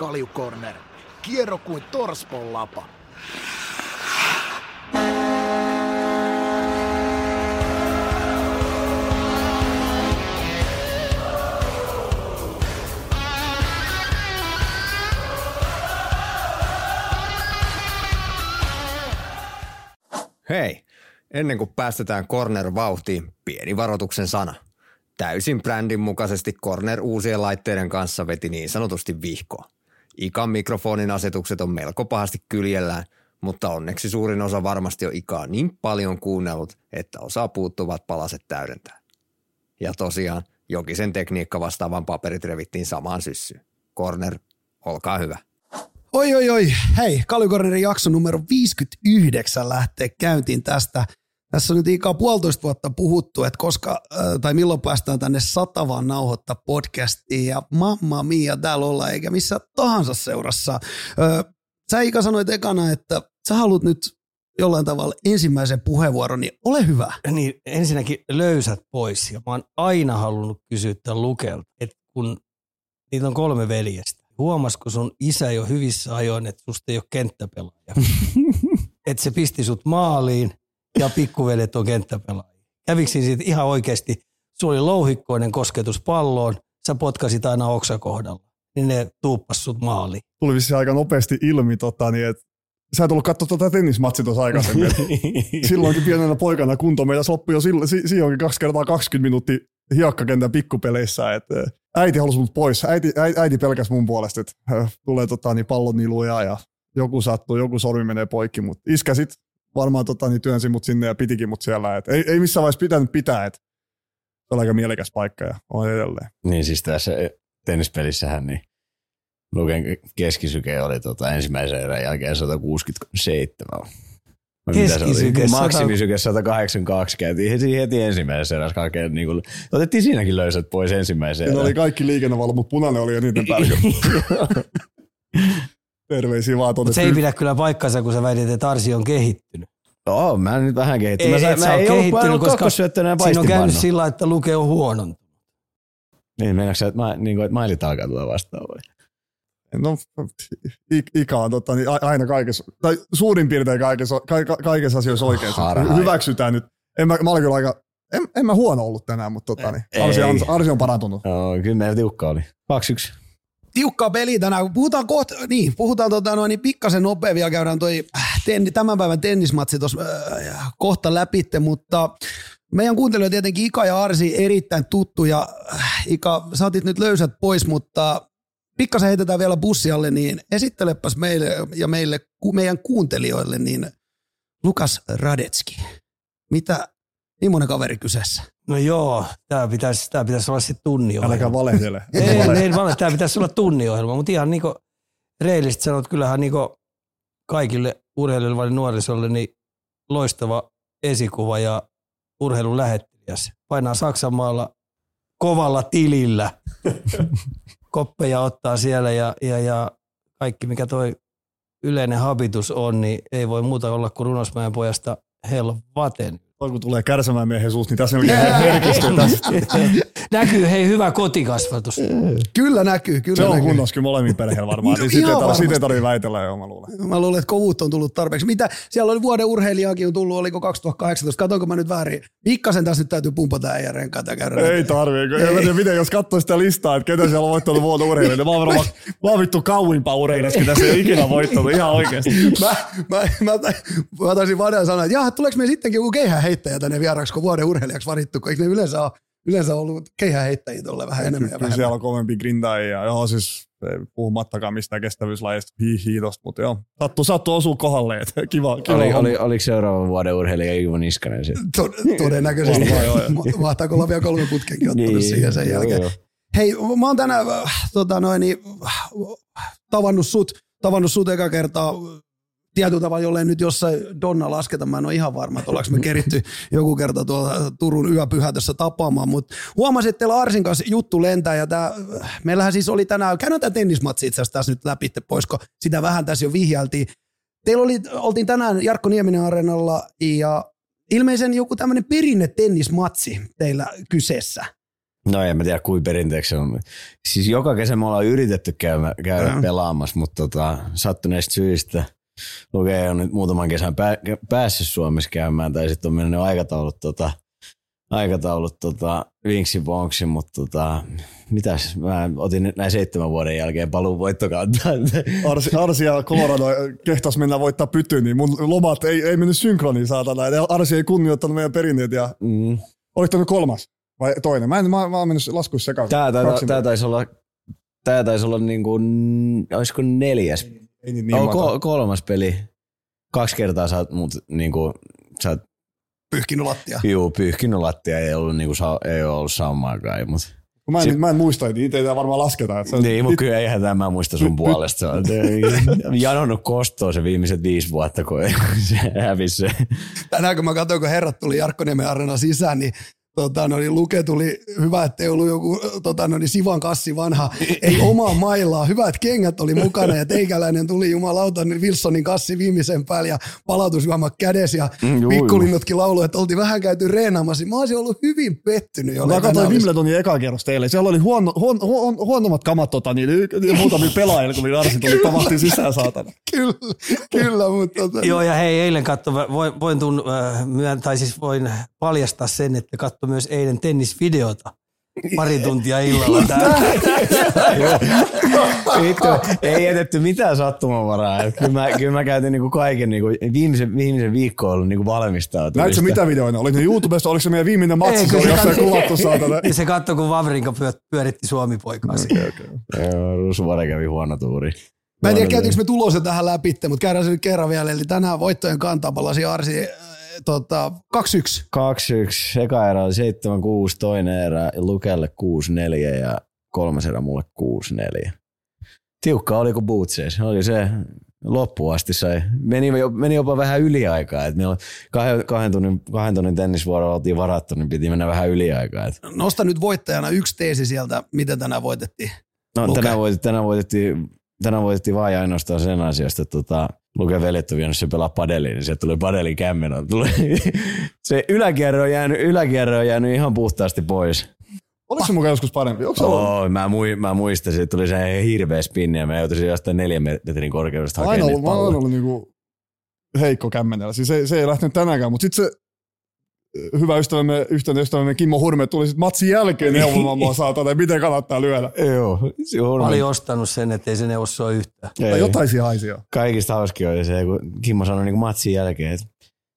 Kaljukorner. Kierro kuin torspon lapa. Hei, ennen kuin päästetään Corner vauhtiin, pieni varoituksen sana. Täysin brändin mukaisesti Corner uusien laitteiden kanssa veti niin sanotusti vihkoa. Ikan mikrofonin asetukset on melko pahasti kyljellään, mutta onneksi suurin osa varmasti on Ikaa niin paljon kuunnellut, että osaa puuttuvat palaset täydentää. Ja tosiaan, Jokisen tekniikka vastaavan paperit revittiin samaan syssyyn. Corner, olkaa hyvä. Oi, oi, oi. Hei, Kaljukornerin jakso numero 59 lähtee käyntiin tästä. Tässä on nyt ikaa puolitoista vuotta puhuttu, että koska tai milloin päästään tänne satavaan nauhoittaa podcastiin ja mamma mia täällä olla eikä missä tahansa seurassa. Sä Ika sanoit ekana, että sä haluat nyt jollain tavalla ensimmäisen puheenvuoron, niin ole hyvä. Niin ensinnäkin löysät pois ja mä oon aina halunnut kysyä tämän Lukelta, että kun niitä on kolme veljestä, huomasiko sun isä jo hyvissä ajoin, että susta ei ole kenttäpelaaja? että se pisti sut maaliin ja pikkuvelet on kenttäpelaajia. Kävikö siinä siitä ihan oikeasti, sulla oli louhikkoinen kosketus palloon, sä potkasit aina oksakohdalla, niin ne tuuppas sut maaliin. Tuli vissiin aika nopeasti ilmi, tota, niin, että sä et ollut katsoa tuota tennismatsia tuossa aikaisemmin. Silloinkin pienenä poikana kunto meillä loppui jo silloin, si- silloinkin kaksi kertaa 20 minuuttia hiekkakentän pikkupeleissä. Et, äiti halusi mut pois. Äiti, äiti, äiti pelkäs mun puolesta, että tulee tota, niin pallon niluja ja joku sattuu, joku sormi menee poikki, mutta iskä sit varmaan tota, niin työnsi mut sinne ja pitikin mut siellä. Et ei, ei missään vaiheessa pitänyt pitää, että se oli aika mielekäs paikka ja on edelleen. Niin siis tässä tennispelissähän niin Luken keskisyke oli tota ensimmäisen erän jälkeen 167. Vai mitä se oli? Keskisyke Maksimisyke 182 käytiin heti, heti ensimmäisessä erässä kaiken, niin kuin, otettiin siinäkin löysät pois ensimmäisen Ja ne oli kaikki liikennevalot, mutta punainen oli eniten päällä. Terveisiä vaan tuonne. Se ei pidä kyllä paikkansa, kun sä väitit, että Arsi on kehittynyt. Joo, mä nyt vähän kehittynyt. Ei, Mä, et mä, sä mä ole ei ollut, mä en kehittynyt, ollut koska siinä on käynyt sillä että Luke on huonontunut. Niin, meinaatko sä, että, mä, niin kuin, että mailit alkaa tulla vastaan vai? No, I- Ika on totta, niin aina kaikessa, tai suurin piirtein kaikessa, ka- ka- kaikessa asioissa oikeassa. Harhain. Hyväksytään nyt. En mä, mä olin kyllä aika, en, en mä huono ollut tänään, mutta tota, niin, Arsi, on, Arsi on parantunut. Joo, kyllä meillä tiukka oli. 2-1. Tiukkaa peli tänään. Puhutaan kohta, niin, puhutaan tota noin, niin pikkasen nopea vielä käydään toi äh, tenni, tämän päivän tennismatsi tuossa äh, kohta läpitte, mutta meidän kuuntelijoille tietenkin Ika ja Arsi erittäin tuttuja. Äh, Ika, sä otit nyt löysät pois, mutta pikkasen heitetään vielä bussialle, niin esittelepäs meille ja meille, meidän kuuntelijoille, niin Lukas Radetski. Mitä, millainen kaveri kyseessä? No joo, tämä pitäisi, tää pitäisi olla sitten tunniohjelma. Äläkä valehdele. Ei, ei, ei vale, tämä pitäisi olla tunniohjelma, mutta ihan niin reilisesti sanot, kyllähän niin kaikille urheilijoille vai nuorisolle niin loistava esikuva ja urheilun lähettelijäs. Painaa Saksan maalla kovalla tilillä. Koppeja ottaa siellä ja, ja, ja kaikki mikä toi yleinen habitus on, niin ei voi muuta olla kuin Runosmäen pojasta Helvaten. Toi, kun tulee kärsämään miehen suusta, niin tässä melkein herkistyy tästä. Näkyy hei hyvä kotikasvatus. Kyllä näkyy, kyllä Se on näkyy. kunnossa kyllä molemmin perheellä varmaan. No, Niin ei tarvitse, siitä ei varmasti. tarvitse väitellä jo, mä luulen. Mä luulen, että kovuutta on tullut tarpeeksi. Mitä? Siellä oli vuoden urheilijaakin on tullut, oliko 2018. Katoinko mä nyt väärin? Pikkasen tässä nyt täytyy pumpata äijän renkaita käydä. Ei tarvii. kun- En mä tiedä, miten, jos katsoo sitä listaa, että ketä siellä on voittanut vuoden urheilijoita. Mä oon varmaan, mä oon vittu kauimpaa urheilijasta, ketä se ei ikinä voittanut, ihan oikeasti. Mä, mä, mä, mä taisin vaan sanoa, että jaha, tuleeko me sittenkin joku keihäheittäjä tänne vieraksi, kun vuoden urheilijaksi varittu, kun eikö ne yleensä ole, yleensä ollut keihäheittäjiä tuolla vähän enemmän ja Kyllä vähemmän. siellä on kovempi grindaajia. Joo, siis ei puhumattakaan mistään kestävyyslajista hiihiitosta, mutta joo. Sattuu, sattuu osuu kohdalle, että kiva, kiva Oli, oli, oliko seuraavan vuoden urheilija Ivo Niskanen sitten? To- todennäköisesti. Mahtaako olla vielä kolme putkenkin ottanut Niin, siihen sen jälkeen. joo. Hei, mä oon tänään äh, tota noin, niin, äh, tavannut sut, tavannut sut eka kertaa tietyllä tavalla, jollei nyt jossain Donna lasketa, mä en ole ihan varma, että ollaanko me keritty joku kerta tuolla Turun yöpyhätössä tapaamaan, mutta huomasin, että teillä Arsin kanssa juttu lentää ja tää, meillähän siis oli tänään, käydään tämä tennismatsi itse asiassa tässä nyt läpi, poisko sitä vähän tässä jo vihjailtiin. Teillä oli, oltiin tänään Jarkko Nieminen areenalla ja ilmeisen joku tämmöinen perinne tennismatsi teillä kyseessä. No en mä tiedä kuin perinteeksi on. Siis joka kesä me ollaan yritetty käydä, käydä Mm. pelaamassa, mutta tota, sattuneista syistä Luke on nyt muutaman kesän pää, päässyt Suomessa käymään, tai sitten on mennyt aikataulut, tota, aikataulut tota, vinksin vonksin, mutta tota, mitäs, mä otin näin seitsemän vuoden jälkeen paluun voittokantaa. Arsi, Arsi ja Colorado kehtas mennä voittaa pytyyn, niin mun lomat ei, ei mennyt synkroniin saatana. Arsi ei kunnioittanut meidän perinteet. Ja... Mm. Tämä kolmas vai toinen? Mä, en, mä, mä oon mennyt laskuissa sekaisin. Tää, tää, Kaksin- tää, taisi olla, tää taisi olla niinku, olisiko neljäs Ei niin, Niin kol- kolmas peli. Kaksi kertaa sä oot mut niinku, sä oot Pyyhkinyt lattia. juu, pyyhkinyt lattia, ei ollut, niinku, sa- ei ole ollut saumaakaan. Mut. Kun Mä Si- en, mä en muista, että itse ei varmaan lasketa. Että Niin, mutta kyllä eihän tämä muista sun puolesta. Se on janonnut kostoa se viimeiset viisi vuotta, kun se hävisi se. Tänään kun mä katsoin, kun herrat tuli Jarkkoniemen arena sisään, niin Tota, no niin, Luke tuli, hyvä, ettei ollut joku tota, no niin, Sivan kassi vanha, ei omaa mailaa, hyvät kengät oli mukana ja teikäläinen tuli jumalauta niin Wilsonin kassi viimeisen päälle ja palautusjuoma kädessä ja Mm, juu, pikkulinnutkin laulu, että oltiin vähän käyty reenaamassa. Mä olisin ollut hyvin pettynyt. Mä katsoin olisi- Wimbledonin eka kerros teille. Siellä oli huono, huono, huono, huonommat kamat tota, niin, ja muutamia pelaajia, kun Arsi tuli pamahti sisään saatana. Kyllä, kyllä, mutta tota, Joo, ja hei, eilen katso, voin, voin tun, äh, myön, tai siis voin paljastaa sen, että katso myös eilen tennisvideota pari tuntia illalla täällä. Vittu, ei jätetty mitään sattumanvaraa. Kyllä mä, kyllä mä käytin niinku kaiken, niinku, viimeisen, viimeisen viikko on ollut niinku valmistautumista. Näetkö mitä videoina? Oli ne YouTubesta, oliko se meidän viimeinen matsi, Ei, se oli jossain kuvattu saatana. Ja se katsoi, kun Vavrinka pyö- pyöritti Suomi-poikaa Rusuvare kävi huono tuuri. Mä en tiedä, käytiinkö me tulosen tähän läpi, mutta käydään se nyt kerran vielä. Eli tänään voittojen kantaa palasi Arsi tota, 2-1. 2-1, eka erä oli 7-6, toinen erä Lukelle 6-4 ja kolmas erä mulle 6-4. Tiukka oli kuin bootseis. Oli se loppuun asti sai. Meni, jo- meni jopa vähän yliaikaa. Et meillä kahden, kahden, tunnin, kahden tunnin tennisvuoroa oltiin varattu, niin piti mennä vähän yliaikaa. Et Nosta nyt voittajana yksi teesi sieltä, miten tänään voitettiin. No, Luke. tänään, voitettiin, tänään, voitettiin, tänään voitettiin vain ainoastaan sen ansiosta, että tota, Luke veljet on vienyt se pelaa padeliin, niin sieltä tuli padelin kämmenä. Tuli, se yläkierro on, jäänyt, yläkierro on jäänyt ihan puhtaasti pois. Oliko se mukaan joskus parempi? Onko ollut? Oh, mä, mui, mä muistan, että tuli se hirveä spinni ja mä joutuisin jostain neljän metrin korkeudesta Aina hakemaan ollut, niitä mä oon ollut niinku heikko kämmenellä. Siis se, se ei lähtenyt tänäänkään, mutta sitten se hyvä ystävämme, yhteinen ystävämme Kimmo Hurme tuli sitten matsin jälkeen neuvomaan mua saatana, että miten kannattaa lyödä. Joo, se Mä on olin ostanut sen, ettei se neuvo sua yhtään. Tai jotain siinä haisia. Kaikista hauskin oli se, kun Kimmo sanoi niin matsin jälkeen, että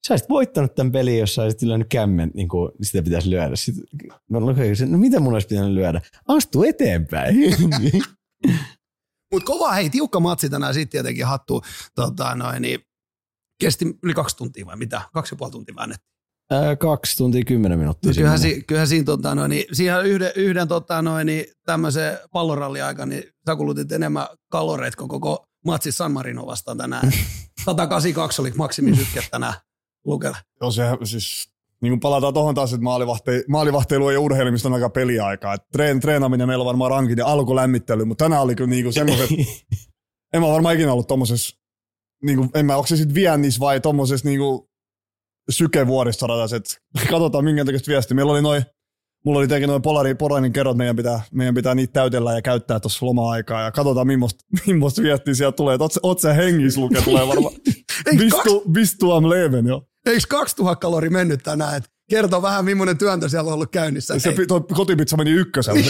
sä olisit voittanut tämän pelin, jos sä olisit lyönyt kämmen, niin kuin sitä pitäisi lyödä. Sitten mä lukin, no mitä mun olisi pitänyt lyödä? Astu eteenpäin. Mutta kova, hei, tiukka matsi tänään sitten tietenkin hattu. Tota, noin, niin, kesti yli kaksi tuntia vai mitä? Kaksi ja puoli tuntia väännettiin. Ää, kaksi tuntia kymmenen minuuttia. No kyllähän, siinä. si, kyllähän siinä, tota, noin, niin, siihen yhden, yhden tota, noin, niin, tämmöisen pallorallin aikana, niin sä kulutit enemmän kaloreita kuin koko matsi San Marino vastaan tänään. 182 oli maksimisykket tänään Lukella. Joo, se siis niin kun palataan tuohon taas, että maalivahteilu, maalivahteilu ja urheilemista on aika peliaikaa. Et treen, treenaaminen meillä on varmaan rankin ja alkulämmittely, mutta tänään oli kyllä niinku semmoiset, en mä varmaan ikinä ollut tommosessa, niinku, en mä, onko se sitten viennissä vai tommosessa niinku sykevuoristoradassa, että katsotaan minkä takia viesti. Meillä oli noin, mulla oli tietenkin noin polari, polarin kerrot, meidän pitää, meidän pitää niitä täytellä ja käyttää tuossa loma-aikaa ja katsotaan millaista, millaista viestiä sieltä tulee. Oot, oot sä hengissä luke tulee varmaan. Vistu, vistu am leven, joo. Eikö 2000 kalori mennyt tänään? Et kertoo vähän, millainen työntö siellä on ollut käynnissä. Se toi kotipizza meni ykkösellä.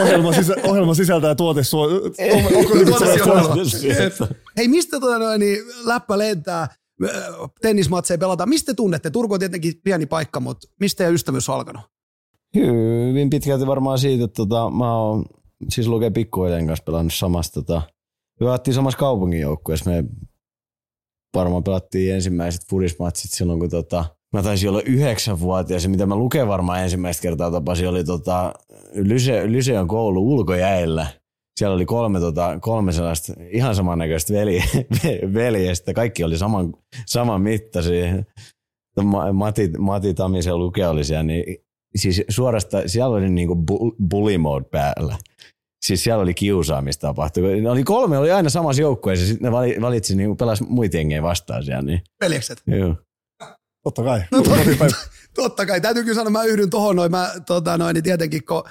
ohjelma, sisä, ohjelma sisältää tuote suo. Hei, mistä tota noin, niin läppä lentää, tennismatseja pelataan? Mistä te tunnette? Turku on tietenkin pieni paikka, mutta mistä ystävyys on alkanut? Hyvin pitkälti varmaan siitä, että tota, mä oon siis Luke Pikkuiden kanssa pelannut samassa, tota, pelattiin samassa kaupungin joukkueessa. Me varmaan pelattiin ensimmäiset furismatsit silloin, kun tota, mä taisin olla yhdeksänvuotias ja mitä mä Luke varmaan ensimmäistä kertaa tapasin, oli tota, Lyse, Lyseon koulu ulkojäillä. Siellä oli kolme, tota, kolme sellaista ihan samannäköistä veli, veljestä. Kaikki oli saman, saman mittaisia. Ma- Mati, Mati Tamis ja Luke oli siellä, niin siis suorasta, siellä oli niinku bu- bully mode päällä. Siis siellä oli kiusaamista tapahtui. Ne oli kolme, oli aina samassa joukkueessa, sitten ne vali- valitsi niinku pelas muita jengejä vastaan siellä. Niin. Veljekset. Joo. Totta kai. Kotipäivä. Totta kai, täytyy kyllä sanoa, mä yhdyn tohon noin, mä tota noin, niin tietenkin kun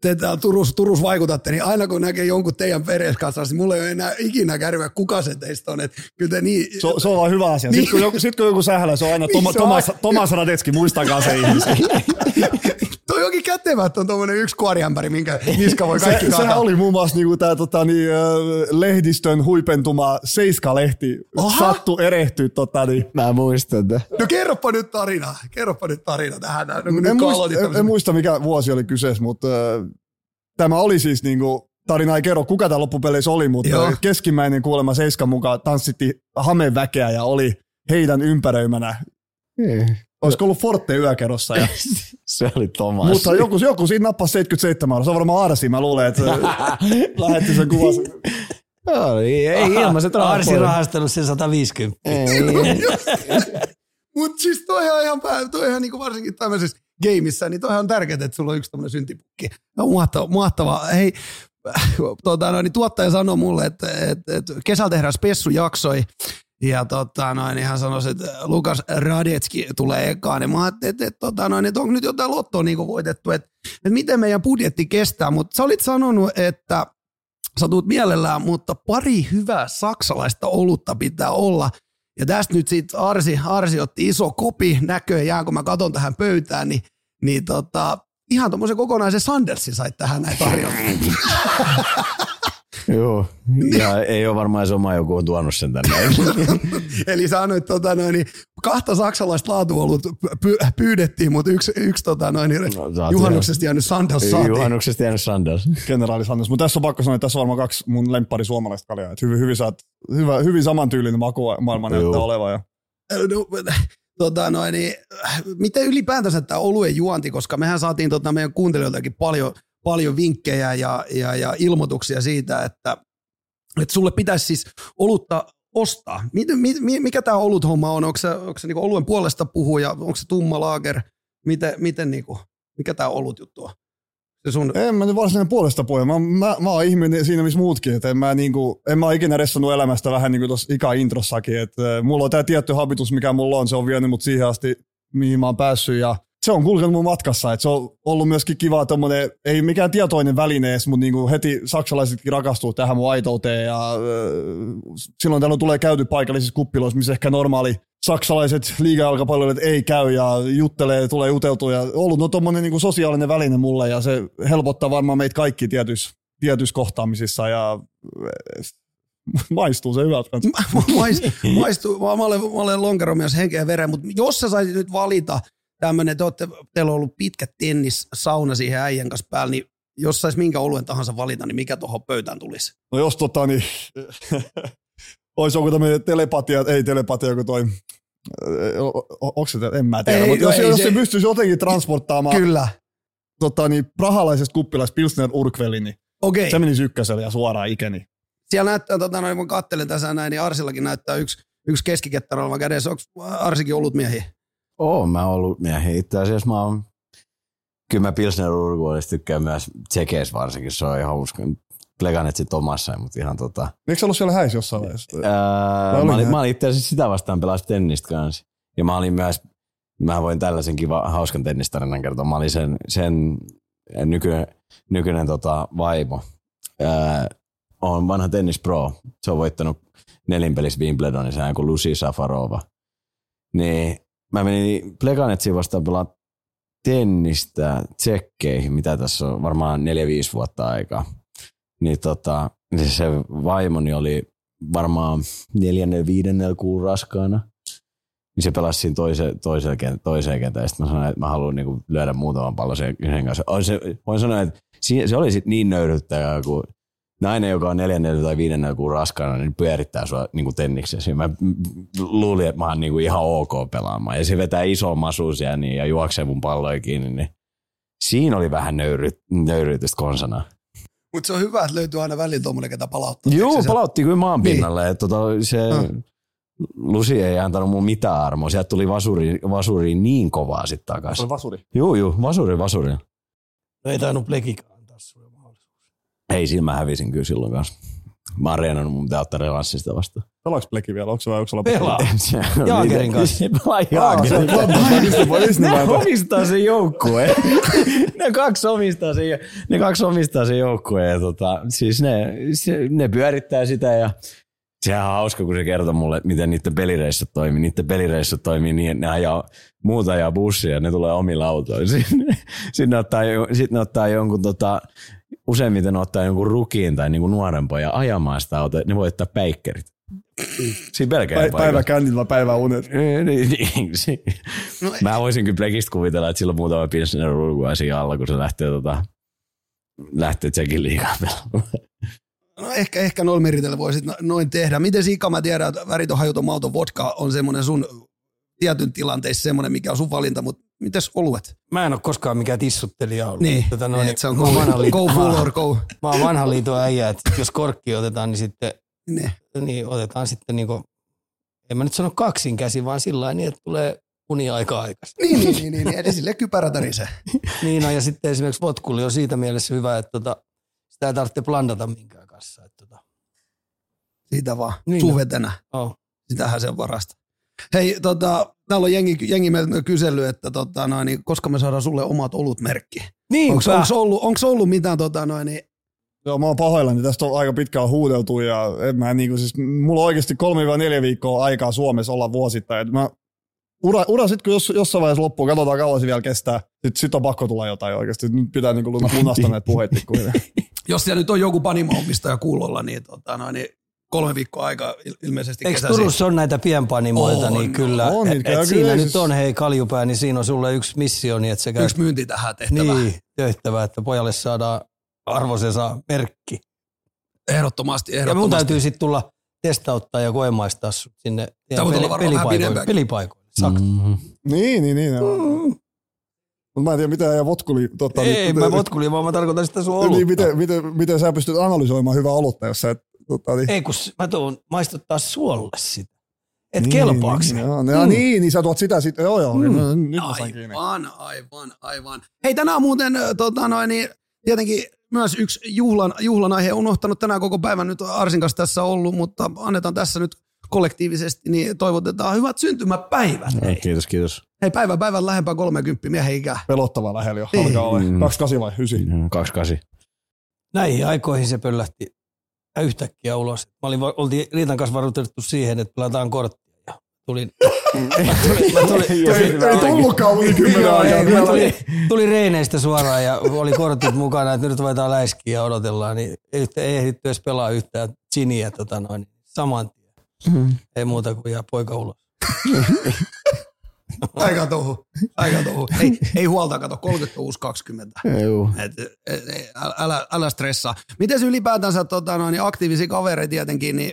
te Turus, Turus vaikutatte, niin aina kun näkee jonkun teidän perheessä kanssa, niin mulla ei ole enää ikinä kärryä, kuka se teistä on, että kyllä te niin... Se, se on vaan hyvä asia. Niin. Sitten kun joku, sit kun joku sählää, se on aina Niin, Toma, se on Tomas, Tomas Radetski, muistakaa se ihminen. Toi onkin kätevä, että on tommonen yksi kuoriämpäri, minkä niska voi kaikki Se, sehän oli muun muassa niinku tää, tota, niin, lehdistön huipentuma Seiska-lehti Aha. sattu erehtyä. Tota, niin. Mä muistan tätä. No kerropa nyt tarina, kerropa nyt tarina tähän. No, en, nyt muista, en, en muista, mikä vuosi oli kyseessä, mutta äh, tämä oli siis niinku, tarina ei kerro, kuka tämä loppupeleissä oli, mutta Joo. keskimmäinen kuulemma Seiskan mukaan tanssitti hameväkeä ja oli heidän ympäröimänä. Olisiko ollut Forte yökerrossa. Ja, Se oli Tomas. mutta joku, joku siinä nappasi 77 euroa. Se on varmaan Arsi, mä luulen, että lähetti sen kuvan. Joo, ei, ei ilmaiset rahat Arsi rahastellut sen 150. Ei. Mutta siis toi on ihan, pää, toi on ihan niinku varsinkin tämmöisessä gameissa, niin toihan on tärkeää, että sulla on yksi tämmöinen syntipukki. No, mahtava, mahtavaa. Hei, tota, no, niin tuottaja sanoi mulle, että, että, että kesällä tehdään spessujaksoi, ja tota, noin, niin hän sanoi, että Lukas Radetski tulee ekaan. Ja mä ajattelin, että, että, tota, noin, että onko nyt jotain lottoa niin voitettu, että, että miten meidän budjetti kestää. Mutta sä olit sanonut, että sä tuut mielellään, mutta pari hyvää saksalaista olutta pitää olla. Ja tästä nyt sitten Arsi, Arsi otti iso kopi näköjään, kun mä katson tähän pöytään, niin, niin tota, ihan tuommoisen kokonaisen Sandersin sait tähän näin tarjolla. Joo, ja ei ole varmaan se oma joku on tuonut sen tänne. Eli sä annoit tota noin, kahta saksalaista laatuolut py- pyydettiin, mutta yksi, yksi tota noin, saatiin. juhannuksesta jäänyt Sanders saatiin. Juhannuksesta jäänyt Sanders. Generaali Sanders. Mutta tässä on pakko sanoa, että tässä on varmaan kaksi mun lemppari suomalaista kaljaa. Et hyvin, hyvin, saat, hyvä, hyvin samantyylinen maku maailma näyttää Joo. olevan. Ja No, tota noin, niin, miten ylipäätänsä tämä oluen juonti, koska mehän saatiin tota meidän kuuntelijoiltakin paljon, paljon vinkkejä ja, ja, ja ilmoituksia siitä, että, että sulle pitäisi siis olutta ostaa. Mikä tämä oluthomma on? Onko se, onko se niinku oluen puolesta puhuja? Onko se tumma laager? Miten, miten niinku, mikä tämä olut juttu on? Se sun, En mä nyt varsinainen puolesta puhuja. Mä, mä, mä oon ihminen siinä, missä muutkin. Et en, mä, niinku, en mä ikinä ressannut elämästä vähän niin kuin tuossa ika-introssakin. Et, äh, mulla on tämä tietty habitus, mikä mulla on. Se on vienyt mut siihen asti, mihin mä oon päässyt. Ja se on kulkenut mun matkassa. Et se on ollut myöskin kiva tommonen, ei mikään tietoinen väline edes, mutta niinku heti saksalaisetkin rakastuu tähän mun aitouteen. Ja, äh, silloin täällä tulee käyty paikallisissa kuppiloissa, missä ehkä normaali saksalaiset liiga-jalkapalloilijat ei käy ja juttelee, tulee juteltua ja ollut no tommonen niinku sosiaalinen väline mulle ja se helpottaa varmaan meitä kaikki tietyissä tietyissä kohtaamisissa ja eh, maistuu se hyvältä. Mais, maistuu, mä olen, mä olen lonkeromies henkeä veren, mutta jos sä saisit nyt valita tämmöinen, te olette, teillä on ollut pitkä tennis sauna siihen äijän kanssa päällä, niin jos sais minkä oluen tahansa valita, niin mikä tuohon pöytään tulisi? No jos tota niin, olisi joku tämmöinen telepatia, ei telepatia, joku toi, onko se, en mä tiedä, mutta no jos, ei jos se- se pystyisi jotenkin transporttaamaan Kyllä. tota, niin, prahalaisesta kuppilasta Pilsner Urkvelin, niin Okei. se menisi ykköselle ja suoraan ikeni. Siellä näyttää, tota, noin, kun katselen tässä näin, niin Arsillakin näyttää yksi, yksi keskikettara oleva kädessä. Onko Arsikin ollut miehiä? Oo, mä oon ollut miehiä. Itse asiassa mä oon, kyllä mä Pilsner Urguolista tykkään myös Tsekeis varsinkin, se on ihan hauska. Pleganetsi Tomassa, mutta ihan tota... Eikö se ollut siellä häissä jossain vaiheessa? Ää, olin mä, olin, mä olin itse asiassa sitä vastaan pelas tennistä kanssa. Ja mä olin myös, mä voin tällaisen kiva, hauskan tennistarinan kertoa. Mä olin sen, sen nykyinen, nykyinen tota, vaimo. Ää, on vanha tennispro. Se on voittanut nelinpelissä Wimbledonissa joku Lucy Safarova. Niin mä menin Pleganetsiin vastaan pelaa tennistä tsekkeihin, mitä tässä on varmaan 4-5 vuotta aikaa. Niin tota, niin se vaimoni oli varmaan neljännellä, viidennellä kuun raskaana. Niin se pelasi siinä toiseen, toiseen, kent- toiseen kentään. Sitten mä sanoin, että mä haluan niinku lyödä muutaman pallon sen kanssa. Se, voin sanoa, että se oli sit niin nöyryttävää, kun nainen, joka on neljännellä tai viidennellä kuun raskaana, niin pyörittää sua niinku tenniksessä. Ja Mä luulin, että mä oon niinku ihan ok pelaamaan. Ja se vetää iso masuusia niin, ja juoksee mun palloja kiinni. Niin siinä oli vähän nöyry, nöyryytystä konsana. Mutta se on hyvä, että löytyy aina väliin tuommoinen, ketä palauttaa. Joo, se- palautti kyllä maan pinnalle. Niin. Tota, se, Mm. Lusi ei antanut mun mitään armoa. Sieltä tuli vasuri, vasuri niin kovaa sitten Se takaisin. oli vasuri. Joo, joo, vasuri, vasuri. No ei tainnut plekikaan. Ei, siinä mä hävisin kyllä silloin kanssa. Mä oon reenannut, mun pitää ottaa revanssista vastaan. Pelaaks Pleki vielä? Onko se vai onko sulla Pelaa. Jaagerin kanssa. Pelaa Jaagerin kanssa. Ne omistaa sen joukkueen. ne kaksi omistaa sen, ne kaksi omistaa sen joukkueen. Ja tota, siis ne, se, ne pyörittää sitä ja sehän on hauska, kun se kertoo mulle, että miten niiden pelireissut toimii. Niiden pelireissut toimii niin, että ne ajaa muuta ja bussia ja ne tulee omilla autoilla. Sinne, sinne ottaa, sitten ne ottaa jonkun tota, useimmiten ne ottaa jonkun rukiin tai niinku nuoren pojan ajamaan sitä autoa, ne voi ottaa päikkerit. Siinä pelkää Päivä, päivä kännit vai päivä unet? niin, niin, si- Mä voisin kyllä Plekistä kuvitella, että sillä on muutama pilsner siinä alla, kun se lähtee, tota, lähtee Tsekin liikaa pelaamaan. No ehkä, ehkä noilla meritellä voisit no- noin tehdä. Miten Sika, mä tiedän, että väriton hajuton mauton vodka on semmoinen sun tietyn tilanteissa semmoinen, mikä on sun valinta, mutta mites oluet? Mä en ole koskaan mikään tissuttelija ollut. Niin, Tota, no, noin, niin se on go, vanhan liiton- go full or go. Mä oon vanhan liiton äijä, että jos korkki otetaan, niin sitten Niin. niin otetaan sitten niinku, en mä nyt sano kaksin käsi, vaan sillä niin, että tulee uni aika aikaisin. Niin, niin, niin, niin, niin. eli sille kypärä tärisee. Niin on, ja sitten esimerkiksi votkuli on siitä mielessä hyvä, että tota, sitä ei tarvitse blandata minkään kanssa. Että tota, Siitä vaan, Niin. suvetenä. oh. Sitähän se varasta. Hei, tota, täällä on jengi, jengi meiltä kysellyt, että tota, noin, niin, koska me saadaan sulle omat olutmerkki. Niin, Onko ollut, onks ollut mitään tota, noin, niin, Joo, mä oon pahoillani. Tästä on aika pitkään huudeltu ja en mä niinku siis, mulla on oikeasti 3-4 viikkoa aikaa Suomessa olla vuosittain. Et mä, ura, ura sit kun jos, jossain vaiheessa loppuu, katsotaan kauan se vielä kestää. Sit, sit on pakko tulla jotain oikeasti. Nyt pitää niinku lunastaa näitä puheita jos siellä nyt on joku panimo-omistaja kuulolla, niin, tota, noin, niin kolme viikkoa aika il- ilmeisesti Eikö kesäsi. Turussa on näitä pienpanimoita, On, niin kyllä. on, et, niin kyllä, et kyllä siinä siis- nyt on, hei Kaljupää, niin siinä on sulle yksi missio, niin että se käy Yksi myynti tähän tehtävä. niin, tehtävä, että pojalle saadaan arvoisensa merkki. Ehdottomasti, Ja mun ehdottomasti. täytyy sitten tulla testauttaa ja koemaistaa sut sinne vähän pelipaikoille. pelipaikoille. Saksa. Mm. niin, niin, niin. Mm. Mutta mä en tiedä, mitä ja votkuli. Tota, Ei, niin, mä votkuli, vaan mä tarkoitan sitä sun olutta. niin, miten, miten, miten, sä pystyt analysoimaan hyvää olutta, jos sä et... Tota, niin, Ei, kun mä tuon maistuttaa suolle sitä. Et niin, kelpaaks niin, niin, joo, niin, Mm. niin, niin sä tuot sitä sitten. Joo, joo. Mm. No, nyt. Aivan, aivan, aivan. Hei, tänään muuten ö, tota, noin, niin, tietenkin myös yksi juhlan, juhlan aihe unohtanut tänään koko päivän nyt Arsin kanssa tässä ollut, mutta annetaan tässä nyt kollektiivisesti, niin toivotetaan hyvät syntymäpäivät. Ei, Hei, kiitos, kiitos. hei päivä päivän lähempää 30 miehen ikää. Pelottava lähellä jo. Niin. Alkaa olla. Mm. 28 vai 9? 28. Näihin aikoihin se pöllähti yhtäkkiä ulos. Mä olin, oltiin Riitan kanssa varuutettu siihen, että pelataan korttia. Ja tulin, mä tulin, mä tulin, tulin, Ei tullutkaan yli 10 Joo, aikaa. ei, mä vielä. tulin, tuli reeneistä suoraan ja oli kortit mukana, että nyt ruvetaan läiskiä ja odotellaan, niin ei, ei ehditty edes pelaa yhtään chiniä tota noin, saman tien. Ei muuta kuin jää poika ulos. Aika touhu, aika touhu. Ei, ei huolta, kato, 30 uusi 20. Joo. Et, et, älä, älä stressaa. Miten ylipäätänsä tota, noin, niin aktiivisia kavereita tietenkin, niin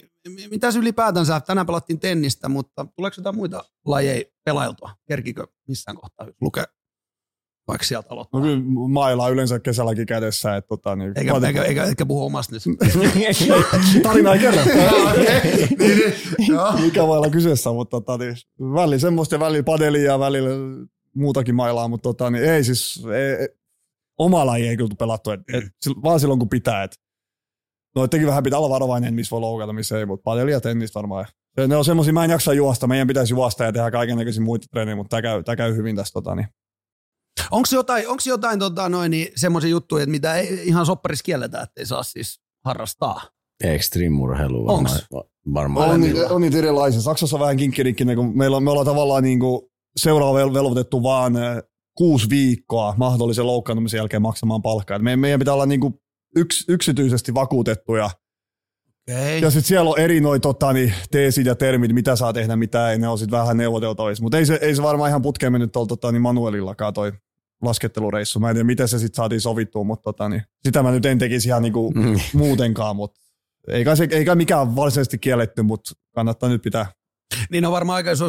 mitäs ylipäätänsä, tänään pelattiin tennistä, mutta tuleeko jotain muita lajeja pelailtua? Kerkikö missään kohtaa lukee vaikka sieltä aloittaa? No kyllä mailaa yleensä kesälläkin kädessä. Että, tota, niin, Eikä, mä- eikä, eikä, eikä puhu omasta nyt. Tarina ei kerro. Niin, niin. Mikä voi olla kyseessä, mutta tota, niin, välillä semmoista ja välillä padelia ja välillä muutakin mailaa, mutta tota, niin, ei siis, ei, oma laji ei kyllä pelattu, et, et, sil- vaan silloin kun pitää. Et, no teki vähän pitää olla varovainen, missä voi loukata, missä ei, mutta padelia ja tennistä varmaan. Se- Ne on semmoisia, mä en jaksa juosta, meidän pitäisi juosta ja tehdä kaikenlaisia muita treenejä, mutta tämä käy, tää käy hyvin tässä. Tota, niin. Onko jotain, onks jotain tota, noin, niin, semmoisia juttuja, että mitä ei ihan sopparissa kielletään, että ei saa siis harrastaa? Extreme-urheilu varmaan. Onks? varmaan. On, niitä, on niitä erilaisia. Saksassa on vähän kinkkirikkinen, kun meillä on, me ollaan tavallaan niin kuin seuraava vel- velvoitettu vaan kuusi viikkoa mahdollisen loukkaantumisen jälkeen maksamaan palkkaa. Meidän, meidän pitää olla niin kuin yks, yksityisesti vakuutettuja. Okay. Ja sitten siellä on eri noi tota, niin, teesit ja termit, mitä saa tehdä, mitä ei. Ne on sitten vähän neuvoteltavissa. Mutta ei se, ei se varmaan ihan putkeen mennyt tuolla tota, niin Manuelillakaan toi laskettelureissu. Mä en tiedä, miten se sitten saatiin sovittua, mutta tota, niin, sitä mä nyt en tekisi ihan niinku Mm. muutenkaan. Mutta ei kai, se, ei kai mikään varsinaisesti kielletty, mutta kannattaa nyt pitää Niin on varmaan aika iso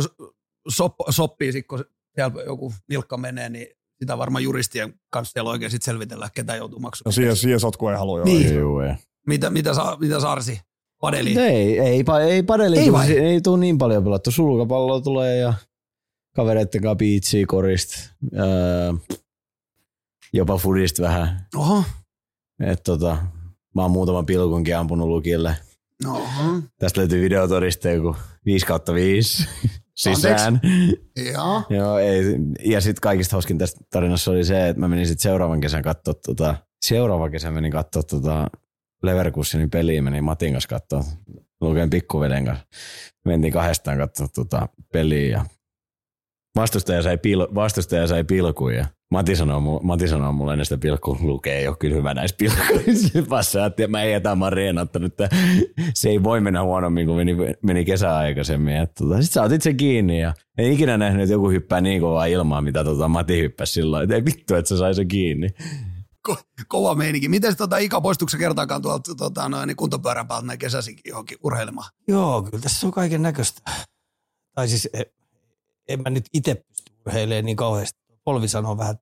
sop, soppii, sit, kun siellä joku nilkka menee, niin sitä varmaan juristien kanssa siellä oikein sit selvitellään, ketä joutuu No maksamaan. siihen, siihen sotku ei halua. Niin. Joo, ei. Mitä, mitä, sa, mitä Sarsi? Padeli? Ei, ei, ei padeli, Ei ei, ei, ei tule niin paljon pelattu. Sulkapalloa tulee ja kavereitten kanssa biitsiä, korista, öö, jopa fudista vähän. Oho, Et tota, mä oon muutaman pilkunkin ampunut lukille. No, Tästä löytyy videotodiste kun 5 kautta 5 sisään. joo. Joo, ei. Ja sitten kaikista hauskin tästä tarinassa oli se, että mä menin sitten seuraavan kesän katsoa tota, seuraava kesä menin katsoa tota Leverkusenin peliä, menin Matin kanssa katsoa, lukeen pikkuveden kanssa. Mentiin kahdestaan katsoa tota peliä ja vastustaja sai, pil, vastustaja sai pilkuja. ja Mati sanoo, mu- Mati sanoo mulle ennen sitä pilkku lukee, ole kyllä hyvä näissä pilkuissa. Että mä ei jätä, mä oon reenattanut, että se ei voi mennä huonommin kuin meni, meni kesä aikaisemmin. Tota, Sitten sä otit sen kiinni ja ei ikinä nähnyt, että joku hyppää niin kovaa ilmaa, mitä tota Mati hyppäsi silloin. Että ei vittu, että se sai sen kiinni. Ko- kova meininki. Miten tota Ika poistuiko kertaakaan tuolta tota, noin, niin kuntopyörän päältä näin kesäisinkin johonkin urheilemaan? Joo, kyllä tässä on kaiken näköistä. Tai siis en, mä nyt itse pysty urheilemaan niin kauheasti. Polvi sanoo vähän,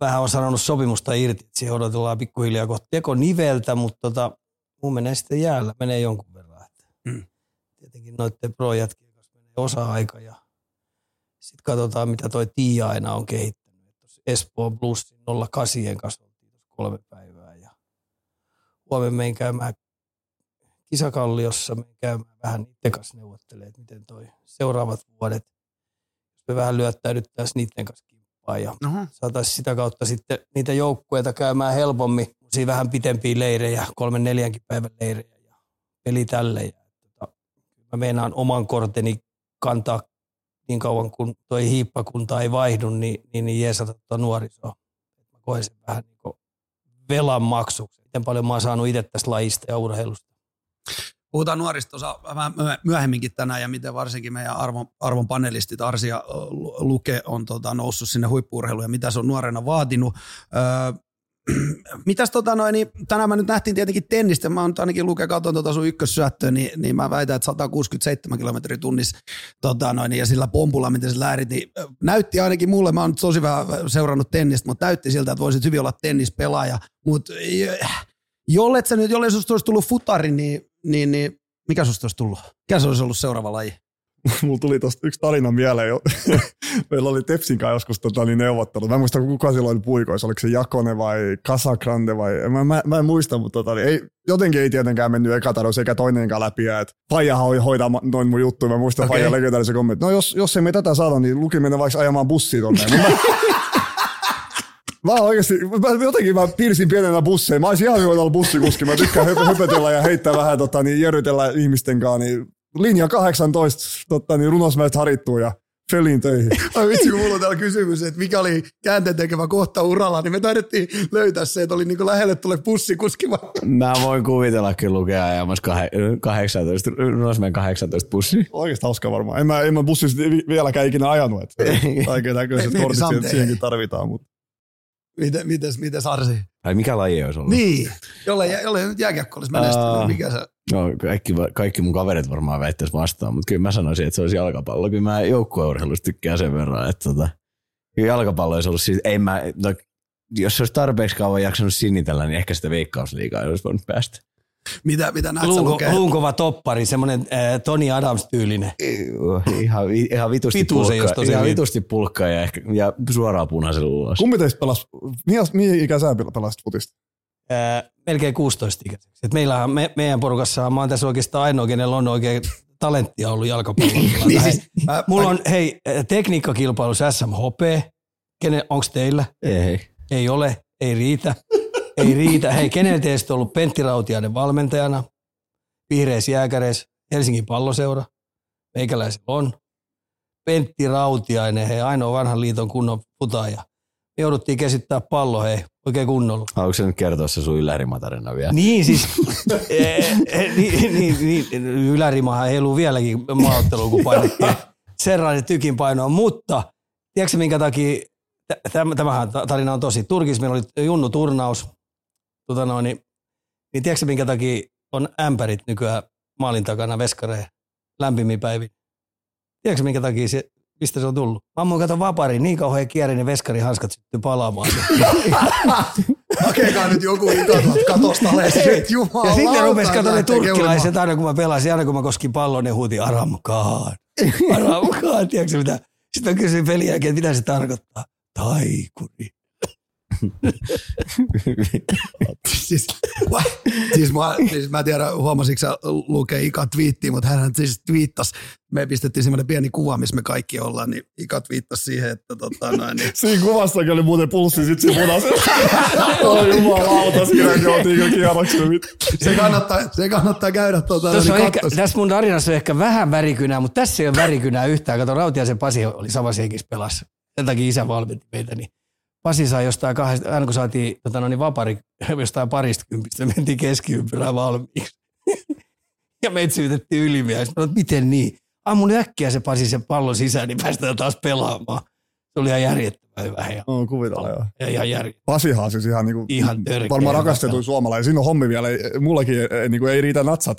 vähän on sanonut sopimusta irti, että siihen odotellaan pikkuhiljaa kohta teko niveltä, mutta tota, mun menee sitten jäällä, menee jonkun verran. Että Mm. Tietenkin noiden pro-jätkien kanssa menee osa-aika ja sitten katsotaan, mitä toi Tiia aina on kehittänyt. Espoon Bluesin 08 kanssa kolme päivää ja huomenna menin käymään kisakalliossa, me käymään vähän niiden kanssa neuvottelemaan, että miten toi seuraavat vuodet, me vähän lyöttäydyttäisiin niiden kanssa kimppaan ja saataisiin sitä kautta sitten niitä joukkueita käymään helpommin, siinä vähän pitempiä leirejä, kolmen neljänkin päivän leirejä ja peli tälle. Ja, tota, mä meinaan oman korteni kantaa niin kauan kun toi hiippakunta ei vaihdu, niin, niin, niin jeesata tuota nuorisoa. Mä koen sen vähän niin kuin velan maksuksi. Miten paljon mä oon saanut itse tästä lajista ja urheilusta. Puhutaan nuorista tuossa vähän myö- myöhemminkin tänään ja miten varsinkin meidän arvon, arvon panelistit Arsi ja ö, Lu- Luke on tota, noussut sinne huippuurheiluun ja mitä se on nuorena vaatinut. Öö, mitäs tota noin, niin tänään mä nyt nähtiin tietenkin tennistä, mä oon ainakin Luke katon tota sun ykkössyöttöä, niin, niin mä väitän, että 167 kilometriä tunnissa tota noin, ja sillä pompulla, miten se lähdit, niin näytti ainakin mulle, mä oon tosi vähän seurannut tennistä, mutta näytti siltä, että voisit hyvin olla tennispelaaja, mutta jollet sä nyt, jollei susta olisi tullut futari, niin, niin, niin mikä susta olisi tullut? Mikä se olisi ollut seuraava laji? Mulla tuli tosta yksi tarina mieleen jo. Meillä oli Tepsin kanssa joskus tota, niin neuvottelu. Mä en muista, kuka silloin oli puikoissa. Oliko se Jakone vai Casagrande vai... Mä, mä, mä en muista, mutta tota, niin ei, jotenkin ei tietenkään mennyt eka tarjous eikä toinenkaan läpi. Et Faija hoi hoitaa noin mun juttuja. Mä muistan okay. Faija legendaarisen kommentin. No jos, jos ei me tätä saada, niin Luki menee vaikka ajamaan bussiin tonne. Mä, Mä oikeasti, mä jotenkin mä piirsin pienenä busseja. Mä olisin ihan hyvä olla bussikuski. Mä tykkään höpö, höpötellä ja heittää vähän, tota, niin jerrytellä ihmisten kanssa. Niin linja 18 tota, niin runosmäestä harittuu ja Feliin töihin. Ai vitsi, kun mulla on täällä kysymys, että mikä oli käänteen tekevä kohta uralla, niin me taidettiin löytää se, että oli niin lähelle tulee bussikuski. Mä voin kuvitella kyllä lukea ajamassa kah- 18, Rosmen 18 bussi. Oikeasti hauska varmaan. En mä, en mä bussissa vi- vieläkään ikinä ajanut. Että kaiken näköiset kortit siihenkin tarvitaan. Mutta. Miten, mites, mites Arsi? Ai mikä laji olisi ollut? Niin, jolle, jolle nyt jääkiekko olisi menestynyt, Aa. mikä se? No, kaikki, kaikki mun kaverit varmaan väittäisi vastaan, mutta kyllä mä sanoisin, että se olisi jalkapallo. Kyllä mä joukkueurheilusta tykkään sen verran, että tota, kyllä jalkapallo olisi ollut siis, ei mä, no, jos se olisi tarpeeksi kauan jaksanut sinnitellä, niin ehkä sitä veikkausliigaa ei olisi voinut päästä. Mitä, mitä näet sä Luunko, lukee? luunkova toppari, semmoinen äh, Tony Adams-tyylinen. Ihan, ihan vitusti Pituus ei pulkkaa, olisi tosi ihan vitusti pulkkaa ja, ehkä, ja suoraan punaisella ulos. Kumpi teistä pelasi, mihin, mihin ikään sä pelasit futista? Äh, melkein 16 ikäiseksi. Et meillähän, me, meidän porukassa mä oon tässä oikeastaan ainoa, kenellä on oikein talenttia ollut jalkapallolla. Niin siis, mä, Mulla on, hei, tekniikkakilpailussa SMHP. Kenen, onks teillä? Ei. Ei ole, ei riitä. Ei riitä. Hei, kenellä teistä on ollut Pentti Rautiainen valmentajana? Vihreäs jääkäreis, Helsingin palloseura. Meikäläisellä on. Pentti Rautiainen, hei, ainoa vanhan liiton kunnon putaaja. Me jouduttiin käsittää pallo, hei, oikein kunnolla. Haluatko sä nyt kertoa se sun ylärimatarina vielä? Niin siis, eh, eh, niin, niin, niin, ylärimahan heiluu vieläkin maaotteluun, kun painettiin serrainen tykin painoa, mutta tiedätkö minkä takia, tä- täm- tämähän ta- tarina on tosi, Turkissa meillä oli Junnu turnaus, tota noin, niin, niin tiedätkö minkä takia on ämpärit nykyään maalin takana veskareen lämpimmin päivin? Tiedätkö minkä takia se, mistä se on tullut? Mä ammuin kato vapari, niin kauhean kierri, ne veskarihanskat syttyi palaamaan. hakekaa nyt joku ikatut katosta alas. Jumala. Ja sitten rupesi katsomaan ne turkkilaiset aina kun mä pelasin, aina kun mä koskin pallon, ne huuti Aramkaan. Aramkaan, tiedätkö mitä? Sitten mä kysyin pelin jälkeen, että mitä se tarkoittaa. Taikuri. Siis, siis, mä, siis mä en tiedä, huomasitko sä lukee Ika twiittiä, mutta hän siis twiittasi, me pistettiin semmoinen pieni kuva, missä me kaikki ollaan, niin Ika twiittasi siihen, että tota noin, niin. Siinä kuvassakin oli muuten pulssi sit siinä punaisella. Oi jumalauta, siinäkin oltiin kyllä kierroksella. Se kannattaa, se kannattaa käydä tota, Tuossa on niin ehkä, tässä mun tarinassa on ehkä vähän värikynää, mutta tässä ei ole värikynää yhtään. Kato, Rautiasen Pasi oli samassa henkissä pelassa. Sen takia isä valmenti meitä. Niin Pasi sai jostain kahdesta, aina kun saatiin tota, no niin vapari jostain parista kympistä, me mentiin keskiympyrään valmiiksi. ja meitä syytettiin ylimiä. Sitten miten niin? Ammun äkkiä se Pasi sen pallon sisään, niin päästään taas pelaamaan. Se oli ihan järjettömän hyvä. Ja, No kuvitella joo. ja ihan järjettömän. Pasihan siis ihan, niinku, Ihan törkeä varmaan rakastetuin suomalainen. Siinä on hommi vielä. Ei, mullakin ei, niinku, ei riitä natsat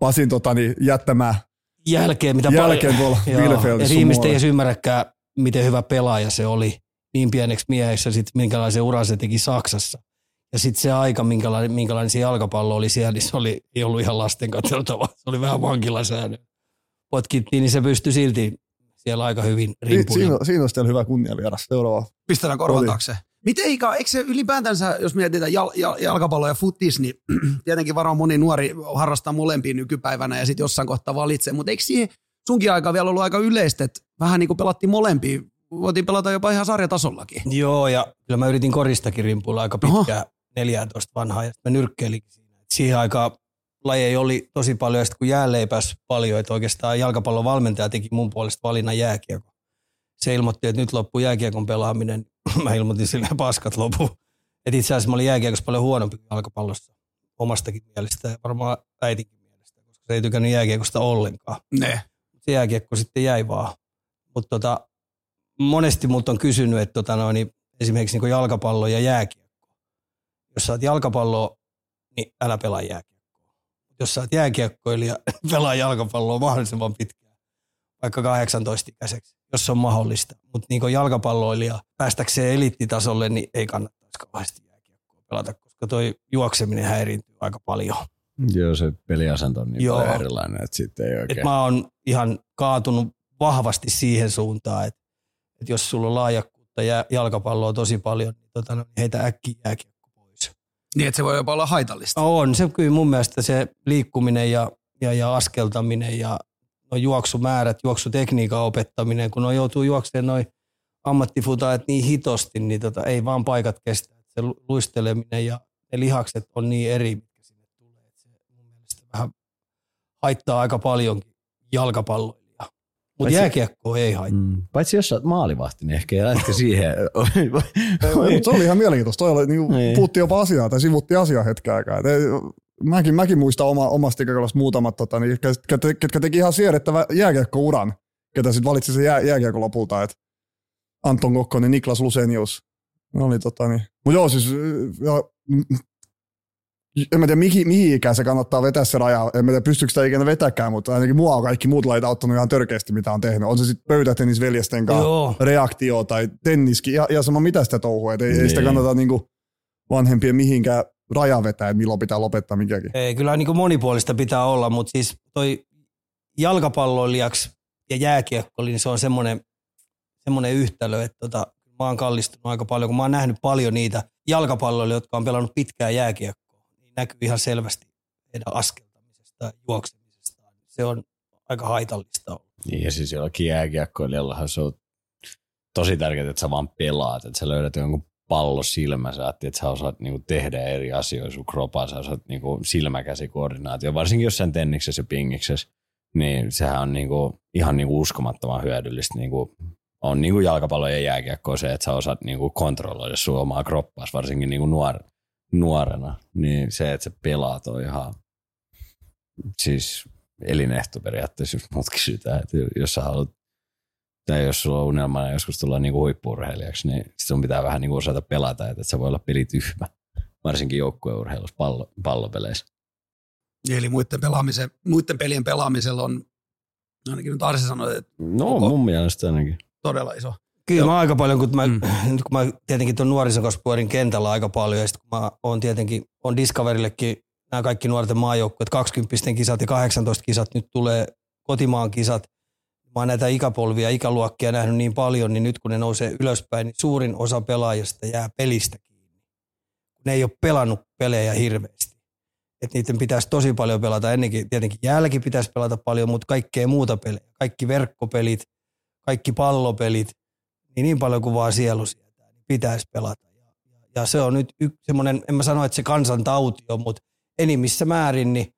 Pasin tota, niin, jättämää jälkeen, mitä jälkeen tuolla Joo, Bielefeldissa ja ihmiset ei edes ymmärräkään, miten hyvä pelaaja se oli niin pieneksi mieheksi ja sitten minkälaisen uran se teki Saksassa. Ja sitten se aika, minkälainen, minkälainen se jalkapallo oli siellä, niin se oli, ei ollut ihan lasten katseltava. Se oli vähän vankilasäännö. Potkittiin, niin se pystyi silti siellä aika hyvin Si- rimpuun. Siinä, siinä olisi teillä hyvä kunnia vieras. Seuraava. Pistetään korvan Oli. taakse. Miten Ika, eikö se ylipäätänsä, jos mietitään jal, jal, jalkapallo ja futis, niin tietenkin varmaan moni nuori harrastaa molempia nykypäivänä ja sitten jossain kohtaa valitsee, mutta eikö siihen sunkin aika vielä ollut aika yleistä, että vähän niin kuin pelattiin molempia, voitiin pelata jopa ihan sarjatasollakin. Joo, ja kyllä mä yritin koristakin rimpuilla aika Oho. pitkään, 14 vanhaa, ja sitten mä nyrkkeilinkin siinä. Et siihen aikaan lajeja oli tosi paljon, ja sitten kun jäälle ei päässyt paljon, että oikeastaan jalkapallon valmentaja teki mun puolesta valinnan jääkiekko. Se ilmoitti, että nyt loppuu jääkiekon pelaaminen. mä ilmoitin sille paskat lopu. Et itse asiassa mä olin jääkiekossa paljon huonompi kuin jalkapallossa omastakin mielestä ja varmaan äitinkin mielestä, koska se ei tykännyt jääkiekosta ollenkaan Ne. se jääkiekko sitten jäi vaan. Mutta tota, monesti multa on kysynyt, että tota noin, niin esimerkiksi niin jalkapallo ja jääkiekko. Jos oot jalkapallo, niin älä pelaa jääkiekkoa. Jos sä oot jääkiekkoilija, pelaa jalkapalloa mahdollisimman pitkään, vaikka 18-ikäiseksi, jos se on mahdollista. Mutta niin jalkapalloilija päästäkseen eliittitasolle, niin ei kannattaisi kauheasti jääkiekkoa pelata, koska toi juokseminen häiriintyy aika paljon. Joo, se peliasento on niin Joo. erilainen, että sitten ei Et oikein. mä oon ihan kaatunut vahvasti siihen suuntaan, että, että jos sulla on laajakkuutta ja jalkapalloa tosi paljon, niin tota, no, heitä äkkiä jääkiekko pois. Niin, että se voi jopa olla haitallista. On se kyllä mun mielestä se liikkuminen ja, ja, ja askeltaminen ja no juoksumäärät, juoksutekniikan opettaminen, kun on joutuu juoksemaan noin ammattifutaajat niin hitosti, niin tota, ei vaan paikat kestä. Se lu- luisteleminen ja ne lihakset on niin eri, mitkä sinne tulee. että Se mun mielestä vähän haittaa aika paljonkin jalkapalloilijaa. Mutta jääkiekko ei haittaa. Mm. Paitsi jos sä oot maalivahti, niin ehkä lätkö siihen. Ei, mutta se oli ihan mielenkiintoista. Toi oli, niin Niin. puhuttiin jopa asiaa tai sivutti asiaa hetken aikaa. Et mäkin, mäkin muistan oma, omasta ikäkaudesta muutamat, tota, niin, ketkä, ketkä teki ihan siedettävä jääkiekkouran, ketä sitten valitsi sen jää, jääkiekko lopulta. Et Anton Kokkonen, Niklas Lusenius. Ne oli tota niin. Mutta joo, siis ja, en mä tiedä mihin, mihin ikään se kannattaa vetää se raja. En mä tiedä pystyykö sitä ikinä vetäkään, mutta ainakin mua on kaikki muut lajit auttanut ihan törkeästi, mitä on tehnyt. On se sitten pöytätennis veljesten kanssa, Joo. reaktio tai tenniskin, ja, ja sama mitä sitä touhua. Ei, ei sitä Niin. kannata niinku vanhempien mihinkään raja vetää, että milloin pitää lopettaa mikäkin. Ei, kyllä niin kuin monipuolista pitää olla, mutta siis toi jalkapalloilijaksi ja jääkiekko, niin se on semmoinen, semmoinen yhtälö, että tota, mä oon kallistunut aika paljon, kun mä oon nähnyt paljon niitä jalkapalloilijoita, jotka on pelannut pitkään jääkiekkoa, niin näkyy ihan selvästi heidän askeltamisesta ja juoksemisestaan. Se on aika haitallista. Niin ja siis jollakin jääkiekkoilijallahan se on tosi tärkeää, että sä vaan pelaat, että sä löydät jonkun pallo silmä, sä ajattelet, että sä osaat niinku tehdä eri asioita sun kropaan, sä osaat niinku silmäkäsikoordinaatio, varsinkin jossain tenniksessä ja pingiksessä, niin sehän on niinku, ihan niinku uskomattoman hyödyllistä. Niinku, on niinku jalkapallo ja jääkiekko se, että sä osaat niinku kontrolloida sun omaa kroppaas, varsinkin niinku nuor, nuorena. Niin se, että sä pelaat on ihan siis elinehto periaatteessa, jos mut kysytään, että jos sä haluat tai jos sulla on unelmana joskus tulla niinku huippuurheilijaksi, niin sit sun pitää vähän niinku osata pelata, että sä voi olla pelityhmä, varsinkin joukkueurheilussa, pallo, pallopeleissä. Eli muiden, pelaamisen, muiden pelien pelaamisella on, ainakin nyt Arsi sanoi, että No Onko- mun mielestä ainakin. todella iso. Kyllä mä aika paljon, kun mä, Mm. nyt kun mä tietenkin tuon pyörin kentällä aika paljon, ja sitten kun mä oon tietenkin, on Discoverillekin nämä kaikki nuorten maajoukkueet, 20 kisat ja 18 kisat, nyt tulee kotimaan kisat. Mä oon näitä ikäpolvia, ikäluokkia nähnyt niin paljon, niin nyt kun ne nousee ylöspäin, niin suurin osa pelaajista jää pelistä kiinni. ne ei ole pelannut pelejä hirveästi. Että niiden pitäisi tosi paljon pelata. Ennenkin tietenkin jälki pitäisi pelata paljon, mutta kaikkea muuta pelejä. Kaikki verkkopelit, kaikki pallopelit, niin niin paljon kuin vaan sielu sieltä, niin pitäisi pelata. Ja, ja se on nyt yksi semmoinen, en mä sano, että se kansantauti on, mutta enimmissä määrin niin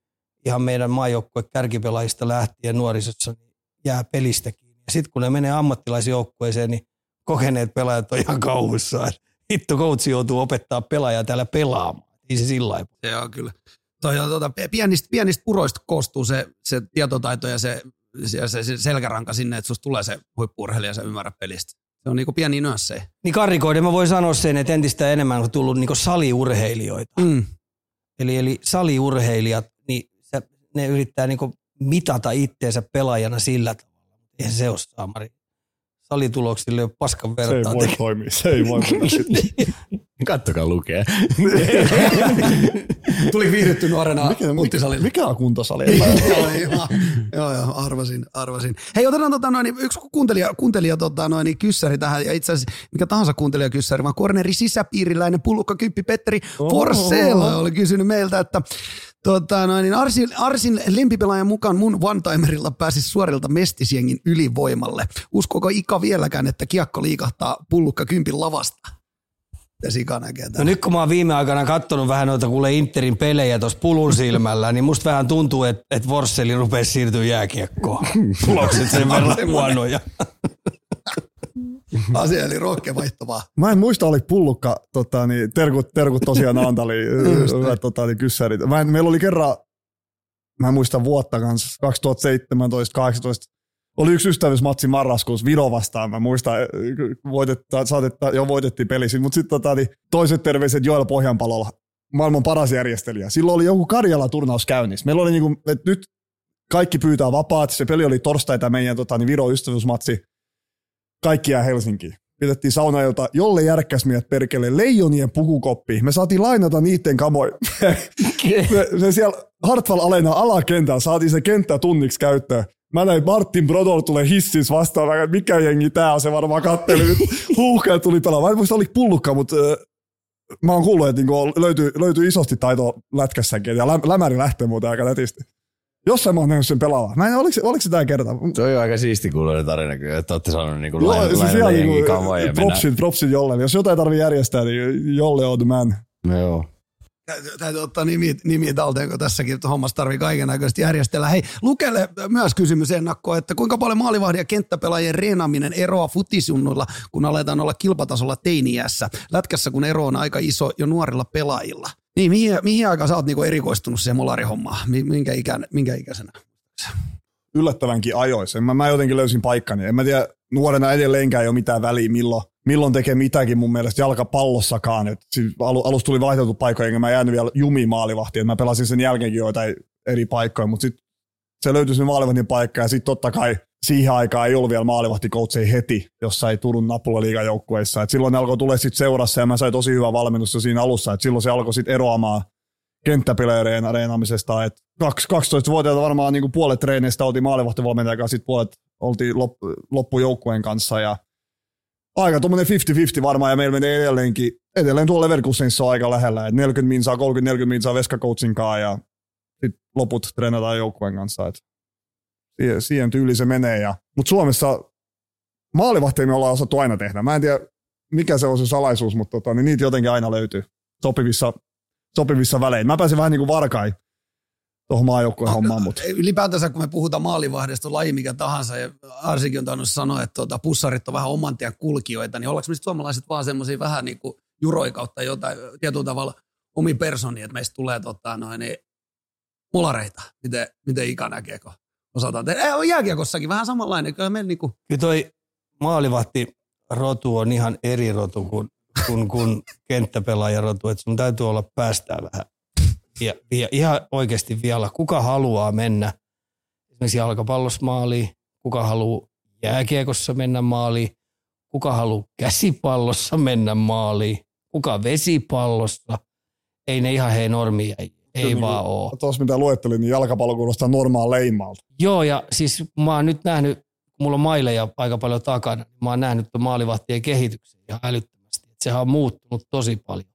ihan meidän maajoukkue kärkipelaajista lähtien nuorisossa niin jää pelistä kiinni. Ja sitten kun ne menee ammattilaisjoukkueeseen, niin kokeneet pelaajat on ihan kauhuissaan. Hitto coachi joutuu opettaa pelaajaa täällä pelaamaan. Ei se sillä lailla. On kyllä. Toi on, tuota, pienistä, pienistä puroista koostuu se, se tietotaito ja se, se, se, se selkäranka sinne, että susta tulee se huippuurheilija ja sä ymmärrät pelistä. Se on niinku pieni nössejä. Niin karikoiden mä voin sanoa sen, että entistä enemmän on tullut niinku saliurheilijoita. Mm. Eli, eli saliurheilijat, niin se, ne yrittää niinku mitata itteensä pelaajana sillä tavalla. Eihän se ole saamari. Salituloksille ei ole paskan Se ei vertaa. voi toimia, se ei voi. Kattokaa lukee. Tuli viihdytty nuorena Mikä, multisalilla. mikä on kuntosali? joo, joo, arvasin, arvasin. Hei, otetaan tota noin, yksi kuuntelija, kuuntelija tota noin, kyssäri tähän, ja itse asiassa mikä tahansa kuuntelija kyssäri, vaan Korneri sisäpiiriläinen pullukka kyppi Petteri Forsell oli kysynyt meiltä, että Tota, noin, niin Arsin, Arsin lempipelaajan mukaan mun one-timerilla pääsi suorilta mestisjengin ylivoimalle. Uskoko Ika vieläkään, että kiekko liikahtaa pullukka kympin lavasta? Ja Sika näkee No nyt kun mä oon viime aikana kattonut vähän noita kuule Interin pelejä tuossa pulun silmällä, niin musta vähän tuntuu, että, että Vorsseli rupesi siirtyä jääkiekkoon. Tulokset sen verran huonoja. Asia eli rohkea vaihto vaan. Mä en muista, oli pullukka, tota, niin, terkut, terkut tosiaan Antali, hyvät tota, niin, kyssärit. Mä en, meillä oli kerran, mä en muista vuotta kanssa, 2017 18 oli yksi ystävyysmatsi marraskuussa Viro vastaan. Mä muistan, eh, voitetta, saatetta, jo voitettiin peli, mutta sitten tota, niin, toiset terveiset Joel Pohjanpalolla, maailman paras järjestelijä. Silloin oli joku Karjala-turnaus käynnissä. Meillä oli niinku, että nyt kaikki pyytää vapaat. Se peli oli torstaita meidän tota, niin Viro ystävyysmatsi. Kaikki jää Helsinkiin. Pidettiin saunailta, jolle järkkäs meidät perkele leijonien pukukoppi. Me saatiin lainata niiden kamoja. me, me siellä Hartwall Alena alakentällä saatiin se kenttä tunniksi käyttöön. Mä näin Martin Brodor tulee hississä vastaan, mä käyn, mikä jengi tää on, se varmaan katteli nyt. Huuhkajat tuli pelaamaan. Mä en muista, oliko pullukka, mutta äh, mä oon kuullut, että niinku löytyy, löytyy isosti taitoa lätkässäkin, ja lä- lämäri lähtee muuten aika nätisti. Jossain mä oon nähnyt sen pelaamaan. Mä en, oliko, oliko se tää kerta? Se on jo aika siisti kuuloinen tarina, kyllä, että olette saanut niinku Joo, lain, siis ihan niinku, propsit, propsit Jollelle. Jos jotain tarvii järjestää, niin Jolle on the man. No joo. Täytyy, ottaa nimi, nimi talteen, kun tässäkin hommassa tarvii kaiken näköisesti järjestellä. Hei, Lukelle myös kysymys ennakko, että kuinka paljon maalivahdin ja kenttäpelaajien reenaaminen eroaa futisunnuilla, kun aletaan olla kilpatasolla teiniässä. Lätkässä, kun ero on aika iso jo nuorilla pelaajilla. Niin, mihin, mihin aikaan sä oot niinku erikoistunut siihen molarihommaan? Mi- Minkä, ikän, minkä ikäisenä? yllättävänkin ajoissa. Mä, mä jotenkin löysin paikkani. En mä tiedä, nuorena edelleenkään ei ole mitään väliä, milloin, milloin tekee mitäkin mun mielestä jalkapallossakaan. Et siis alu, alussa tuli vaihdeltu paikkoja, enkä mä jäänyt vielä jumiin maalivahtiin. Mä pelasin sen jälkeenkin joitain eri paikkoja, mutta sitten se löytyi se maalivahdin paikka ja sitten totta kai siihen aikaan ei ollut vielä maalivahtikoutseja heti jossain Turun Napulla liigajoukkueissa. Et silloin ne alkoi tulla sitten seurassa ja mä sain tosi hyvää valmennusta siinä alussa. Et silloin se alkoi sitten eroamaan kenttäpeleiden areenaamisesta. Et kaksi- 12-vuotiaita varmaan niin puolet treeneistä oltiin maalivahtivalmentajan kanssa, sitten puolet oltiin lop, loppujoukkueen kanssa. Ja aika tuommoinen 50-50 varmaan, ja meillä menee edelleenkin, edelleen tuolla Leverkusenissa on aika lähellä, että 40 minsaa, 30-40 minsaa kanssa, ja sitten loput treenataan joukkueen kanssa. Et siihen, siihen tyyliin se menee. Ja, mutta Suomessa maalivahtia me ollaan osattu aina tehdä. Mä en tiedä, mikä se on se salaisuus, mutta tota, niin niitä jotenkin aina löytyy sopivissa, sopivissa välein. Mä pääsin vähän niin kuin varkain tuohon maajoukkueen hommaan, mutta Ylipäätänsä kun me puhutaan maalivahdesta, laji mikä tahansa, ja Arsikin on tainnut sanoa, että tuota, pussarit on vähän oman tien kulkijoita, niin ollaanko me suomalaiset vaan semmoisia vähän niin kuin juroi kautta jotain tietyllä tavalla omi personi, että meistä tulee tota, noin, niin, molareita, miten, miten Ika näkee, kun osataan tehdä. Eh, on jääkiekossakin vähän samanlainen, kyllä me niin kuin, Kyllä toi maalivahti rotu on ihan eri rotu kuin, kuin, kuin kenttäpelaajarotu, että sun täytyy olla päästään vähän. Ja, ja ihan oikeasti vielä, kuka haluaa mennä esimerkiksi jalkapallossa maaliin, kuka haluaa jääkiekossa mennä maaliin, kuka haluaa käsipallossa mennä maaliin, kuka vesipallossa. Ei ne ihan hei normia, ei, ei vaan oo. tuossa mitä luettelin, niin jalkapallo kuulostaa normaal leimalta. Joo, ja siis mä oon nyt nähnyt, kun mulla on maileja aika paljon takana, niin mä oon nähnyt tuon maalivahtien kehityksen ihan älyttömästi. Et sehän on muuttunut tosi paljon.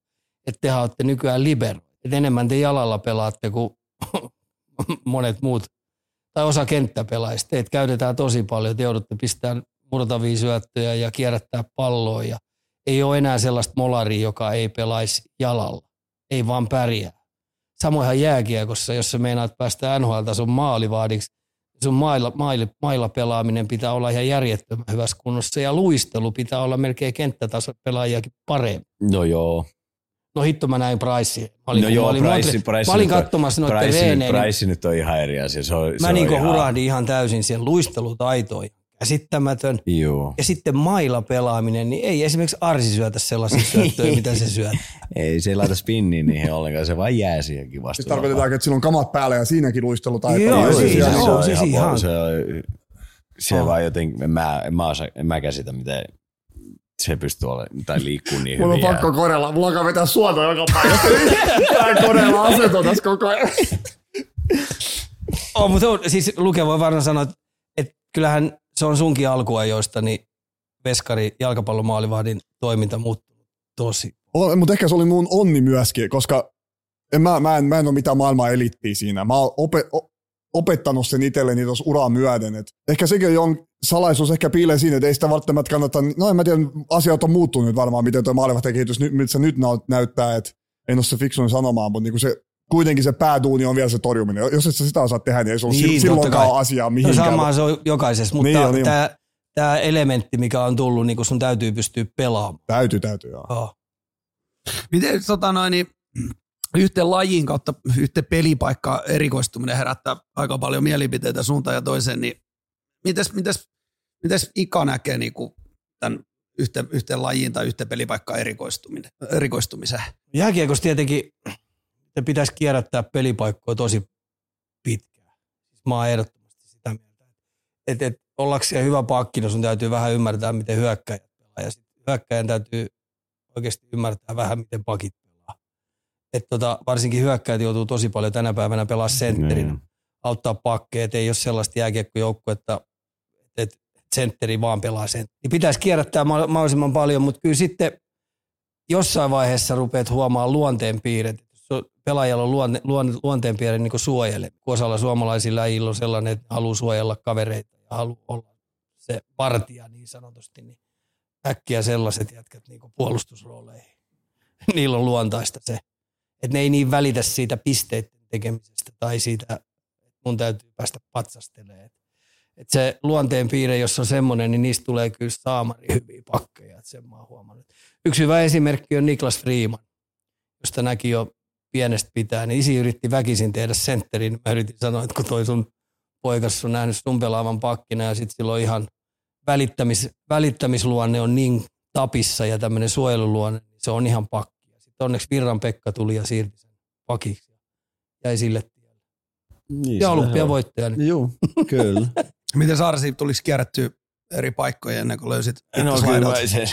että te olette nykyään libero. Että enemmän te jalalla pelaatte kuin monet muut, tai osa kenttäpelaajista. Teitä käytetään tosi paljon, te joudutte pistämään murtavia syöttöjä ja kierrättää palloa ja ei ole enää sellaista molaria, joka ei pelaisi jalalla. Ei vaan pärjää. Samoinhan jääkiekossa, jos sä meinaat päästä NHL-tason maalivaadiksi, sun mailla, mailla, mailla pelaaminen pitää olla ihan järjettömän hyvässä kunnossa ja luistelu pitää olla melkein kenttätason pelaajakin paremmin. No joo. No hitto mä näin Price. Mä olin, no joo, mä olin, Price, Montre- Price, mä olin nyt on- katsomassa noita Price, reenejä. niin Price nyt on ihan eri asia. Se on, se Mä on niinku ihan, hurahdin ihan täysin siihen luistelutaitoon. Käsittämätön. Joo. Ja sitten mailla pelaaminen, niin ei esimerkiksi Arsi syötä sellaisia syöttöjä, mitä se syöt. Ei se laita spinniin niihin ollenkaan, se vaan jää siihen kivasti. Siis tarkoitetaan, että sillä on kamat päällä ja siinäkin luistelutaito. Joo, Ja siis siis ihan- ihan- joo, siis ihan- Se, on- se Oh. vaan jotenkin, en mä, en mä, osaa, en mä käsitä, miten se pystyy olemaan, tai liikkuu niin Mulla on hyvin. pakko korella, mulla alkaa vetää suota joka päivä. Tää korella aseton tässä koko ajan. Oh, mutta on, siis Luke voi varmaan sanoa, että, että kyllähän se on sunkin alkuajoista, niin veskari jalkapallomaalivahdin toiminta muuttunut tosi. Mutta ehkä se oli mun onni myöskin, koska en, mä, mä, en, mä en ole mitään maailman elittiä siinä. Mä oon ope, o, opettanut sen itselleni tuossa uraa myöden. Et ehkä sekin on salaisuus ehkä piilee siinä, että ei sitä välttämättä kannata, no en mä tiedä, asiat on muuttunut nyt varmaan, miten tuo maalivahten kehitys, nyt, mitä se nyt näyttää, että en ole se fiksuin sanomaan, mutta niinku se, kuitenkin se pääduuni on vielä se torjuminen. Jos et sä sitä osaa tehdä, niin ei se ole Niin, silloinkaan kai. asiaa No mihinkään. samaa se on jokaisessa, mutta Niin niin on, niin tämä, tämä elementti, mikä on tullut, niin kun sun täytyy pystyä pelaamaan. Täytyy, täytyy, joo. Oh. Miten tota noin, niin, yhteen lajiin kautta yhteen pelipaikkaan erikoistuminen herättää aika paljon mielipiteitä suuntaan ja toiseen, niin mites, mites, mites Ika näkee niin kuin tämän yhteen, yhteen lajiin tai yhteen pelipaikkaan erikoistuminen, erikoistumisen? Jääkiekossa tietenkin te pitäisi kierrättää pelipaikkoja tosi pitkään. Siis Mä oon ehdottomasti sitä mieltä. Että et, ollakseen hyvä pakki, niin sun täytyy vähän ymmärtää, miten hyökkäjät pelaa. Ja sit hyökkäjän täytyy oikeasti ymmärtää vähän, miten pakit pelaa. Et tota, varsinkin hyökkäjät joutuu tosi paljon tänä päivänä pelaa sentterinä. Niin. auttaa pakkeja, että ei ole sellaista jääkiekkojoukkuetta, että sentteri vaan pelaa sen. Niin pitäisi kierrättää ma- mahdollisimman paljon, mutta kyllä sitten jossain vaiheessa rupeat huomaan luonteenpiirret. Jos on- Pelaajalla on luonte, luon, luonteenpiirre niin suojele. Osalla suomalaisilla äijillä on sellainen, että haluaa suojella kavereita ja haluaa olla se partija niin sanotusti, niin äkkiä sellaiset jätkät niin puolustusrooleihin. Niillä on luontaista se, että ne ei niin välitä siitä pisteiden tekemisestä tai siitä, että mun täytyy päästä patsastelemaan. Et- se luonteen piirre, jos on semmoinen, niin niistä tulee kyllä saamari hyviä pakkeja, että sen mä oon huomannut. Yksi hyvä esimerkki on Niklas Freeman, josta näki jo pienestä pitää, niin isi yritti väkisin tehdä sentterin. Mä yritin sanoa, että kun toi sun poikas on nähnyt sun pelaavan pakkina ja sitten silloin ihan välittämis, välittämisluonne on niin tapissa ja tämmöinen suojeluluonne, niin se on ihan pakki. Onneksi Virran Pekka tuli ja siirti sen pakiksi. Jäi sille tielle. Niin, Ja olympiavoittaja. on. Joo, kyllä. Miten Sarsi tulisi kierrättyä eri paikkoja ennen kuin löysit No kyllä se,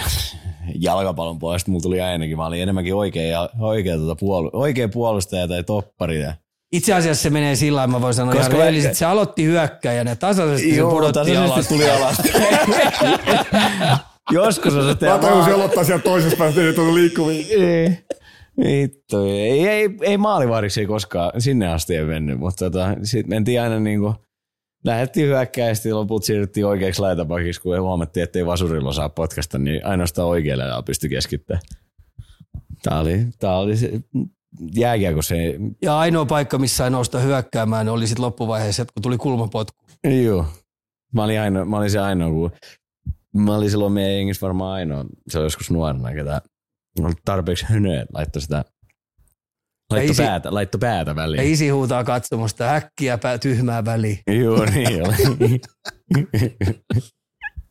jalkapallon puolesta mulla tuli ainakin. Mä olin enemmänkin oikea, ja- oikea, tuota puolu, oikea puolustaja tai toppari. Ja. Itse asiassa se menee sillä lailla, mä voin sanoa Koska ihan rehellisesti, että se aloitti hyökkäjänä ja tasaisesti se pudotti alas. tuli alas. Joskus on se Mä tajusin aloittaa sieltä toisesta päästä, niin tuonne liikkuviin. Ei. Vittu, ei, ei, ei maalivaariksi ei koskaan, sinne asti ei mennyt, mutta tota, sitten mentiin aina niinku, lähdettiin hyökkää ja sitten loput siirryttiin oikeaksi laitapakiksi, kun huomattiin, että ei vasurilla saa potkasta, niin ainoastaan oikealle ajalla pystyi keskittämään. Tää oli, tää oli se, jääkiekko se, Ja ainoa paikka, missä sai nousta hyökkäämään, niin oli sitten loppuvaiheessa, kun tuli kulmapotku. joo. Mä olin, ainoa, mä olin se ainoa, kun mä olin silloin meidän jengissä varmaan ainoa, se oli joskus nuorena, ketä oli tarpeeksi että laittoi sitä Laitto isi- päätä, laitto päätä Ja väliin. isi huutaa katsomusta äkkiä pää, tyhmää väliin. Joo, niin oli.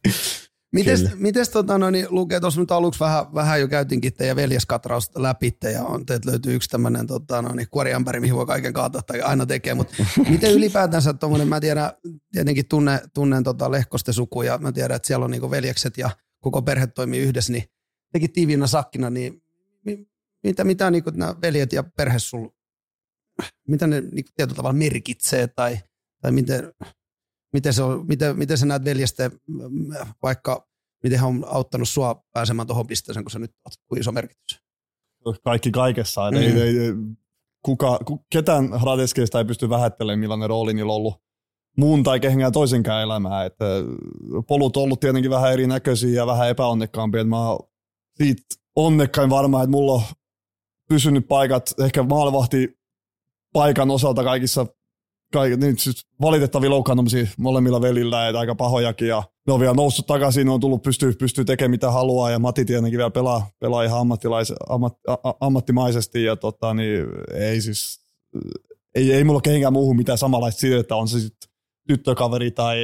Mites, Kyllä. mites tota, no, niin, lukee tuossa nyt aluksi vähän, vähän jo käytinkin teidän veljeskatrausta läpi ja on, teiltä löytyy yksi tämmöinen tota, no, niin, kuoriämpäri, mihin voi kaiken kaataa tai aina tekee, mutta miten ylipäätänsä tuommoinen, mä tiedän, tietenkin tunne, tunnen tota Lehkosten suku ja mä tiedän, että siellä on niinku veljekset ja koko perhe toimii yhdessä, niin tekin tiiviinä sakkina, niin mi, mitä, mitä niinku nämä veljet ja perhe sul, mitä ne niinku tietyllä tavalla merkitsee tai, tai miten, miten, se on, miten, miten sä näet veljesten, mm, vaikka miten hän on auttanut sua pääsemään tuohon pisteeseen, kun sä nyt kuin iso merkitys? kaikki kaikessa. Mm. Ei, ei, kuka, ketään Hradeskeista ei pysty vähättelemään, millainen rooli niillä on ollut muun tai kehenkään toisenkään elämää. Että polut on ollut tietenkin vähän erinäköisiä ja vähän epäonnekkaampia. Mä oon siitä onnekkain varmaan, että mulla on pysynyt paikat ehkä maalvahti paikan osalta kaikissa kaik, niin, siis valitettavia loukkaantumisia molemmilla velillä, että aika pahojakin. Ja ne on vielä noussut takaisin, ne on tullut, pystyy, pystyy tekemään mitä haluaa ja Mati tietenkin vielä pelaa, pelaa ihan ammat, a, ammattimaisesti ja tota, niin, ei siis, ei, ei mulla kehenkään muuhun mitään samanlaista siitä, että on se sitten tyttökaveri tai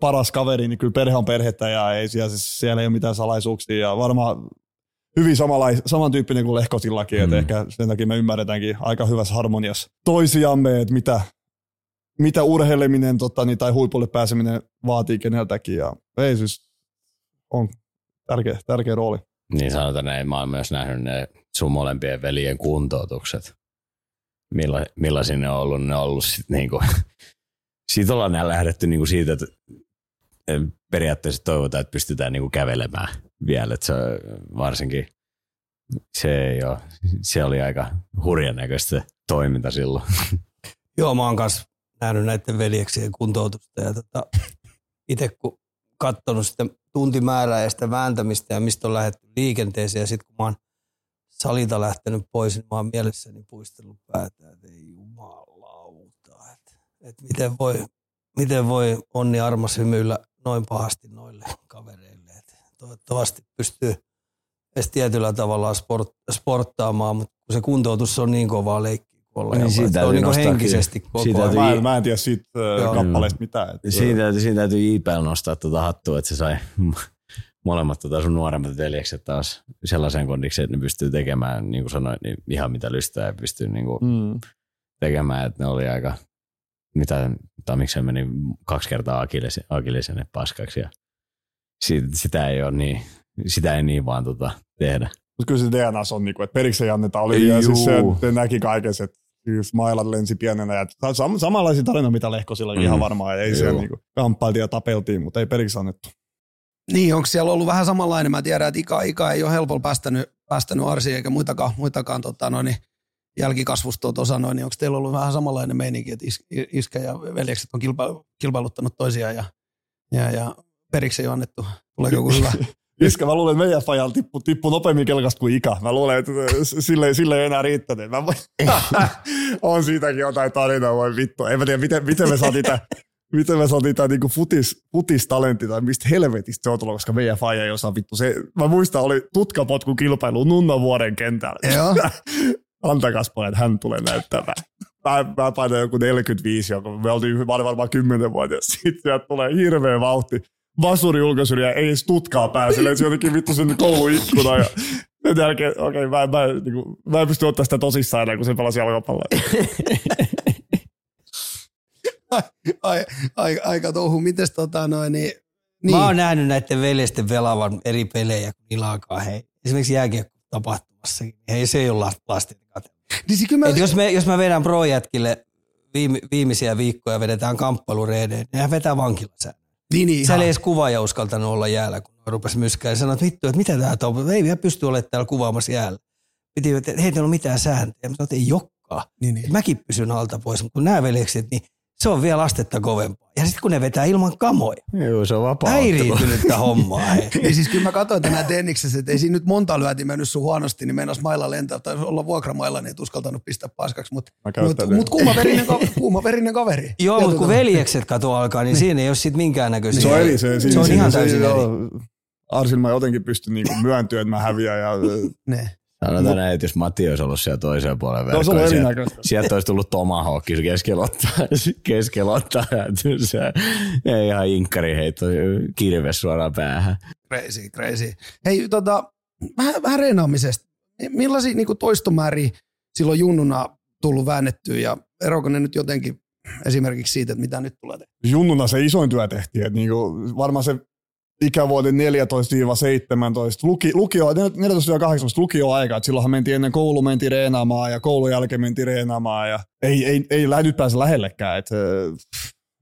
paras kaveri, niin kyllä perhe on perhettä ja ei siellä, siis siellä ei ole mitään salaisuuksia ja varmaan hyvin samanlais, samantyyppinen kuin Lehkosillakin, mm. että ehkä sen takia me ymmärretäänkin aika hyvässä harmoniassa toisiamme, että mitä, mitä urheileminen tota, niin, tai huipulle pääseminen vaatii keneltäkin ja ei siis on tärkeä, tärkeä rooli. Niin sanotaan näin, mä oon myös nähnyt ne sun molempien veljen kuntoutukset. Milla, millaisia ne on ollut? Ne on ollut sit niinku, siitä ollaan lähdetty niinku siitä, että periaatteessa toivotaan, että pystytään niinku kävelemään vielä, että se varsinkin se, ei ole, se oli aika hurjan näköistä toiminta silloin. Joo, mä oon kanssa nähnyt näiden veljeksien kuntoutusta ja tota, itse kun katsonut sitä tuntimäärää ja sitä vääntämistä ja mistä on lähdetty liikenteeseen ja sitten kun mä oon salita lähtenyt pois, niin mä oon mielessäni puistellut päätä, että ei jumalauta, että, että miten voi, miten voi onni armas hymyillä noin pahasti noille kavereille. Toivottavasti pystyy edes tietyllä tavalla sport, sporttaamaan, mutta kun se kuntoutus on niin kovaa leikki olla. Niin siitä se on niin henkisesti koko siitä ajan. Mä, mä en tiedä siitä Joo. kappaleesta mitään. Että siitä, siitä täytyy IPL nostaa tuota hattua, että se sai molemmat tota sun nuoremmat veljekset taas sellaisen kondikseen, että ne pystyy tekemään, niin kuin sanoin, niin ihan mitä lystää ja pystyy niin kuin mm. tekemään, että ne oli aika mitä, tai miksi se meni kaksi kertaa akillisen, paskaksi ja sitä ei ole niin, sitä ei niin vaan tota, tehdä. Mutta kyllä se DNA on, niin kuin, että periksi ei anneta. Oli vielä siis se, että näki kaiken, että just mailat lensi pienenä. Ja sam- samanlaisia tarinoita, mitä Lehkosillakin mm. ihan varmaan. Ei se niin kamppailtiin ja tapeltiin, mutta ei periksi annettu. Niin, onko siellä ollut vähän samanlainen? Mä tiedän, että Ika, Ika ei ole helpolla päästänyt, päästänyt Arsi eikä muitakaan, muitakaan tota, no, niin jälkikasvustoa osanoin, niin onko teillä ollut vähän samanlainen meininki, että is, iskä ja veljekset on kilpa, kilpailuttanut toisiaan ja, ja, ja periksi ole annettu? Tuleeko joku hyvä? Iskä, mä luulen, että meidän fajalla tippu, tippu nopeammin kelkasta kuin Ika. Mä luulen, että sille, sille ei enää riittänyt. Mä voin, on siitäkin jotain tarinaa, voi vittu. En mä tiedä, miten, miten me saatiin tämä miten me saatiin tämä niinku futis, futistalentti tai mistä helvetistä se on tullut, koska meidän faija ei osaa vittu. Se, mä muistan, oli tutkapotku kilpailu Nunnavuoren kentällä. Joo. Antakas pojat, hän tulee näyttämään. Mä, mä painan joku 45, joka me oltiin varmaan 10 vuotta. Sitten sieltä tulee hirveä vauhti vasuri ulkoisuri ja ei edes tutkaa pääselle. Se jotenkin vittu sen kouluikkuna ja sen jälkeen, okei, okay, mä, mä, niin kuin, mä en pysty ottaa sitä tosissaan enää, kun se pelasi jalkapalloa. ai, ai, aika touhu. Mites tota noin, niin, niin. Mä oon nähnyt näiden veljesten velavan eri pelejä, kun niillä alkaa hei. Esimerkiksi jääkiekko tapahtumassa. Hei, se ei ole lasten niin mä... jos, me, jos mä vedän pro-jätkille viime, viimeisiä viikkoja vedetään kamppailureedeen, niin hän vetää vankilasään. Niin, niin, Sä ei edes kuvaaja uskaltanut olla jäällä, kun rupesi myskään ja sanoi, että vittu, että mitä tää on, ei vielä pysty olemaan täällä kuvaamassa jäällä. Piti, että hei, ei ole mitään sääntöjä. Mä sanoin, että ei jokkaa. Niin, niin. Mäkin pysyn alta pois, mutta kun nämä veljekset, niin se on vielä astetta kovempaa. Ja sitten kun ne vetää ilman kamoja. Joo, se on vapaa. Häiriintynyttä hommaa. niin siis kyllä mä katsoin tänään tenniksessä, että ei siinä nyt monta lyöti mennyt sun huonosti, niin meinas mailla lentää tai olla vuokramailla, niin et uskaltanut pistää paskaksi. Mutta mut, mut kuumaverinen, kuumaverinen kaveri. Joo, mutta kun veljekset kato alkaa, niin, niin. siinä ei ole sit minkäännäköisiä. Se on eri. Se, se, se on ihan täysin eri. Arsin mä jotenkin pystyn niinku myöntyä, että mä häviän. Ja, Sanotaan näin, että jos Matti olisi ollut siellä toiseen puolen verkkoon, no, sieltä, sieltä olisi tullut Tomahawk keskellä ottaa, keskellä ottaa se ei ihan inkkari heitto kirves suoraan päähän. Crazy, crazy. Hei, tota, vähän, vähän reenaamisesta. Millaisia niin toistomääriä silloin junnuna tullut väännettyä ja eroako ne nyt jotenkin esimerkiksi siitä, että mitä nyt tulee tehdä? Junnuna se isoin työ tehtiin. Että niin kuin, varmaan se ikävuoden 14-17, luki, lukio, 14-18 lukioaika, että silloinhan mentiin ennen koulu mentiin reenaamaan ja koulun jälkeen mentiin reenaamaan ja ei, ei, ei nyt pääse lähellekään, että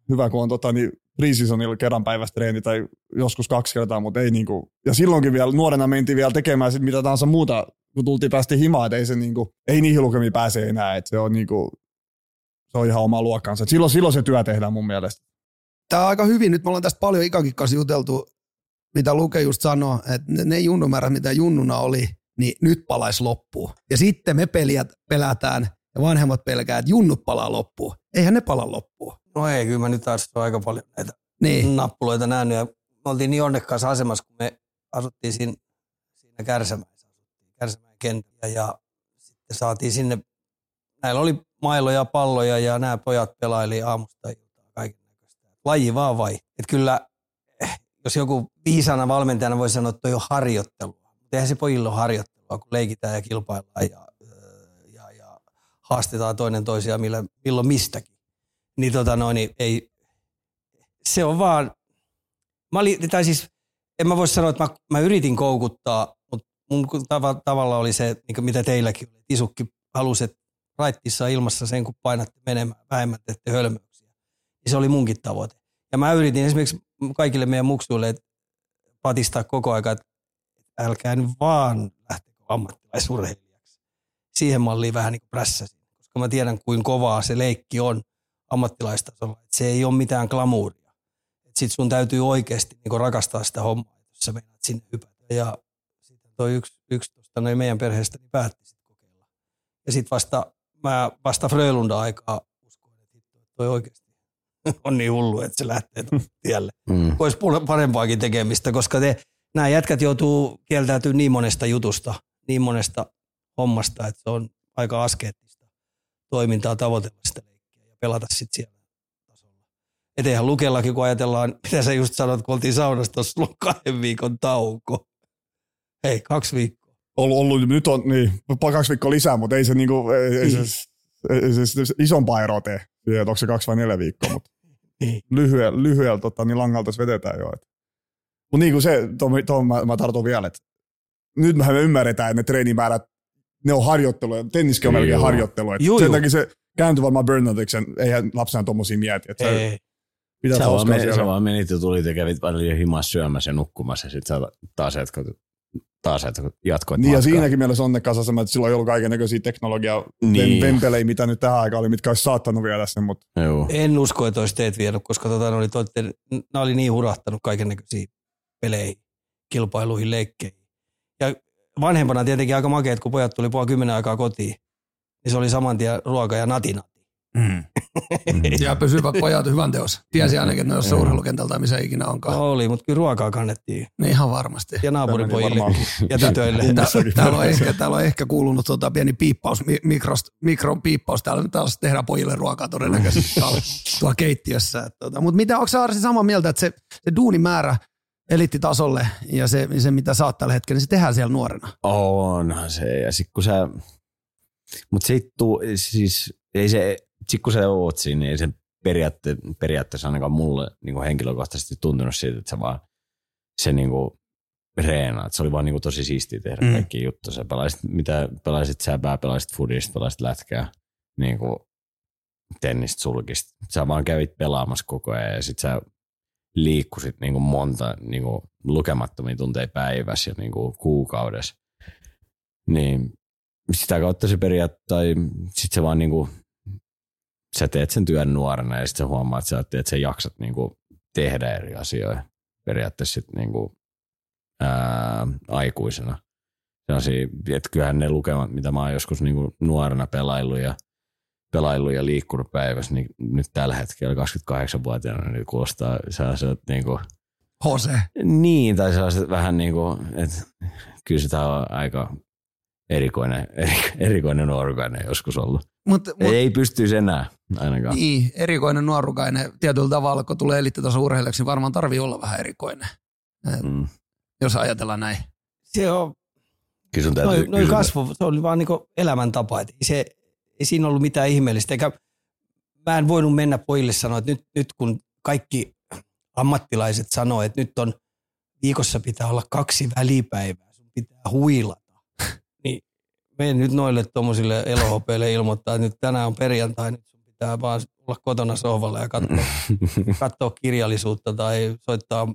hyvä kun on tota, niin preseasonilla kerran päivästä treeni tai joskus kaksi kertaa, mutta ei niinku, ja silloinkin vielä nuorena mentiin vielä tekemään sit mitä tahansa muuta kun tultiin päästi himaan, että ei, se niinku, ei niihin lukemiin pääse enää, että se on, niinku, se on ihan oma luokkansa. Silloin, silloin se työ tehdään mun mielestä. Tämä on aika hyvin, nyt me ollaan tästä paljon Ikakin kanssa juteltu, mitä Luke just sanoi, että ne, junnumäärät, mitä junnuna oli, niin nyt palaisi loppuun. Ja sitten me peliät pelätään ja vanhemmat pelkää, että junnut palaa loppuun. Eihän ne pala loppuun. No ei, kyllä mä nyt taas on aika paljon näitä Niin. nappuloita nähnyt. Ja me oltiin niin onnekkaassa asemassa, kun me asuttiin siinä, siinä Kärsämäessä, Kärsämäen kentällä ja sitten saatiin sinne, näillä oli mailoja, palloja ja nämä pojat pelaili aamusta iltaan kaiken näköistä. Laji vaan vai. Että kyllä, jos joku viisana valmentajana voi sanoa, että toi on harjoittelua. Eihän se pojille ole harjoittelua, kun leikitään ja kilpaillaan ja, ja, ja haastetaan toinen toisiaan millä, milloin mistäkin. Niin tota noin, niin ei, se on vaan, mä olin, tai siis en mä voi sanoa, että mä, mä yritin koukuttaa, mutta mun tava, tavalla oli se, niin mitä teilläkin oli. Isukki halusi, että raittissa ilmassa sen, kun painatte menemään vähemmän, teette hölmöyksiä. Ja se oli munkin tavoite. Ja mä yritin esimerkiksi kaikille meidän muksuille patistaa koko ajan, että älkää nyt vaan lähtekö ammattilaisurheilijaksi. Siihen malliin vähän niin kuin koska mä tiedän, kuin kovaa se leikki on ammattilaistasolla. Että se ei ole mitään glamuuria. Sitten sun täytyy oikeasti niin rakastaa sitä hommaa, jos sä menet sinne hypätä. Ja sitten toi yksi, yksi tuosta noin meidän perheestä niin päätti sitten kokeilla. Ja sitten vasta, mä vasta Frölunda aikaa uskoin, että toi oikeasti on niin hullu, että se lähtee tuolle tielle. Mm. Olisi parempaakin tekemistä, koska te, nämä jätkät joutuu kieltäytyä niin monesta jutusta, niin monesta hommasta, että se on aika askeettista toimintaa tavoitella sitä leikkiä ja pelata sitten siellä tasolla. Et eihän Lukellakin, kun ajatellaan, mitä sä just sanoit, kun oltiin saunassa tuossa ollut kahden viikon tauko. Hei, kaksi viikkoa. Ollut, ollut nyt on niin, kaksi viikkoa lisää, mutta ei se, niinku, ei, ei se, ei se, se, se isompaa eroa tee. Onko se kaksi vai neljä viikkoa, mutta Niin. lyhyellä, lyhyellä tota, niin langalta se vedetään jo. Mutta niin kuin se, tuohon mä, mä tartun vielä, että nyt me ymmärretään, että ne treenimäärät, ne on harjoittelua, tenniskin on Joo. melkein harjoittelua. Et Juu, sen juu. takia se kääntyi varmaan burnoutiksi, eihän lapsena tommosia mieti. Että Ei. pitää Sä vaan, menit, sä vaan menit ja tulit ja kävit paljon himassa syömässä ja nukkumassa ja sitten sä taas jatkoit, taas jatkoit, jatkoit Niin ja matkaa. siinäkin mielessä onnekkaassa asema, että silloin ei ollut kaiken näköisiä teknologiaa, Niin. vempelejä, mitä nyt tähän aikaan oli, mitkä olisi saattanut viedä sen, mutta Joo. En usko, että olisi teet vienyt, koska tota, ne oli, toitte, nämä oli niin hurahtanut kaiken näköisiin peleihin, kilpailuihin, leikkeihin. Ja vanhempana tietenkin aika makeet, kun pojat tuli puoli kymmenen aikaa kotiin, niin se oli saman tien ruoka ja natina. Mm. ja pysyvät pojat hyvän teos. Tiesi ainakin, että ne olisi urheilukentältä tai missä ikinä onkaan. No oli, mutta kyllä ruokaa kannettiin. Niin ihan varmasti. Ja naapuripojille ja tytöille. Täällä on, ehkä, täällä on ehkä kuulunut tota pieni piippaus, mi- mikrost, mikron piippaus. Täällä nyt taas tehdään pojille ruokaa todennäköisesti tuolla, tuolla keittiössä. Et Tota, Mutta mitä, onko Arsi samaa mieltä, että se, se duunimäärä eliittitasolle ja se, se, mitä sä oot tällä hetkellä, niin se tehdään siellä nuorena? Onhan se. Ja sit kun sä, mut sit tuu, siis ei se, sit kun sä oot siinä, niin ei se periaatte, periaatteessa ainakaan mulle niin henkilökohtaisesti tuntunut siitä, että sä vaan se niin kuin reenaat. Se oli vaan niin kuin tosi siistiä tehdä Mm. kaikki juttu. Sä pelaisit, mitä pelasit säpää, pelasit foodista, pelasit lätkää, niin kuin tennistä, sulkista. Sä vaan kävit pelaamassa koko ajan ja sit sä liikkusit niin kuin monta niin kuin lukemattomia tunteja päivässä ja niin kuin kuukaudessa. Niin sitä kautta se periaatteessa, tai sit se vaan niinku, sä teet sen työn nuorena ja sit sä huomaat, että sä, että sä jaksat niinku tehdä eri asioita periaatteessa sit niinku, ää, aikuisena. Sellaisia, että kyllähän ne lukemat, mitä mä oon joskus niinku nuorena pelaillut ja pelaillut ja liikkunut päivässä, niin nyt tällä hetkellä 28-vuotiaana niin kuulostaa sellaiset niinku, HC. niin, tai sellaiset vähän niin kuin, että kyllä sitä on aika erikoinen, eri, erikoinen nuorukainen joskus ollut. Mut, Mut, ei pystyisi enää ainakaan. niin, erikoinen nuorukainen tietyllä tavalla, kun tulee eliittitason urheilijaksi, niin varmaan tarvii olla vähän erikoinen, Mm. jos ajatellaan näin. Se on, Kyllä sun täytyy, noin noi kyllä sun- kasvu, se oli vaan niinku elämäntapa. Et ei, se, ei siinä ollut mitään ihmeellistä. Eikä, mä en voinut mennä pojille sanoa, että nyt, nyt kun kaikki ammattilaiset sanoo, että nyt on viikossa pitää olla kaksi välipäivää, sun pitää huilata. Niin menen nyt noille tuommoisille elohopeille ilmoittaa, että nyt tänään on perjantai, nyt sun pitää vaan olla kotona sohvalla ja katsoa, katsoa kirjallisuutta tai soittaa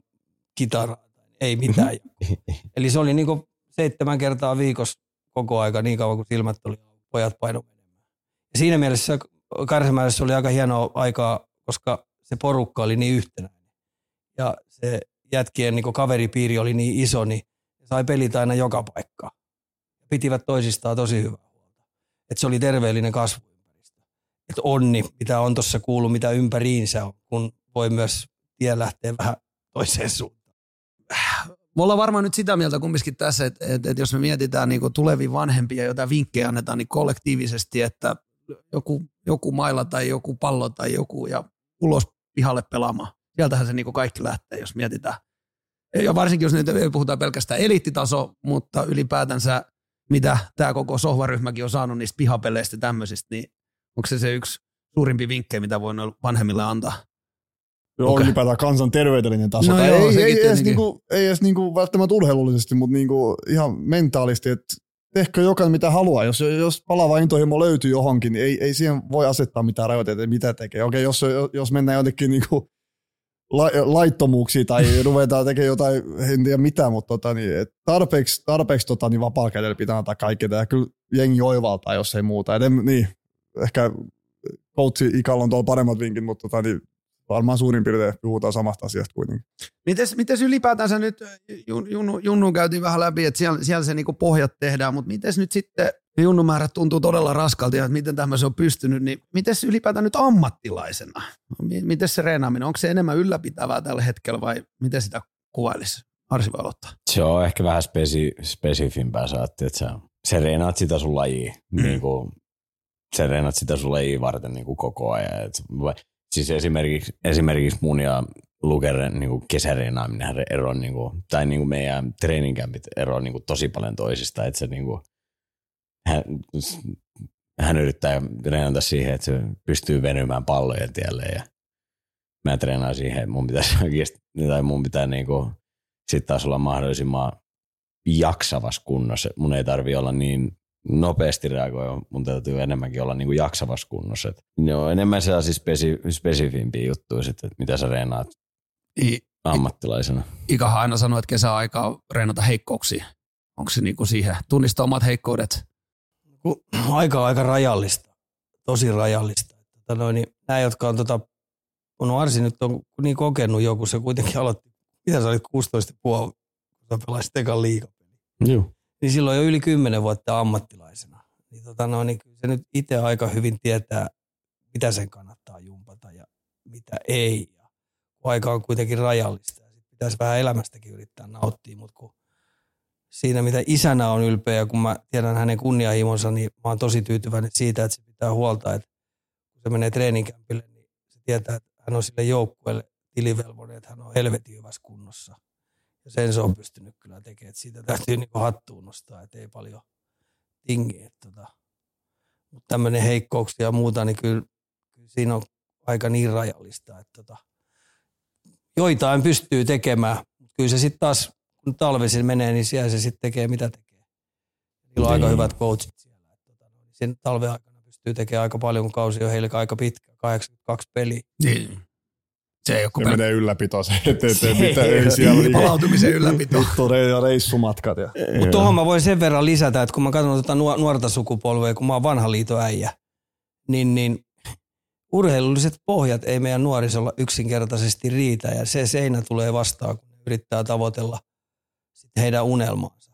kitaraa. Ei mitään. Eli se oli niinku seitsemän kertaa viikossa koko aika niin kauan kuin silmät oli, pojat paino. Ja siinä mielessä Kärsämäessä oli aika hienoa aikaa, koska se porukka oli niin yhtenäinen. Ja se jätkien niin kaveripiiri oli niin iso, niin sai pelit aina joka paikkaan. Pitivät toisistaan tosi hyvää huolta. Että se oli terveellinen kasvuympäristö. Että onni, mitä on tuossa kuullut, mitä ympäriinsä on, kun voi myös tie lähteä vähän toiseen suuntaan. Me ollaan varmaan nyt sitä mieltä kumminkin tässä, että, että, että jos me mietitään niin tulevia vanhempia, joita vinkkejä annetaan niin kollektiivisesti, että joku, joku mailla tai joku pallo tai joku ja ulos pihalle pelaamaan. Sieltähän se niin kaikki lähtee, jos mietitään. Ja varsinkin, jos nyt puhutaan pelkästään eliittitaso, mutta ylipäätänsä mitä tämä koko sohvaryhmäkin on saanut niistä pihapeleistä tämmöisistä, niin onko se se yksi suurimpi vinkkejä, mitä voi vanhemmille antaa? Joo, okay. ylipäätään kansan terveydellinen taso. No joo, ei, ei, edes, niinku, ei edes niinku välttämättä urheilullisesti, mutta niinku ihan mentaalisti, että tehkö jokainen mitä haluaa. Jos, jos palava intohimo löytyy johonkin, niin ei, ei siihen voi asettaa mitään rajoitteita, mitä tekee. Okei, jos, jos mennään jotenkin niinku la, laittomuuksia tai ruvetaan tekemään jotain, en tiedä mitä, mutta tota, niin, et tarpeeksi, tarpeeksi tota, niin vapaa pitää antaa kaikkea. Ja kyllä jengi oivaltaa, jos ei muuta. Et en, niin, ehkä coachi Ikalla on tuolla paremmat vinkit, mutta tota, niin, varmaan suurin piirtein puhutaan samasta asiasta kuitenkin. Mites, mites ylipäätänsä nyt, Junnu, Junnu käytiin vähän läpi, että siellä, siellä se niinku pohjat tehdään, mutta miten nyt sitten, Junnumäärät tuntuu todella raskalta ja miten tämä se on pystynyt, niin miten ylipäätään nyt ammattilaisena? Miten se reenaaminen, onko se enemmän ylläpitävää tällä hetkellä vai miten sitä kuvailisi? Arsi voi aloittaa. Se on ehkä vähän spesi, spesifimpää saatti, että sä, sä reenaat sitä sun lajia, mm. niin kuin, sä reenaat sitä sun lajia varten niin kuin koko ajan. Et, siis esimerkiksi, esimerkiksi mun ja Lukeren niin kesäreenaaminen ero, niin kuin, tai niin kuin meidän treeninkämpit ero niin kuin tosi paljon toisista, että se niin kuin, hän, hän yrittää treenata siihen, että se pystyy venymään pallojen tielle ja mä treenaan siihen, että mun pitäisi oikeasti, tai mun pitää niinku, sitten taas olla mahdollisimman jaksavas kunnossa. Mun ei tarvi olla niin nopeasti reagoida, mun täytyy enemmänkin olla niinku jaksavas kunnossa. Et ne on enemmän sellaisia spesi, spesifimpiä juttuja, sit, että mitä sä reenaat I, ammattilaisena. Ikahan aina sanoo, että kesäaikaa reenata heikkouksia. Onko se niinku siihen, tunnistaa omat heikkoudet, aika on aika rajallista, tosi rajallista. Tota noin, niin nämä, jotka on, tota, on Arsi nyt on niin kokenut joku, se kuitenkin aloitti, mitä sä olit 16 puoli, kun sä pelasit ekan liigapeli. Joo. Niin silloin jo yli 10 vuotta ammattilaisena. Niin, tota noin, niin se nyt itse aika hyvin tietää, mitä sen kannattaa jumpata ja mitä ei. Ja aika on kuitenkin rajallista. Ja pitäisi vähän elämästäkin yrittää nauttia, mutta kun siinä, mitä isänä on ylpeä, kun mä tiedän hänen kunnianhimonsa, niin mä oon tosi tyytyväinen siitä, että se pitää huolta, että kun se menee treeninkämpille, niin se tietää, että hän on sille joukkueelle tilivelvollinen, että hän on helvetin hyvässä kunnossa. Ja sen se on pystynyt kyllä tekemään. Että siitä täytyy niin hattuun nostaa, että ei paljon tingi. Tota. Mutta tämmöinen heikkouksia ja muuta, niin kyllä, kyllä siinä on aika niin rajallista, että tota, joitain pystyy tekemään. Kyllä se sitten taas kun talvisin menee, niin siellä se sitten tekee mitä tekee. Niillä on aika niin. hyvät coachit siellä. Tota, sen talven aikana pystyy tekemään aika paljon, kun kausi on heille aika pitkä, 82 peliä. Niin. Se ei ole menee ylläpito, se, et, et, et, mitä ei siellä niin, palautumisen ylläpito. ja reissumatkat. Ja. Mutta tuohon mä voin sen verran lisätä, että kun mä katson tuota nuorta sukupolvea, kun mä oon vanha liitoäijä, niin, niin urheilulliset pohjat ei meidän nuorisolla yksinkertaisesti riitä ja se seinä tulee vastaan, kun yrittää tavoitella – heidän unelmaansa.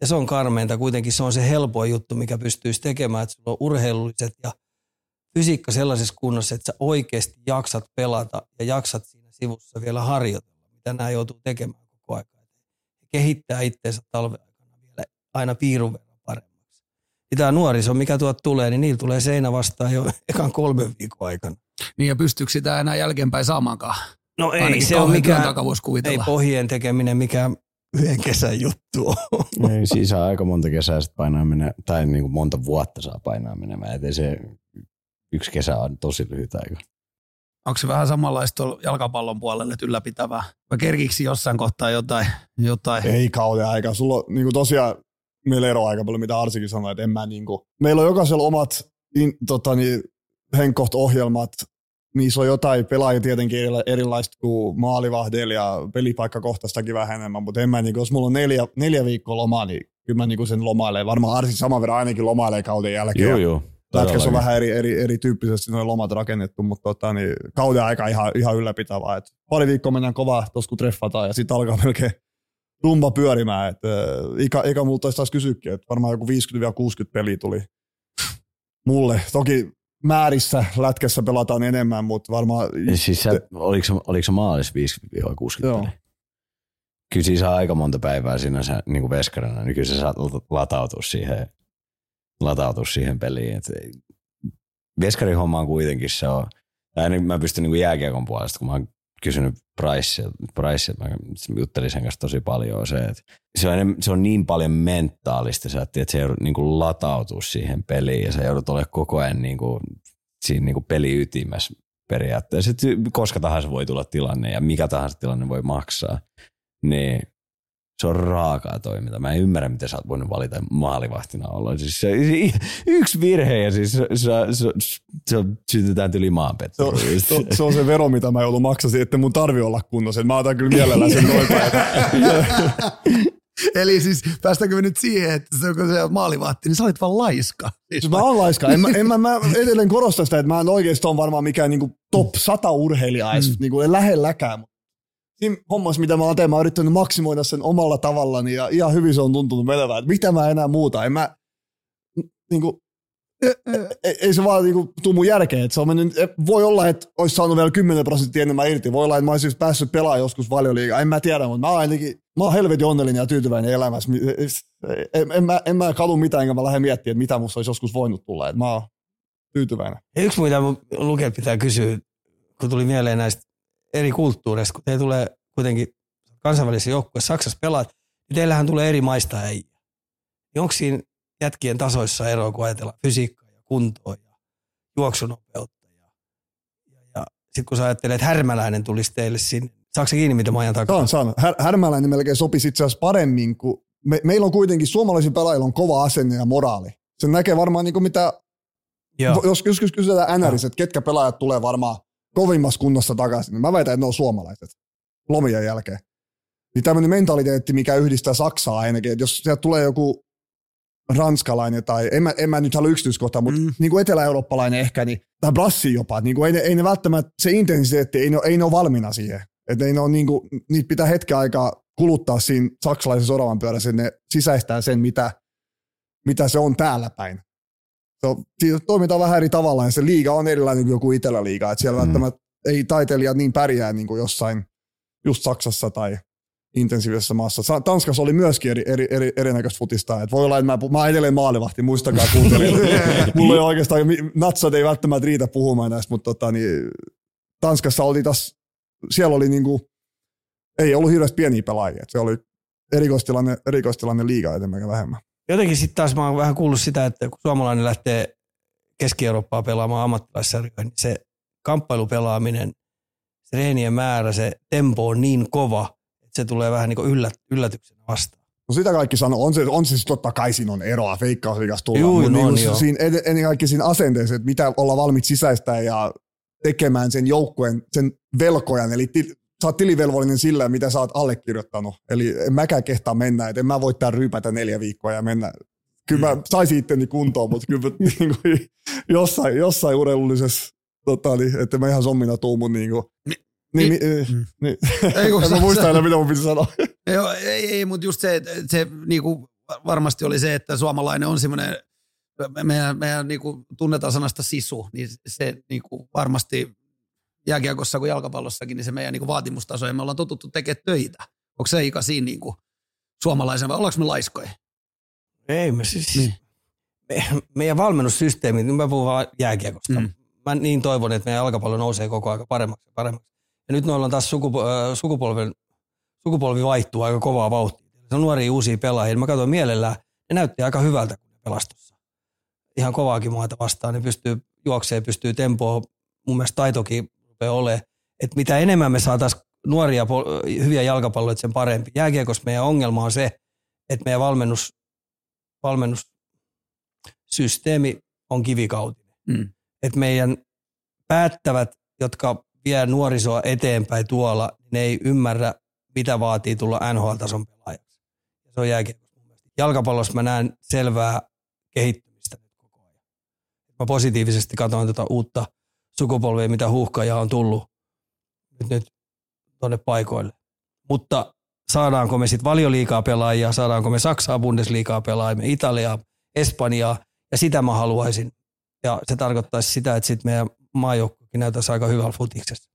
Ja se on karmeinta, kuitenkin se on se helpoin juttu, mikä pystyisi tekemään, että sulla on urheilulliset ja fysiikka sellaisessa kunnossa, että sä oikeasti jaksat pelata ja jaksat siinä sivussa vielä harjoitella, mitä nämä joutuu tekemään koko ajan. Kehittää itseensä talven aikana vielä aina piirun verran paremmaksi. Ja tämä nuoriso, mikä tuot tulee, niin niillä tulee seinä vastaan jo ekan kolmen viikon aikana. Niin ja pystyykö sitä enää jälkeenpäin saamaankaan? No ei, Ainakin se on mikään, ei pohjien tekeminen mikään yhden kesän juttu on. Ei, siis saa aika monta kesää sit painaa mennä, tai niin kuin monta vuotta saa painaa menemään. Et se yksi kesä on tosi lyhyt aika. Onko se vähän samanlaista jalkapallon puolelle, että ylläpitävää? Vai kerkiksi jossain kohtaa jotain? jotain? Ei kauden aika. Sulla on niin kuin tosiaan, meillä eroa aika paljon, mitä Arsikin sanoi, että en mä niin kuin, meillä on jokaisella omat in, tota, niin, henkkoht ohjelmat niissä on jotain pelaajia tietenkin erilaista kuin maalivahdeilla ja pelipaikkakohtaistakin vähän enemmän, mutta en mä, niin, jos mulla on neljä, neljä viikkoa lomaa, niin kyllä mä niin sen lomailee. Varmaan Arsi saman verran ainakin lomailee kauden jälkeen. Joo, joo. Lätkässä on vähän eri, eri, erityyppisesti noin lomat rakennettu, mutta tota, niin, kauden aika ihan, ihan ylläpitävää. Et pari viikkoa mennään kovaa tuossa kun treffataan ja sitten alkaa melkein rumba pyörimään. Et, äh, ikä multa taisi taas kysyäkin, että varmaan joku 50-60 peliä tuli mulle. Toki määrissä lätkässä pelataan enemmän, mutta varmaan... Siis sä, oliko, oliko se maalis 5-60 Joo. Kyllä siis saa aika monta päivää siinä sä, niin kuin veskarina, niin kyllä sä saat latautua siihen, latautua siihen peliin. Et veskarin homma on kuitenkin se on, tai mä pystyn niin kuin jääkiekon puolesta, kun mä oon kysynyt Price, Price mä juttelin sen kanssa tosi paljon, se, että se on, se on niin paljon mentaalista, se, että se joudut niin kuin latautua siihen peliin ja se joudut olemaan koko ajan niin kuin, siinä niin kuin peliytimessä periaatteessa. Että koska tahansa voi tulla tilanne ja mikä tahansa tilanne voi maksaa, niin se on raakaa toiminta. Mä en ymmärrä, miten sä oot voinut valita maalivahtina olla. Siis se, yksi virhe ja siis se, se, se, se sytytään yli maanpetto. Se, se, se, on se vero, mitä mä joudun maksasin, että mun tarvi olla kunnossa. Mä otan kyllä mielellään sen noin Eli siis päästäänkö me nyt siihen, että se, kun se maalivahti, niin sä olit vaan laiska. Siis mä oon laiska. En mä, en mä, mä edelleen korostan sitä, että mä en oikeasti ole varmaan mikään niin top 100 urheilija edes, mm. niin kuin lähelläkään siinä hommassa, mitä mä oon tehnyt, mä oon yrittänyt maksimoida sen omalla tavallani ja ihan hyvin se on tuntunut menevää. Että mitä mä enää muuta, en mä, niin kuin, ei, ei se vaan niinku tuu mun järkeen. Että se on mennyt, voi olla, että olisi saanut vielä 10 prosenttia enemmän irti. Voi olla, että mä olisin päässyt pelaamaan joskus liikaa. En mä tiedä, mutta mä oon ainakin, mä oon helvetin onnellinen ja tyytyväinen elämässä. En, en, mä, en mä kadu mitään, enkä mä lähde miettimään, että mitä musta olisi joskus voinut tulla. Että mä oon tyytyväinen. Yksi mitä mun lukee pitää kysyä, kun tuli mieleen näistä eri kulttuureista, kun te tulee kuitenkin kansainvälisiä joukkueissa, Saksassa pelaat, niin teillähän tulee eri maista ei. Niin onko siinä jätkien tasoissa eroa, kun ajatellaan fysiikkaa ja kuntoa ja juoksunopeutta. Ja, ja, ja sitten kun sä ajattelet, että härmäläinen tulisi teille sinne, saako se kiinni, mitä mä ajan takaa? Saan, saan. Här, härmäläinen melkein sopisi itse asiassa paremmin, kun me, meillä on kuitenkin suomalaisilla pelaajilla on kova asenne ja moraali. Se näkee varmaan niin kuin mitä, Joo. jos joskus kysytään NRissä, että ketkä pelaajat tulee varmaan kovimmassa kunnossa takaisin, niin mä väitän, että ne on suomalaiset lomien jälkeen. Niin tämmöinen mentaliteetti, mikä yhdistää Saksaa ainakin, että jos sieltä tulee joku ranskalainen tai, en mä, en mä nyt halua yksityiskohtaa, mutta mm. niin kuin etelä-eurooppalainen ehkä, niin, tai brassi jopa, niin kuin ei, ne, ei ne välttämättä, se intensiteetti, ei ne, ei ne ole valmiina siihen. Että ei ne ole niin kuin, niitä pitää hetken aikaa kuluttaa siinä saksalaisessa oravan pyörässä, että ne sisäistää sen, mitä, mitä se on täällä päin. Se on, siitä toimitaan vähän eri tavalla ja se liiga on erilainen kuin joku Itelä-liiga, että siellä mm. välttämättä ei taiteilijat niin pärjää niin kuin jossain just Saksassa tai intensiivisessä maassa. Tanskassa oli myöskin eri, eri, eri, erinäköistä futista. Et voi olla, että mä, mä edelleen maalivahti, muistakaa kuuntelijat. Mulla ei oikeastaan, natsat ei välttämättä riitä puhumaan näistä, mutta tota, niin, Tanskassa oli taas, siellä oli niinku, ei ollut hirveästi pieniä pelaajia. Se oli erikoistilanne, erikoistilanne liigaa enemmän vähemmän. Jotenkin sitten taas mä oon vähän kuullut sitä, että kun suomalainen lähtee Keski-Eurooppaa pelaamaan ammattilaissarjoja, niin se kamppailupelaaminen treenien määrä, se tempo on niin kova, että se tulee vähän niin kuin yllät, yllätyksenä vastaan. No sitä kaikki sanoo, on se, on se siis totta kai siinä on eroa feikkausliikasta tulla, Juu, mutta no, niin siinä, ennen kaikkea siinä asenteessa, että mitä olla valmiit sisäistä ja tekemään sen joukkueen, sen velkojan, eli sä oot tilivelvollinen sillä, mitä sä oot allekirjoittanut. Eli en mäkään kehtaa mennä, että en mä voi tää ryypätä neljä viikkoa ja mennä. Kyllä mä saisin itteni kuntoon, mutta kyllä niin kuin, jossain, jossain urheilullisessa tota, niin, että mä ihan sommina tuun niin kuin, niin, niin, mm. niin. Ei, kun en mä muista enää, mitä mun piti sanoa. Joo, ei, ei mutta just se, se niin kuin varmasti oli se, että suomalainen on semmoinen, meidän, meidän niin kuin tunnetaan sanasta sisu, niin se niin kuin varmasti jääkiekossa kuin jalkapallossakin, niin se meidän niin kuin vaatimustaso, ja me ollaan totuttu tekemään töitä. Onko se Ika siinä niin kuin suomalaisen vai ollaanko me laiskoja? Ei me siis, niin. me, meidän valmennussysteemi, nyt mä puhun vaan jääkiekosta, mm mä niin toivon, että meidän jalkapallo nousee koko ajan paremmaksi ja paremmaksi. Ja nyt noilla on taas sukupu- äh, sukupolven, sukupolvi vaihtuu aika kovaa vauhtia. Se on nuoria uusia pelaajia. Mä katsoin mielellään, ne näytti aika hyvältä, kun ne pelastossa. Ihan kovaakin maata vastaan, ne pystyy juokseen, pystyy tempoa. Mun mielestä taitokin rupeaa olemaan. Että mitä enemmän me saataisiin nuoria, hyviä jalkapalloja, sen parempi. Jääkiekossa meidän ongelma on se, että meidän valmennus, valmennussysteemi on kivikautinen. Mm että meidän päättävät jotka vie nuorisoa eteenpäin tuolla, ne ei ymmärrä, mitä vaatii tulla NHL-tason pelaajaksi. Se on jääkiekko. Jalkapallossa mä näen selvää kehittymistä nyt koko ajan. Mä positiivisesti katson tätä uutta sukupolvia, mitä huuhkaja on tullut nyt, nyt tuonne paikoille. Mutta saadaanko me sitten valioliikaa pelaajia, saadaanko me Saksaa Bundesliigaa pelaajia, Italiaa, Espanjaa, ja sitä mä haluaisin. Ja se tarkoittaisi sitä, että sitten meidän maajoukkokin näyttäisi aika hyvällä futiksessa.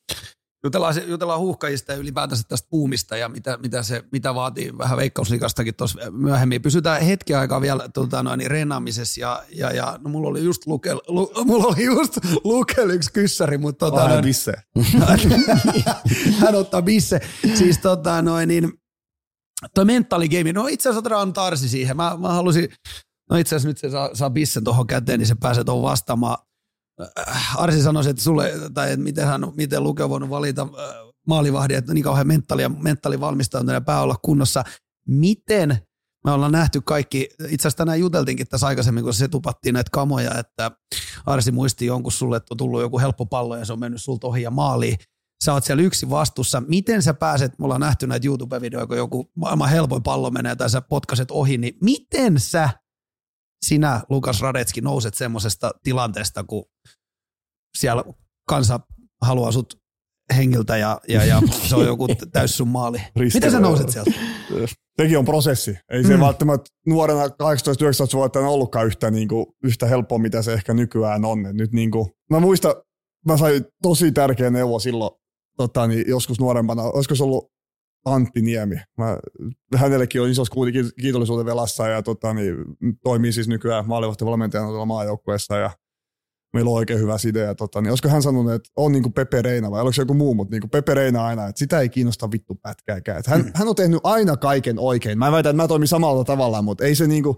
Jutellaan, jutellaan huuhkajista ja ylipäätänsä tästä puumista ja mitä, mitä, se, mitä vaatii vähän veikkausliikastakin tuossa myöhemmin. Pysytään hetki aikaa vielä tota, noin, niin reenaamisessa ja, ja, ja no, mulla oli just lukel, lu, mulla oli just lukel yksi kyssäri, mutta tota, noin, bisse. hän ottaa bisse. Siis tota noin niin, toi mentaaligame, no itse asiassa otetaan tarsi siihen. Mä, mä halusin, no itse asiassa nyt se saa, saa bissen tuohon käteen, niin se pääsee tuohon vastaamaan. Äh, Arsi sanoi, että sulle, tai että miten, hän, miten Luke on voinut valita äh, maalivahdin, että niin kauhean mentaali mentaali valmistautunut pää olla kunnossa. Miten me ollaan nähty kaikki, itse asiassa tänään juteltiinkin tässä aikaisemmin, kun se tupattiin näitä kamoja, että Arsi muisti jonkun sulle, että on tullut joku helppo pallo ja se on mennyt sulta ohi ja maaliin. Sä oot siellä yksi vastuussa. Miten sä pääset, mulla on nähty näitä YouTube-videoita, kun joku maailman helpoin pallo menee tai sä potkaset ohi, niin miten sä sinä, Lukas Radetski, nouset semmoisesta tilanteesta, kun siellä kansa haluaa sut hengiltä ja, ja, ja se on joku täys sun maali. Miten sä nouset sieltä? Sekin on prosessi. Ei se välttämättä nuorena 18-19-vuotiaana ollutkaan yhtä, niin kuin, yhtä helppoa, mitä se ehkä nykyään on. Et nyt niin kuin, mä muistan, mä sain tosi tärkeä neuvo silloin tota, niin joskus nuorempana. Olisiko se ollut Antti Niemi. Mä, hänellekin on isossa kuitenkin kiitollisuuden velassa ja tota, niin, toimii siis nykyään maalivahtivalmentajana tuolla maajoukkueessa ja meillä on oikein hyvä side. Ja tota, niin olisiko hän sanonut, että on niin kuin Pepe Reina vai oliko se joku muu, mutta niin kuin Pepe Reina aina, että sitä ei kiinnosta vittu pätkääkään. Että hän, mm. hän, on tehnyt aina kaiken oikein. Mä en väitä, että mä toimin samalla tavalla, mutta ei se niin kuin,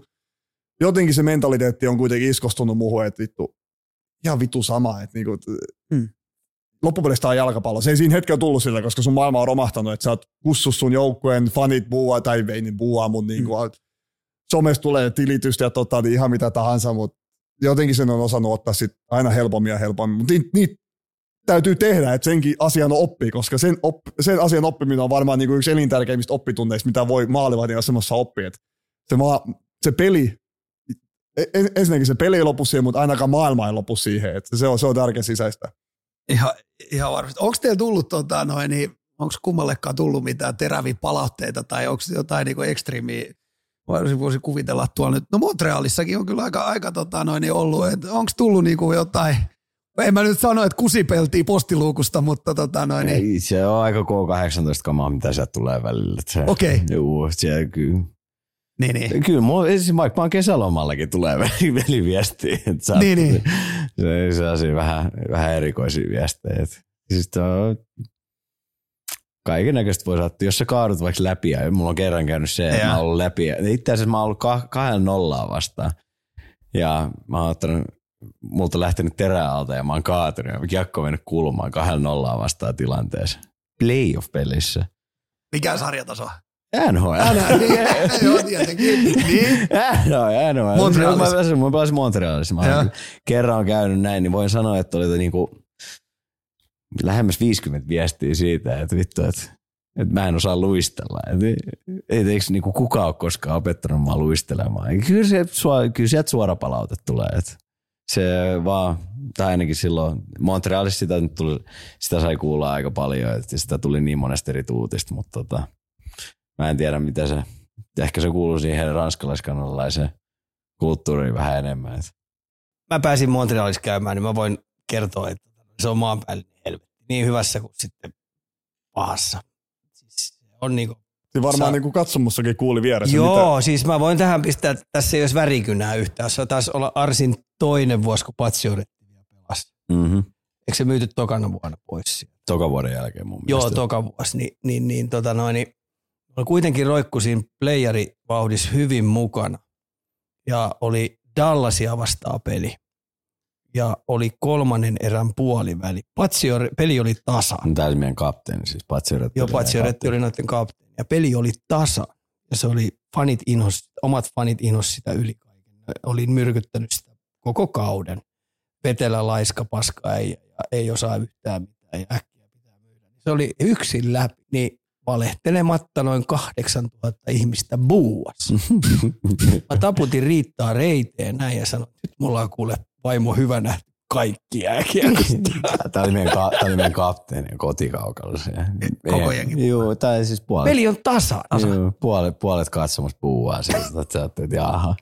jotenkin se mentaliteetti on kuitenkin iskostunut muuhun, että vittu, ihan vittu sama. Että niin kuin, mm loppupeleissä on jalkapallo. Se ei siinä hetkellä tullut sillä, koska sun maailma on romahtanut, että sä oot kussus sun joukkueen fanit buua tai ei niin buua, mutta niin kuin, mm. somesta tulee tilitystä ja tota, niin ihan mitä tahansa, mutta jotenkin sen on osannut ottaa sit aina helpommin ja helpommin. Mutta niitä niit täytyy tehdä, että senkin asian oppii, koska sen, op, sen asian oppiminen on varmaan niin kuin yksi elintärkeimmistä oppitunneista, mitä voi maalivahdin asemassa oppia. Se, maa, se peli, en, ensinnäkin se peli ei lopu siihen, mutta ainakaan maailma ei lopu siihen. Et se, on, se on tärkeä sisäistä. Ihan, ihan varmasti. Onko teillä tullut, tota, noin, niin, onko kummallekaan tullut mitään teräviä palautteita tai onko jotain niin ekstriimiä, voisi, voisi kuvitella tuolla nyt, no Montrealissakin on kyllä aika, aika tota, noin, niin ollut, onko tullut niin kuin jotain, en mä nyt sano, että kusipeltiin postiluukusta, mutta tota noin. Niin. Ei, se on aika K18 kamaa, mitä sieltä tulee välillä. Okei. Okay. Joo, se kyllä. Niin, niin. Kyllä, mulla, esimerkiksi vaikka mä oon kesälomallakin tulee veliviestiä. Että niin, niin. Se, se asia vähän, vähän erikoisia viestejä. Siis on, kaiken näköistä voi saada, jos sä kaadut vaikka läpi, ja mulla on kerran käynyt se, että ja. mä oon ollut läpi. Itse asiassa mä oon ollut kahden nollaa vastaan. Ja mä oon ottanut, multa lähtenyt teräalta ja mä oon kaatunut ja kiekko mennyt kulmaan kahden nollaa vastaan tilanteessa. Playoff-pelissä. Mikä sarjataso? NHL. NHL, joo tietenkin. Niin. NHL, NHL. Montrealissa. Mä pääsin Montrealissa. Mä kerran käynyt näin, niin voin sanoa, että oli niinku lähemmäs 50 viestiä siitä, että vittu, että, että mä en osaa luistella. Että, et, eikö niinku kukaan ole koskaan opettanut mua luistelemaan. Kyllä, se, kyllä sieltä suora palaute tulee. Että se vaan, tai ainakin silloin Montrealissa sitä, tuli, sitä sai kuulla aika paljon, että sitä tuli niin monesta eri tuutista, mutta tota, mä en tiedä mitä se, ehkä se kuuluu siihen ranskalaiskanalaiseen kulttuuriin vähän enemmän. Että. Mä pääsin Montrealissa käymään, niin mä voin kertoa, että se on helvetti. Niin hyvässä kuin sitten pahassa. Siis on niinku, se varmaan niin kuin katsomussakin kuuli vieressä. Joo, mitä... siis mä voin tähän pistää, että tässä ei olisi värikynää yhtään. Se taisi olla Arsin toinen vuosi, kun Patsioretti pelasi. Mm-hmm. Eikö se myyty tokana vuonna pois? Toka vuoden jälkeen mun Joo, toka vuosi. Niin, niin, niin, tota noin, niin kuitenkin roikku siinä playerivauhdissa hyvin mukana. Ja oli Dallasia vastaa peli. Ja oli kolmannen erän puoliväli. Patsior, peli oli tasa. Tämä oli meidän kapteeni, siis Patsioretti. Joo, Patsioretti oli noiden kapteeni. Ja peli oli tasa. Ja se oli fanit inhos, omat fanit inhos sitä yli kaiken. Olin myrkyttänyt sitä koko kauden. Vetelä, laiska, paska, ei, ei osaa yhtään mitään ja äkkiä pitää myydä. Se oli yksin läpi, niin valehtelematta noin 8000 ihmistä buuas. Mä taputin Riittaa reiteen näin ja sanoin, nyt mulla on kuule vaimo hyvä nähty kaikki jääkiekosta. Tämä oli meidän, ka- tää oli meidän kapteeni kotikaukalla. Se. Koko jengi Joo, tai siis puolet. Peli on tasa. Joo, puolet, puolet katsomassa puuaa sieltä, että sä ajattelet, että jaha.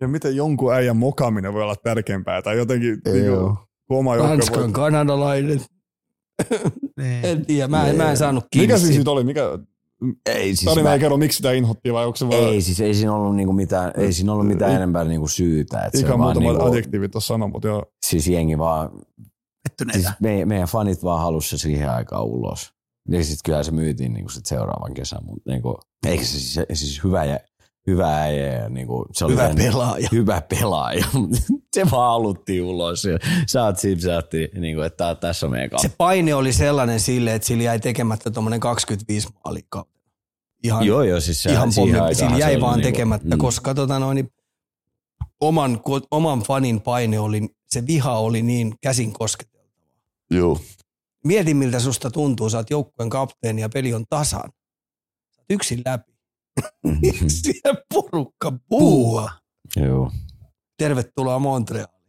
Ja miten jonkun äijän mokaaminen voi olla tärkeämpää tai jotenkin niin Joo. kuin, kun oma Ranskan voi... kanadalainen. Niin. En tiedä, mä, en- mä en saanut kiinni. Mikä siitä. siitä oli? Mikä, Ei siis, tarina mä, ei kerro, miksi sitä inhottiin vai onko se vaan ei, siis ei siinä ollut niinku mitään, ei siinä ollut mitään I- enempää niinku syytä. Että se ikä muutama niinku, adjektiivi tuossa sanoi, mutta joo. siis jengi vaan, Pettyneitä. siis me, meidän fanit vaan halusi se siihen aikaan ulos. Ja sitten kyllä se myytiin niinku sit seuraavan kesän, mutta niinku, eikö se siis, siis hyvä, ja, hyvä äijä ja niinku, se oli Hyvä vähän- pelaaja. hyvä pelaaja. se vaan haluttiin ulos. Ja sä oot sipsahti, niinku, että tässä on meidän Se paine oli sellainen sille, että sillä jäi tekemättä tuommoinen 25 maalikka. Ihan, Joo, joo, siis se, ihan pommi. Sillä jäi vaan niinku- tekemättä, mm. koska tota noin, niin oman, oman fanin paine oli, se viha oli niin käsin kosketeltava. Joo. Mieti, miltä susta tuntuu, sä oot joukkueen kapteeni ja peli on tasan. Sä yksin läpi. Siellä porukka puhua. Joo. Tervetuloa Montrealiin.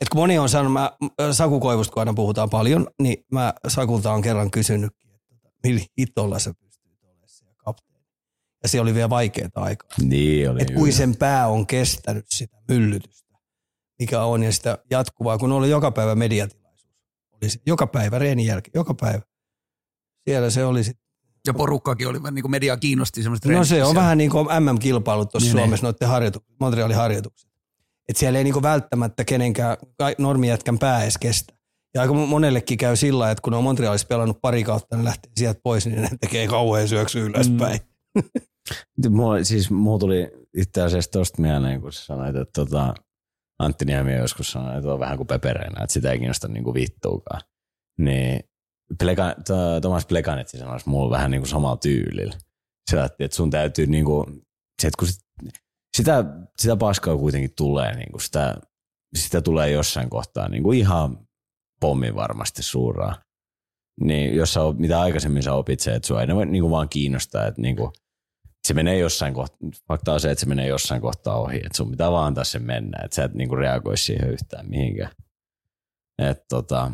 Et kun moni on sanonut, mä, Saku Koivusta kun aina puhutaan paljon, niin mä Sakulta on kerran kysynytkin, että tota, millä hitolla sä pystyt olemaan siellä kapteeni. Ja se oli vielä vaikeaa aikaa. Niin oli. Että kuin sen pää on kestänyt sitä myllytystä, mikä on, ja sitä jatkuvaa, kun oli joka päivä mediatilaisuus. Oli se, joka päivä, reenin jälkeen, joka päivä. Siellä se oli sit. Ja porukkakin oli, niin kuin media kiinnosti semmoiset No se on siellä. vähän niin kuin MM-kilpailut tuossa Niin, Suomessa, noiden harjoitu, Montrealin harjoitukset. Että siellä ei niin kuin välttämättä kenenkään normijätkän pää edes kestä. Ja aika monellekin käy sillä että kun ne on Montrealissa pelannut pari kautta, ne lähtee sieltä pois, niin ne tekee kauhean syöksy ylöspäin. Mm. Mulla, siis mulla tuli itse asiassa tosta mieleen, kun sä sanoit, että tota, Antti Niemi joskus sanoi, että on vähän kuin pepereinä, että sitä ei kiinnosta niinku vittuukaan. Niin Pleka, to, Thomas Plekanetti sanoi mulla vähän niinku samalla tyylillä. Se että sun täytyy niinku, se, että kun sit, sitä, sitä paskaa kuitenkin tulee, niinku sitä, sitä tulee jossain kohtaa niinku ihan pommi varmasti suuraa. Niin jos sä, mitä aikaisemmin sä opit se, että sua ei voi niinku vaan kiinnostaa, että niinku, se menee jossain kohtaa, fakta on se, että se menee jossain kohtaa ohi, että sun pitää vaan antaa sen mennä, että sä et niinku reagoi siihen yhtään mihinkään. Että tota,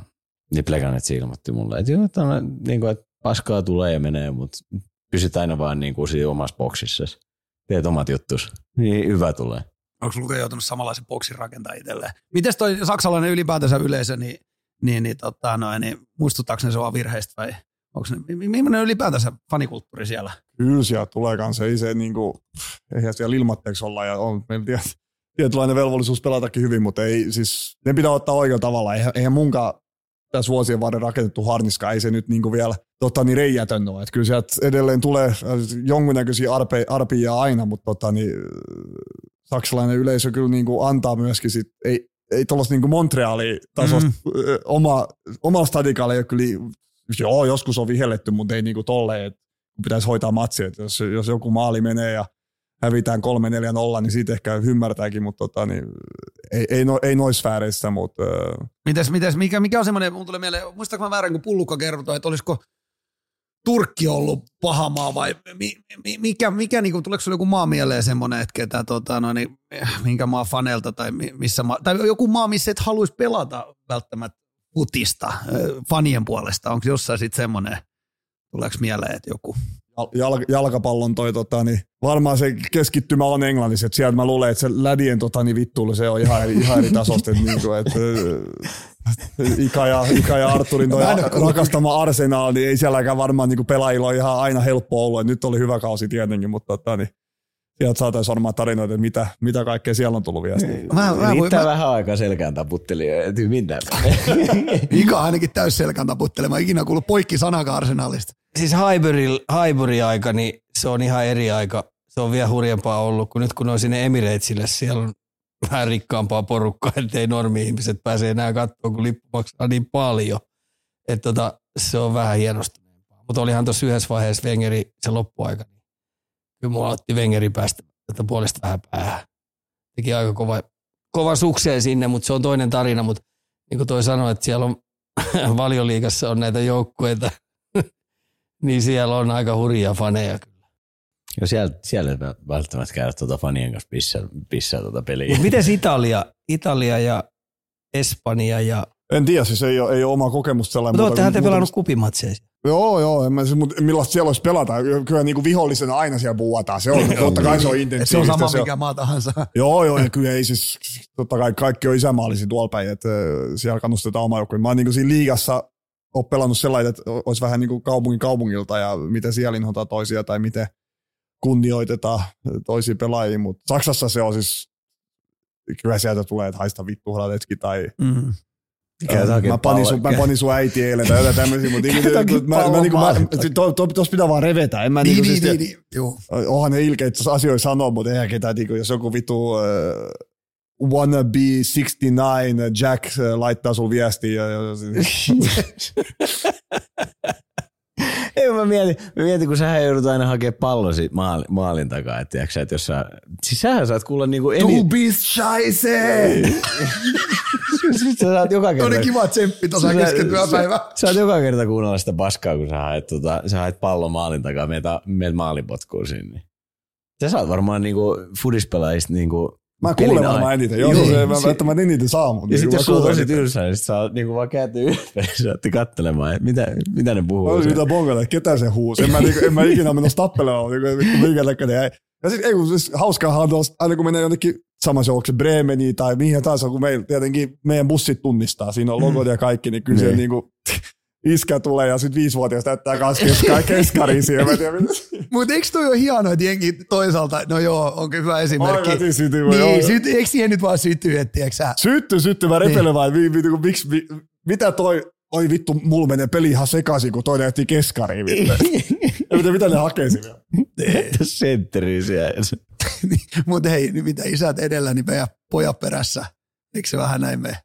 niin Pleganet ilmoitti mulle, että joo, tämä, niinku, että paskaa tulee ja menee, mutta pysyt aina vaan niinku siinä omassa boksissa. Teet omat juttus. Niin hyvä tulee. Onko Luke joutunut samanlaisen boksin rakentaa itselleen? Mites toi saksalainen ylipäätänsä yleisö, niin, niin, niin, tota, noin, niin muistuttaako ne sua virheistä vai onko ne, mi- mi- millainen ylipäätänsä fanikulttuuri siellä? Kyllä sieltä tulee kanssa, ei se niinku, eihän siellä ilmatteeksi olla ja on meillä tiet, tietynlainen velvollisuus pelatakin hyvin, mutta ei siis, ne pitää ottaa oikealla tavalla. Eihän, eihän munkaan tässä vuosien varrella rakennettu harniska, ei se nyt niinku vielä tota, niin reijätön ole. Että kyllä sieltä edelleen tulee äh, jonkunnäköisiä arpe, arpia aina, mutta tota, niin, äh, saksalainen yleisö kyllä niinku antaa myöskin sit, ei, ei tuollaista niinku Montrealin tasosta mm. oma, omalla stadikalle ei ole kyllä, joo, joskus on vihelletty, mutta ei niinku tolleen, että pitäisi hoitaa matsia. Että jos, jos joku maali menee ja hävitään 3-4-0, niin siitä ehkä ymmärtääkin, mutta tota, niin, ei, ei, no, ei noissa sfääreissä, mutta Mites, mites, mikä, mikä on semmoinen, mun tulee mieleen, muistaako mä väärin, kun Pullukka kertoi, että olisiko Turkki ollut paha maa vai mi, mi, mikä, mikä niin kuin, tuleeko sulle joku maa mieleen semmoinen, että ketä, tota, no, niin, minkä maa fanelta tai, mi- missä maa, tai joku maa, missä et haluaisi pelata välttämättä putista fanien puolesta, onko jossain sitten semmoinen, tuleeko mieleen, että joku, jal, jalkapallon toi, tota, niin varmaan se keskittymä on englannissa, että sieltä mä luulen, että se lädien tota, niin vittuilu, se on ihan eri, ihan eri tasosta, että, niin kuin, että Ika ja, Ika ja Arturin toi rakastama Arsenal, niin ei sielläkään varmaan niin kuin pelaajilla ole ihan aina helppo ollut, että nyt oli hyvä kausi tietenkin, mutta tota, niin, sieltä saataisiin varmaan tarinoita, että mitä, mitä kaikkea siellä on tullut viestiä. Mä, mä, Riittää mä, vähän aikaa selkään taputtelijoita, että hyvin näin. Ika ainakin täys selkän taputtelemaan, ikinä kuullut poikki sanakaan arsenaalista. Siis Hyberi aika, niin se on ihan eri aika. Se on vielä hurjempaa ollut, kun nyt kun on sinne Emiratesille, siellä on vähän rikkaampaa porukkaa, ettei normi-ihmiset pääse enää katsoa, kun lippu maksaa niin paljon. Että tota, se on vähän hienostuneempaa. Mutta olihan tuossa yhdessä vaiheessa Wengeri se loppuaika. Kyllä mulla otti Wengeri päästä tätä puolesta vähän päähän. Teki aika kova, kova sukseen sinne, mutta se on toinen tarina. Mutta niin kuin toi sanoi, että siellä on valioliigassa on näitä joukkueita, niin siellä on aika hurjia faneja. Jo siellä, siellä ei välttämättä käydä tuota fanien kanssa pissää, pissää tuota peliä. Mut miten Italia, Italia ja Espanja ja... En tiedä, siis ei ole, ei ole omaa kokemusta sellainen. Mutta olettehan te pelannut kupimatseja. Joo, joo, en mä, siis, mutta millaista siellä olisi pelata. Kyllä niin kuin vihollisena aina siellä puhutaan. Se on, totta kai se on Et intensiivistä. se on sama se on- mikä maa tahansa. Joo, joo, ja kyllä ei siis, totta kai kaikki on isämaallisia tuolla päin, että äh, siellä kannustetaan oma joukkoja. Mä oon niin kuin siinä liigassa ole pelannut sellainen, että olisi vähän niin kuin kaupungin kaupungilta ja miten siellä inhotaan toisia tai miten kunnioitetaan toisia pelaajia, mutta Saksassa se on siis, kyllä sieltä tulee, että haista vittu tai Mm. Mä panin, sun, mä panin sun äiti eilen tai jotain tämmöisiä, mutta niin, Käyt hakee mä, mä, niin, mä, to, to, tos pitää vaan revetä. En mä Niin, niin, niin, siis, niin, niin, Joo. onhan ne ilkeitä asioita sanoa, mutta eihän ketään, niin, jos joku vitu uh, wannabe 69 Jack äh, laittaa sun viestiä. Ja, ja, Ei, mä mietin, mä mietin, kun sähän joudut aina hakemaan pallon siitä maali, maalin takaa. Et, tiiäksä, että jos sä, siis sähän saat kuulla niinku Du eni, bist scheisse! sä saat joka kerta. Oli kiva tsemppi tuossa kesken työpäivä. Sä saat joka kerta kuunnella sitä paskaa, kun sä haet, tota, sä haet pallon maalin takaa, meitä, meitä maalipotkuun sinne. niin Sä saat varmaan niinku fudispelaajista niinku mä kuulen varmaan eniten. Joo, Joo, se, se, mä, si- että mä eniten saa, mutta Ja niin, sitten jos sulla on tosi tylsää, niin sit sä niinku vaan kääntyy ylöspäin ja kattelemaan, että mitä, mitä ne puhuu. Mä olisin mitä bongata, että ketä se huusi. En mä, niinku, en mä ikinä menossa tappelemaan, niinku, vittu minkä näköinen jäi. Ja siis, ei, kun, siis hauskaahan on, aina kun menee jonnekin samassa joukossa Bremeniin tai mihin tahansa, kun meillä tietenkin meidän bussit tunnistaa, siinä on logot ja kaikki, niin kyllä se Niin. niinku, iskä tulee ja sitten viisivuotias näyttää kans keska- keskariin siihen. Mä en tiedä, mitä- Mutta eikö toi ole hienoa, että jengi toisaalta, no joo, onko hyvä esimerkki. Aivan sytyy, joo. Niin, syt, eikö siihen nyt vaan syty, että tiedätkö sä? Sytty, sytty, mä repelen vaan, vi, vi, vi, miksi, vi, mitä toi, oi vittu, mulla menee peli ihan sekaisin, kun toinen jätti keskariin. Mitä, mitä ne hakee siinä? Sentteri siellä. Mutta hei, nyt mitä isät edellä, niin meidän pojat perässä. Eikö se vähän näin mene?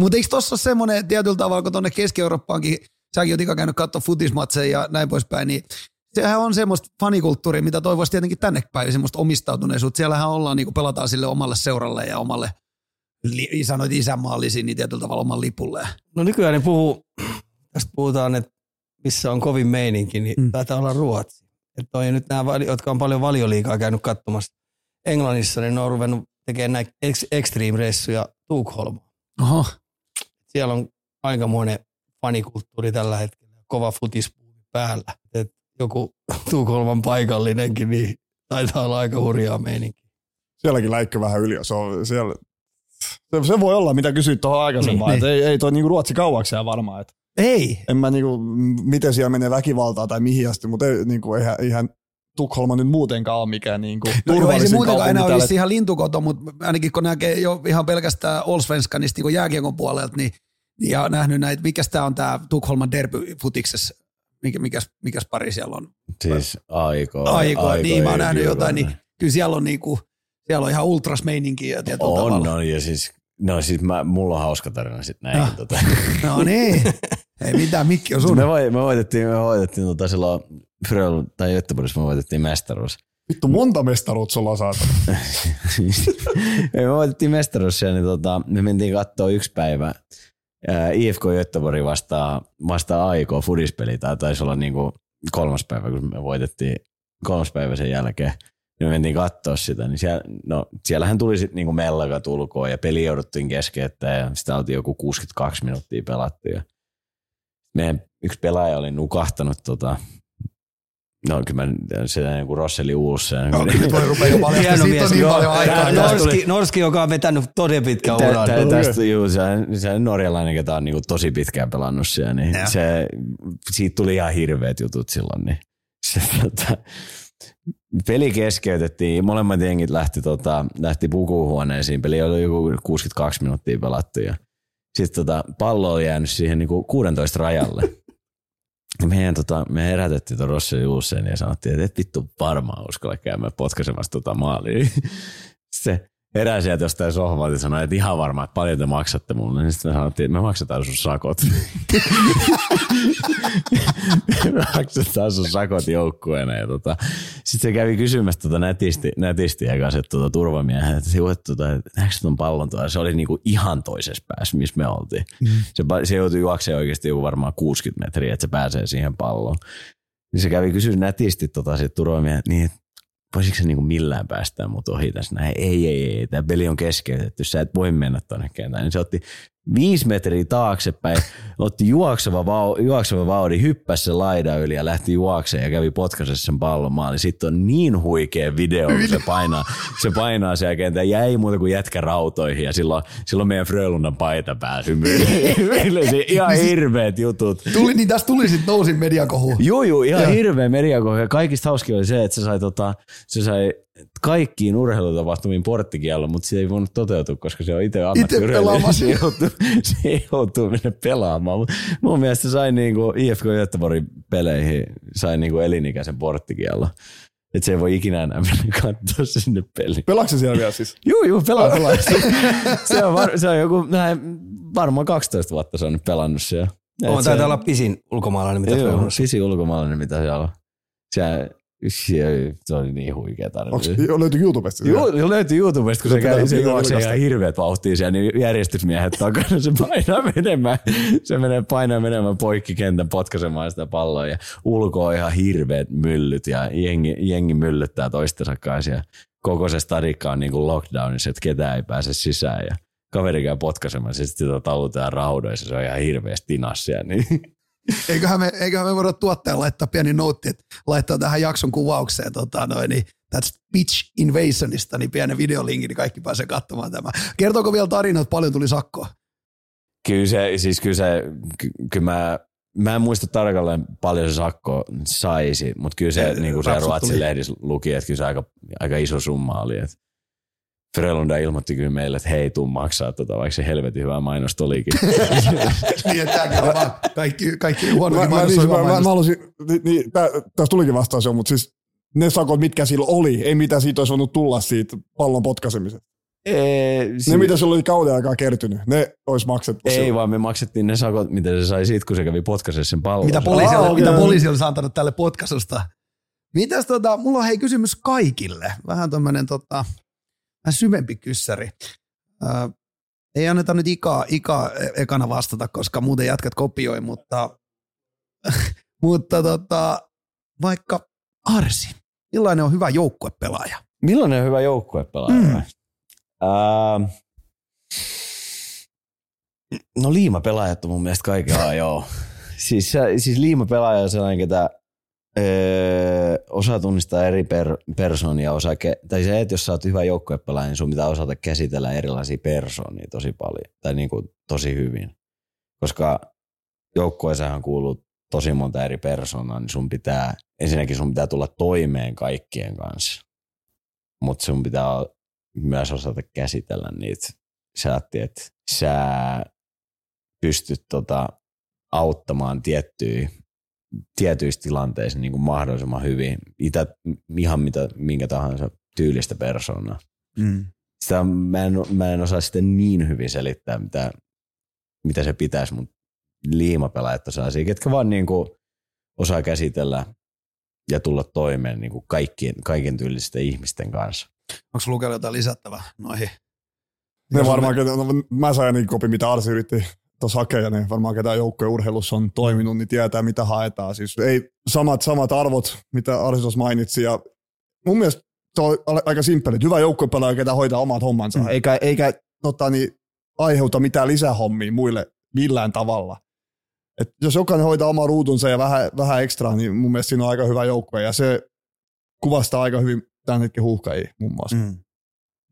Mutta eikö tuossa ole semmoinen tietyllä tavalla, kun tuonne Keski-Eurooppaankin, säkin oot käynyt katsoa futismatseja ja näin poispäin, niin sehän on semmoista fanikulttuuria, mitä toivoisi tietenkin tänne päin, semmoista omistautuneisuutta. Siellähän ollaan, niin pelataan sille omalle seuralle ja omalle, li, sanoit isänmaallisiin, niin tietyllä tavalla oman lipulle. No nykyään ne puhuu, tästä puhutaan, että missä on kovin meininki, niin Mm. taitaa olla Ruotsi. Että toi nyt nämä, jotka on paljon valioliikaa käynyt katsomassa Englannissa, niin ne on ruvennut tekemään näitä extreme-reissuja Tukholmaan. Oho. Siellä on aikamoinen fanikulttuuri tällä hetkellä, kova futis päällä. Et joku Tukholman paikallinenkin, niin taitaa olla aika hurjaa meininki. Sielläkin läikkö vähän yli. Se, on, siellä, se, se, voi olla, mitä kysyit tuohon aikaisemmin. Niin, Niin, ei, ei toi niinku Ruotsi kauaksi jää varmaan. Et Ei, en mä niinku, miten siellä menee väkivaltaa tai mihin asti, mutta ei, niinku, eihän, eihän Tukholma nyt muutenkaan ole mikään niinku, No joo, ei se muutenkaan enää olisi ihan lintukoto, mutta ainakin kun näkee jo ihan pelkästään Allsvenskanista niin jääkiekon puolelta, niin ja nähnyt näitä, mikä tämä on tämä Tukholman derby futiksessa, mikä, mikäs, mikäs pari siellä on? Siis aiko. Aiko, niin mä oon nähnyt kyllä jotain, niin kyllä siellä on niinku, siellä on ihan ultras meininkiä tietyllä On, tavalla. on, ja siis, no siis mä, mulla on hauska tarina sitten näin. Ah. Tota. No niin, ei mitään, mikki on sun. Me, voi, me voitettiin, me voitettiin tota silloin Fröl, tai Göteborgissa me voitettiin mestaruus. Vittu, monta mestaruutta sulla on saatu. Ei, me voitettiin mestaruus siellä, niin tota, me mentiin katsoa yksi päivä ää, IFK Göteborg vastaa, vastaa AIK fudispeli, tai taisi olla niinku kolmas päivä, kun me voitettiin kolmas päivä sen jälkeen. Niin me mentiin katsoa sitä, niin siellä, no, siellähän tuli sitten niinku mellaka tulkoon ja peli jouduttiin keskeyttämään ja sitä oltiin joku 62 minuuttia pelattu. Ja meidän yksi pelaaja oli nukahtanut tota, No kyllä mä, se joku Rosseli Uulsen. No, kyllä toi rupeaa jo paljon, Hieno siitä on mies. niin Joo, paljon aikaa. Norski, tuli- Norski, joka on vetänyt todella pitkän uran. tä, tästä juu, se, se on norjalainen, ketä on niinku tosi pitkään pelannut siellä, niin Joo. se, siitä tuli ihan hirveät jutut silloin. Niin se, tota, peli keskeytettiin, molemmat jengit lähti, tota, lähti pukuhuoneisiin, peli oli joku 62 minuuttia pelattu ja sitten tota, pallo oli jäänyt siihen niinku 16 rajalle. Ja meidän, tota, me herätettiin tuon Rossi Juusseen ja sanottiin, että et vittu varmaan uskalla käymään potkaisemassa tota maalia. Se herää sieltä jostain sohvalta ja sanoi, että ihan varma, että paljon te maksatte mulle. Niin sitten me sanottiin, että me maksetaan sun sakot. me maksetaan sun sakot joukkueena. Ja tota, sitten se kävi kysymässä tota netisti, netisti ja kanssa, että tota, turvamiehen, että se tota, että näetkö ton pallon tuolla? Se oli niinku ihan toisessa päässä, missä me oltiin. Mm. Se, se joutui juoksemaan oikeasti joku varmaan 60 metriä, että se pääsee siihen palloon. Niin se kävi kysyä nätisti tota sit turvamiehen, niin että voisiko se niinku millään päästää mut ohi tässä näin? Ei, ei, ei, tämä peli on keskeytetty, sä et voi mennä tonne kentään. Niin se otti viisi metriä taaksepäin, otti juokseva, vau, juokseva vaudi, hyppäsi se laida yli ja lähti juokseen ja kävi potkaisessa sen pallon maali. Sitten on niin huikea video, kun se painaa, se painaa siellä kentään. Jäi muuta kuin jätkä rautoihin ja silloin, silloin meidän Frölundan paita pääsi Meille ihan hirveät jutut. Tuli, niin tästä tuli sitten nousin mediakohu. Joo, joo, ihan ja. hirveä mediakohu. Ja kaikista hauskin oli se, että se sai, tota, se sai kaikkiin urheilutapahtumiin porttikiello, mutta se ei voinut toteutua, koska se on itse ammattiurheilija. Se joutuu, se joutuu mennä pelaamaan. Mun mielestä se sai niinku IFK Göteborgin peleihin sai niinku elinikäisen porttikiello. Että se ei voi ikinä enää mennä katsoa sinne peliin. Pelaatko se siellä vielä siis? Joo, joo, pelaa, pelaa. se, on var, se on joku, näin, varmaan 12 vuotta se on nyt pelannut siellä. On, taitaa olla pisin ulkomaalainen, mitä joo, pisin ulkomaalainen, mitä siellä on. Siellä se, se oli niin huikea tarina. Onko löytyy YouTubesta? Joo, jo löytyy YouTubesta, kun se, käy, se juoksee ihan hirveät vauhtia siellä, niin järjestysmiehet takana, se painaa menemään, se menee painaa menemään poikki kentän potkaisemaan sitä palloa ja ulkoa ihan hirveät myllyt ja jengi, jengi myllyttää toistensa kanssa ja koko se stadikka on niin kuin lockdownissa, että ketään ei pääse sisään ja kaveri käy potkaisemaan, sitten sitä talutetaan raudoissa, se on ihan hirveästi tinassia, niin eiköhän, me, eiköhän me voida tuottaja laittaa pieni noutti, että laittaa tähän jakson kuvaukseen tota, noin, niin, tästä Pitch Invasionista, niin pienen videolinkin, niin kaikki pääsee katsomaan tämä. Kertooko vielä tarina, että paljon tuli sakkoa? Kyllä se, siis kyllä se, ky, kyllä mä, mä en muista tarkalleen paljon se sakko saisi, mutta kyllä se, niin kuin se Ruotsin lehdissä luki, että kyllä se aika, aika iso summa oli. Että Frelunda ilmoitti kyllä meille, että hei, tuu maksaa tota, vaikka se helvetin hyvä mainos olikin. niin, että tämäkin on vaan kaikki, kaikki huono mä, mainos niin, mä, mä, mä halusin, niin, niin tässä tulikin vastaus jo, mutta siis ne sakot, mitkä sillä oli, ei mitä siitä olisi voinut tulla siitä pallon potkaisemisesta. Ee, si- ne, mitä sulla oli kauden aikaa kertynyt, ne olisi maksettu. Ei silloin. vaan me maksettiin ne sakot, mitä se sai siitä, kun se kävi potkaisessa sen pallon. Mitä poliisi, oh, mitä poliisi olisi antanut tälle potkasusta. Mitäs tota, mulla on hei kysymys kaikille. Vähän tämmönen tota, vähän syvempi kyssäri. Ää, ei anneta nyt Ika, Ika ekana vastata, koska muuten jatkat kopioi, mutta, mutta tota, vaikka Arsi, millainen on hyvä joukkuepelaaja? Millainen on hyvä joukkuepelaaja? Mm. Ää, no liimapelaajat on mun mielestä kaikilla, joo. Siis, siis liimapelaaja on sellainen, ketä öö, osaa tunnistaa eri per, persoonia, osaa ke- tai se, että jos sä oot hyvä joukkuepelaaja, niin sun pitää osata käsitellä erilaisia persoonia tosi paljon, tai niin kuin tosi hyvin. Koska joukkueeseenhan kuuluu tosi monta eri persoonaa, niin sun pitää, ensinnäkin sun pitää tulla toimeen kaikkien kanssa, mutta sun pitää myös osata käsitellä niitä. Sä että sä pystyt tota, auttamaan tiettyjä tietyissä tilanteissa niin kuin mahdollisimman hyvin, itä, ihan mitä, minkä tahansa tyylistä persoonaa. Mm. Sitä mä en, mä en osaa sitten niin hyvin selittää, mitä, mitä se pitäisi, mutta liimapelaajat on sellaisia, ketkä vaan niin kuin osaa käsitellä ja tulla toimeen niin kuin kaikkien, kaiken tyylisten ihmisten kanssa. Onko lukella jotain lisättävää noihin? Ne varmaan, me... no, mä sain niin kopi, mitä Arsi yritti tuossa hakeja, niin varmaan ketä joukkojen urheilussa on toiminut, niin tietää mitä haetaan. Siis ei samat, samat arvot, mitä Arsi mainitsi. Ja mun mielestä se on aika simppeli. Hyvä joukkuepelaaja, ketä hoitaa omat hommansa, mm. eikä, eikä tota, niin, aiheuta mitään lisähommia muille millään tavalla. Et jos jokainen hoitaa oma ruutunsa ja vähän, vähän ekstra, niin mun mielestä siinä on aika hyvä joukkue. Ja se kuvastaa aika hyvin tämän hetken huuhkajia muun muassa. Mm.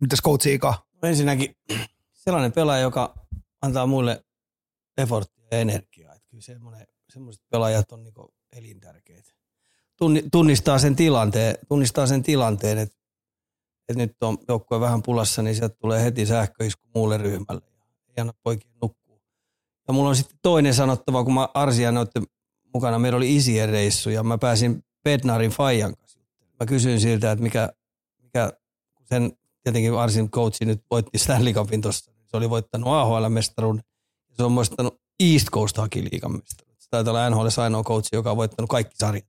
Mitäs coach Ika? Ensinnäkin sellainen pelaaja, joka antaa muille efforttia ja energiaa. Että kyllä semmoinen, semmoiset pelaajat on niin elintärkeitä. Tunnistaa sen tilanteen, tunnistaa sen tilanteen että, että nyt on joukkue vähän pulassa, niin sieltä tulee heti sähköisku muulle ryhmälle. Ei anna poikien nukkuu. Ja mulla on sitten toinen sanottava, kun mä Arsia noitte mukana, meillä oli isien reissu ja mä pääsin Bednarin Fajan kanssa. Mä kysyin siltä, että mikä, mikä sen tietenkin Arsin coachi nyt voitti Stanley Cupin tuossa. Se oli voittanut AHL-mestaruuden. Se on voittanut East Coast Hockey Liigan mestaruuden. Se taitaa olla NHL ainoa coachi, joka on voittanut kaikki sarjat.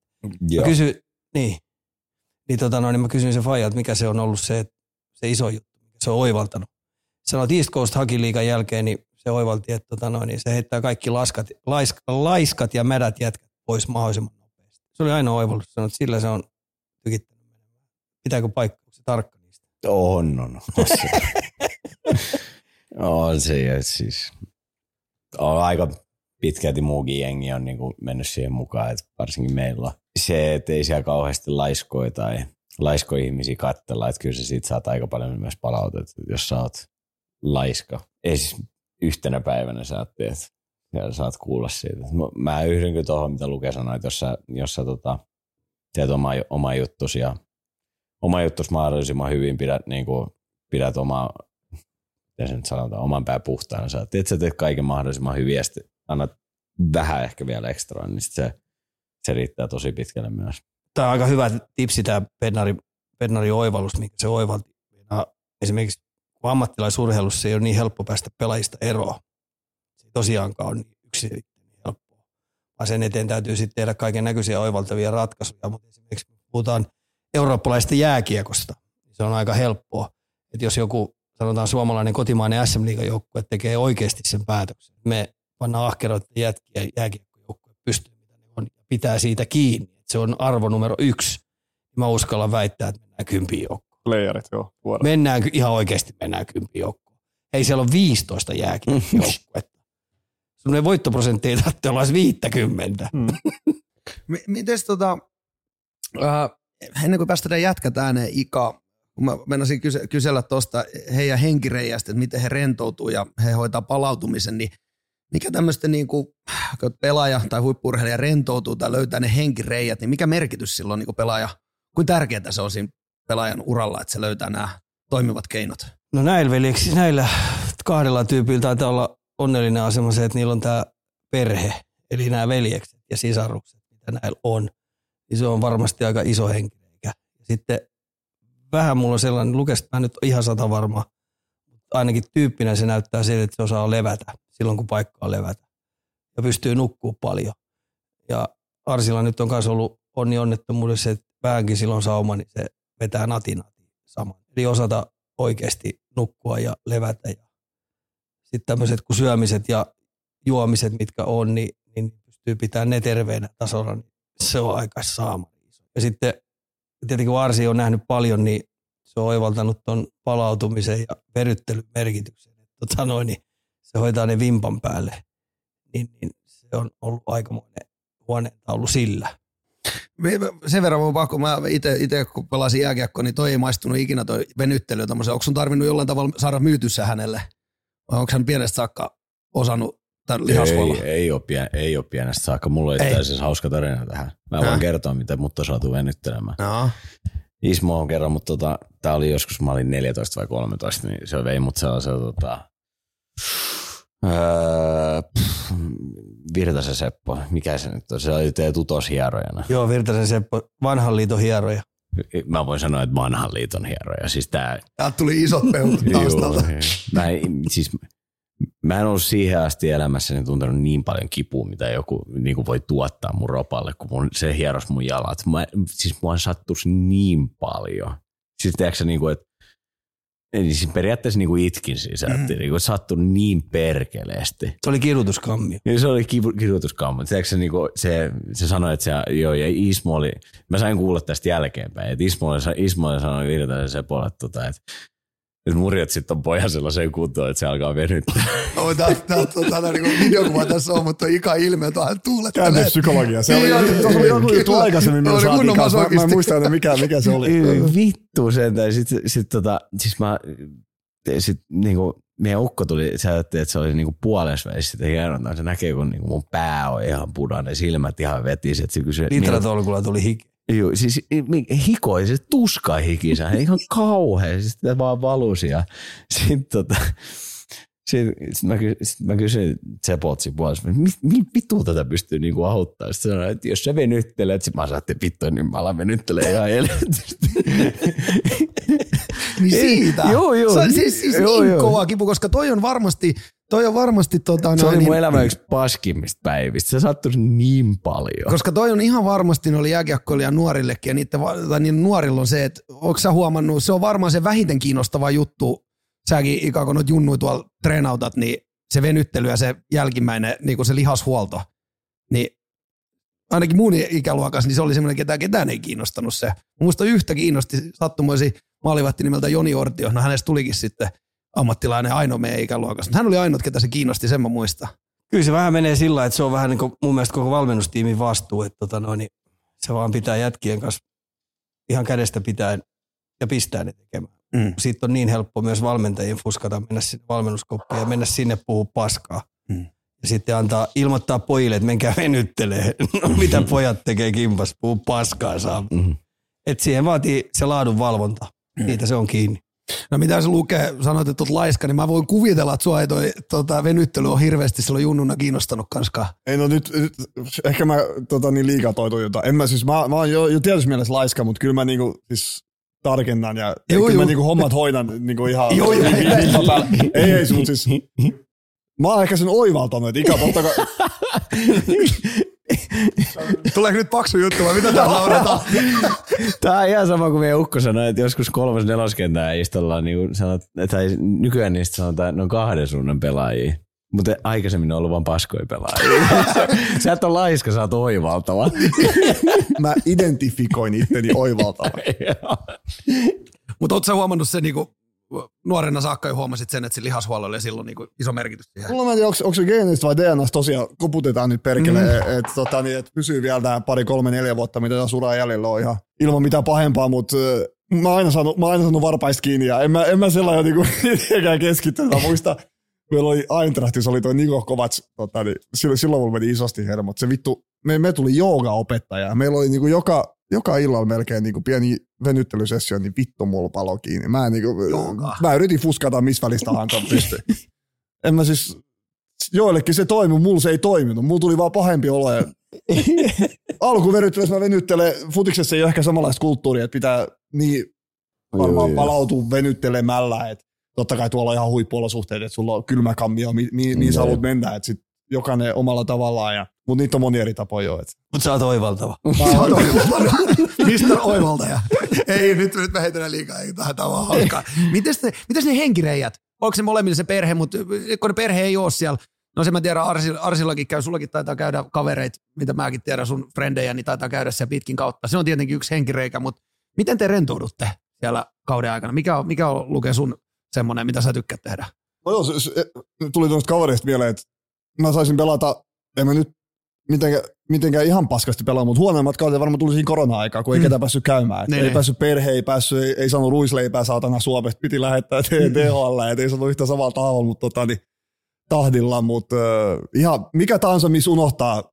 Joo. Mä kysyin, niin, niin, tota, no, niin mä kysyin se faija, että mikä se on ollut se, se iso juttu, mikä se on oivaltanut. Sanoit East Coast Hockey Liigan jälkeen, niin se oivalti, että tota, no, niin se heittää kaikki laskat, laisk, laiskat ja mädät jätkät pois mahdollisimman nopeasti. Se oli ainoa oivallus, sanoit, että sillä se on tykittänyt. Pitääkö paikka, se tarkka niistä? On, on. On se, on se siis on aika pitkälti muukin jengi on niin kuin mennyt siihen mukaan, että varsinkin meillä se, että ei siellä kauheasti laiskoja tai laiskoja ihmisiä katsella, että kyllä sä siitä saat aika paljon myös palautetta, jos sä oot laiska. Ei siis yhtenä päivänä sä teet ja saat kuulla siitä. Mä yhdyn kyllä tuohon, mitä Luke sanoi, että jos sä, jos sä tota, teet oma, oma juttus ja oma juttus mahdollisimman hyvin, pidät, niin kuin, pidät omaa, miten se nyt sanotaan, oman pää puhtaana. Sä teet, sä teet kaiken mahdollisimman hyvin ja sitten annat vähän ehkä vielä ekstra, niin sit se, se riittää tosi pitkälle myös. Tämä on aika hyvä tipsi tämä Pennari, Pennari oivallus, mikä se oivalti. Esimerkiksi ammattilaisurheilussa ei ole niin helppo päästä pelaajista eroon. Se tosiaankaan ole niin yksiselitteinen helppoa. Vaan sen eteen täytyy sitten tehdä kaiken näköisiä oivaltavia ratkaisuja. Mutta esimerkiksi kun puhutaan eurooppalaisesta jääkiekosta, niin se on aika helppoa. Että jos joku, sanotaan suomalainen kotimainen SM joukkue tekee oikeasti sen päätöksen, me pannaan ahkeroiden jätkiä jääkiekkojoukkue pystyyn, mitä ne on, ja pitää siitä kiinni, että se on arvo numero yksi. Mä uskallan väittää, että mennään kympiin joukkoon. Playerit, joo. Vuodet. Mennään ihan oikeasti mennään kympiin joukkoon. Ei siellä on 15 jääkiekkojoukkuetta. Sun voittoprosentti ei tarvitse olla edes 50. Mm. M- mites tota, äh, ennen kuin päästään jätkät ääneen Ika, kun mä meinasin kyse- kysellä tuosta heidän henkireijästä, että miten he rentoutuu ja he hoitaa palautumisen, niin mikä tämmöisten niin kuin, kun pelaaja tai huippurheilija rentoutuu tai löytää ne henkireijät, niin mikä merkitys sillä on niin kuin pelaaja, kuinka tärkeää se on siinä pelaajan uralla, että se löytää nämä toimivat keinot? No näillä veljeksi, näillä kahdella tyypillä taitaa olla onnellinen asema se, että niillä on tämä perhe, eli nämä veljekset ja sisarukset, mitä näillä on. Niin se on varmasti aika iso henkireikä. Sitten vähän mulla on sellainen, lukesta mä nyt ihan sata varma, ainakin tyyppinä se näyttää siltä, että se osaa levätä silloin, kun paikka on levätä. Ja pystyy nukkuu paljon. Ja Arsilla nyt on myös ollut onni onnettomuudessa, että vähänkin silloin sauma, niin se vetää natinati saman. Eli osata oikeasti nukkua ja levätä. Ja sitten tämmöiset kuin syömiset ja juomiset, mitkä on, niin, niin pystyy pitämään ne terveenä tasolla, niin se on aika saama. Ja sitten tietenkin kun Arsi on nähnyt paljon, niin se on oivaltanut tuon palautumisen ja veryttelyn merkityksen. Tota noin, niin se hoitaa ne vimpan päälle. Niin, niin se on ollut aikamoinen huoneentaulu sillä. Sen verran mun pakko, mä itse kun pelasin jääkiekkoa, niin toi ei maistunut ikinä toi venyttely. Onko sun tarvinnut jollain tavalla saada myytyssä hänelle? Vai onko hän pienestä saakka osannut tämän lihasvoilla? Ei, ei, ole pien, ei ole pienestä saakka. Mulla Ei. itse asiassa hauska tarina tähän. Mä voin Häh? kertoa, miten mut on saatu venyttelemään. No. Ismo on kerran, mutta tota, tää oli joskus, mä olin 14 vai 13, niin se vei mut sellaisella tota, öö, pff, Virtasen Seppo, mikä se nyt on, se oli teidän tutoshierojana. Joo, Virtasen Seppo, vanhan liiton hieroja. Mä voin sanoa, että vanhan liiton hieroja. Siis tää, Täältä tuli isot peukut taustalta. Joo, mä, siis, mä en ollut siihen asti elämässäni tuntenut niin paljon kipua, mitä joku niin kuin voi tuottaa mun ropalle, kun mun, se hieros mun jalat. Mä, siis mua sattuisi niin paljon. Siis tiedätkö, niin kuin, että Eli siis periaatteessa niin kuin itkin siis, mm. niin kuin sattui niin perkeleesti. Se oli kidutuskammio. Ja se oli kirjoituskammo. Tiedätkö, se, niinku, se, se sanoi, että se, joo, ja Ismo oli, mä sain kuulla tästä jälkeenpäin, että Ismo oli, Ismo oli sanonut Virtasen Sepolle, että, tota, että, että murjat sitten on pojan sellaiseen kuntoon, että se alkaa venyttää. No, tää, tää, tää, niinku videokuva tässä on, mutta Ika ilme, että hän tuulettelee. Käännöspsykologia. Se oli, Niin, tuossa oli joku juttu kyllä. aikaisemmin, kunnon saatiin kanssa. Mä, mä en muista enää mikä, mikä se oli. Vittu sentään. Sitten sit, tota, siis mä, sit, niinku, meidän ukko tuli, se ajatteli, että se oli niinku puolessa välissä sitä hierontaa. Se näkee, kun niinku mun pää on ihan punainen, silmät ihan vetisi. Että se kysyi, Litratolkulla tuli hiki. Joo, siis hikoi, se tuska hikisä, ihan kauhean, siis sitä vaan valusi ja sitten tota, Sitten sit mä, sit mä kysyin Tsepotsin puolesta, että mi- millä vittu tätä pystyy niinku auttaa? Sitten sanoin, että jos sä venyttelet, sit mä sanoin, että vittu, niin mä alan venyttelee ihan helvetisti. Niin siitä. Joo, joo. Se on siis, siis Joo, niin joo. kova kipu, koska toi on varmasti, toi on varmasti tota, Se oli mun niin, elämän yksi paskimmista päivistä. Se sattui niin paljon. koska toi on ihan varmasti oli jääkiekkoilija nuorillekin ja niiden, va- tai niin nuorilla on se, että onko sä huomannut, se on varmaan se vähiten kiinnostava juttu, säkin ikään kuin noit junnui tuolla treenautat, niin se venyttely ja se jälkimmäinen niin kuin se lihashuolto, niin ainakin mun ikäluokassa, niin se oli semmoinen, ketä ketään ei kiinnostanut se. Muista yhtä kiinnosti sattumoisi maalivahti nimeltä Joni Ortio. No hänestä tulikin sitten ammattilainen ainoa meidän ikäluokassa. Hän oli ainoa, ketä se kiinnosti, sen mä muistan. Kyllä se vähän menee sillä, että se on vähän niin kuin mun mielestä koko valmennustiimin vastuu, että tota noin, niin se vaan pitää jätkien kanssa ihan kädestä pitäen ja pistää ne tekemään. Mm. Siitä on niin helppo myös valmentajien fuskata mennä sinne valmennuskoppiin ja mennä sinne puhua paskaa. Mm. Ja sitten antaa, ilmoittaa pojille, että menkää venyttelee. No mitä pojat tekee kimpas, puhuu paskaa saa. Mhm. Et siihen vaatii se laadun valvonta. Siitä se on kiinni. No mitä se lukee, sanoit, että oot laiska, niin mä voin kuvitella, että sua ei toi tota, venyttely on hirveästi silloin junnuna kiinnostanut kanskaan. Ei no nyt, nyt ehkä mä tota, niin liikaa toituin jotain. En mä siis, mä, mä oon jo, jo tietysti mielessä laiska, mutta kyllä mä niinku, siis tarkennan ja Joo, kyllä joo. mä niinku hommat hoidan niinku ihan Joo, joo. päällä. Ei, ei, mut siis mä oon ehkä sen oivaltanut, että ikä totta kai, Tuleeko nyt paksu juttu vai mitä täällä lauletaan? Tämä on ihan sama kuin meidän ukko sanoi, että joskus kolmas neloskentää istolla, niin sanot, tai nykyään niistä sanotaan, että ne on kahden suunnan pelaajia. Mutta aikaisemmin on ollut vain paskoja pelaajia. Sä et ole laiska, sä oot oivaltava. mä identifikoin itteni oivaltava. Mutta ootko sä huomannut sen niinku, nuorena saakka jo huomasit sen, että sillä lihashuollolla oli silloin niinku iso merkitys siihen? Mulla tiedä, onko, onko se geenistä vai DNAsta tosiaan, koputetaan nyt perkele, mm. että et, tota, niin, et pysyy vielä tää pari, kolme, neljä vuotta, mitä tässä uraa jäljellä on ihan ilman mitään pahempaa, mutta mä oon aina saanut, mä oon aina saanut varpaista kiinni ja en mä, en mä sellainen niinku, mitenkään keskittynyt. Mä muistan, meillä oli Eintrachtissa oli toi Niko Kovacs, tota, niin, silloin, silloin mulla meni isosti hermot. Se vittu, me, me tuli jooga-opettaja. Meillä oli niinku joka, joka illalla melkein niinku pieni venyttelysessio, niin vittu mulla palo kiinni. Mä, niinku, Jooga. mä yritin fuskata missä välistä tahansa pystyi. En mä siis, joillekin se toimi, mulla se ei toiminut. Mulla tuli vaan pahempi olo. Ja... Alkuveryttelyssä mä venyttelen, futiksessa ei ole ehkä samanlaista kulttuuria, että pitää niin varmaan palautua venyttelemällä, että totta kai tuolla on ihan huippuolosuhteet, että sulla on kylmä kammio, mi, mi, mihin sä haluat mennä, että sit jokainen omalla tavallaan, ja, mutta niitä on moni eri tapoja jo. Mutta sä oot oivaltava. Mistä oivaltaja? ei, nyt, nyt me heitellään liikaa, ei tähän tämä on vaan hauskaa. Mites ne, mites ne henkireijät? Onko se molemmilla se perhe, mutta kun ne perhe ei ole siellä, no se mä tiedän, Arsil, Arsillakin käy, sullakin taitaa käydä kavereit, mitä mäkin tiedän, sun frendejä, niin taitaa käydä siellä pitkin kautta. Se on tietenkin yksi henkireikä, mutta miten te rentoudutte siellä kauden aikana? Mikä on, mikä on Luke sun semmoinen, mitä sä tykkäät tehdä? No joo, se, se, tuli tuosta kavereista mieleen, että mä saisin pelata, en mä nyt mitenkään, mitenkään ihan paskasti pelaa, mutta huonoimmat kaudet varmaan tuli siinä korona-aikaa, kun ei Mm. mm. ketään päässyt käymään. Et Niin, ei niin. päässyt perhe, ei päässyt, ei, ei saanut ruisleipää saatana Suomesta, piti lähettää THL, et ei saanut yhtä samalla tavalla, mutta tota, niin, tahdilla, mutta äh, ihan mikä tahansa, missä unohtaa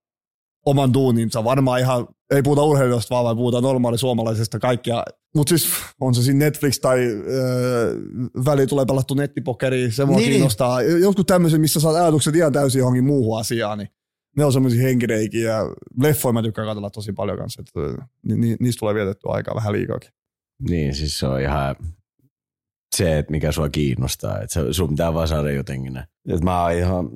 oman duuninsa, varmaan ihan, ei puhuta urheilijoista vaan, vaan puhutaan normaali suomalaisesta kaikkia. Mutta siis on se siinä Netflix tai äh, väliin tulee pelattu nettipokeri, se mua Niin, niin, niin. kiinnostaa. Jotkut tämmöiset, missä saat ajatukset ihan täysin johonkin muuhun asiaan, niin ne on semmoisia henkireikiä. ja Leffoja mä tykkään katsella tosi paljon kanssa, että äh, ni, ni, niistä tulee vietettyä aikaa vähän liikaakin. Niin, siis se on ihan se, että mikä sua kiinnostaa. Että sun pitää vaan saada jotenkin. Et mä oon ihan,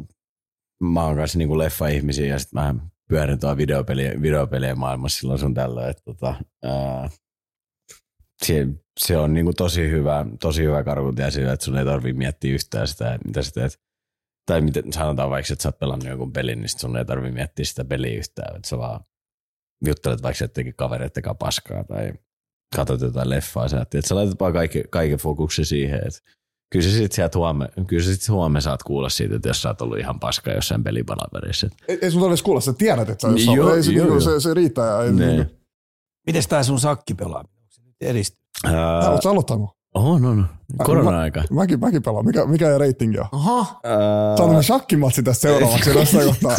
mä oon kanssa niinku leffa-ihmisiä ja sit mä pyörin tuolla videopelien, videopelien maailmassa silloin sun tällöin. Että tota, ää, se, se, on niinku tosi hyvä, tosi hyvä karkutia sillä, että sun ei tarvii miettiä yhtään sitä, että mitä sä teet. Tai miten sanotaan vaikka, että sä oot pelannut jonkun pelin, niin sun ei tarvii miettiä sitä peliä yhtään. Että sä vaan juttelet vaikka jotenkin kavereiden kanssa paskaa tai katsot jotain leffaa, sä että sä laitat vaan kaiken, kaiken fokuksen siihen, että kyllä sä sit sieltä huomenna, kyllä sä sit huomenna saat kuulla siitä, että jos sä oot ollut ihan paska jossain pelipalaverissa. Ei, ei sun tarvitse kuulla, sä tiedät, että sä jossain, Joo, ei se, joo, niinku, joo. se, se riittää. Ei, Ne. niinku, Miten tää sun se nyt edistynyt? Ää, Oletko sä aloittanut? on, on. Korona-aika. Mäkin, mäkin pelaan. Mikä, mikä ei reitingi on? Aha. Ää, Saanut shakkimatsi tästä seuraavaksi jossain kohtaa.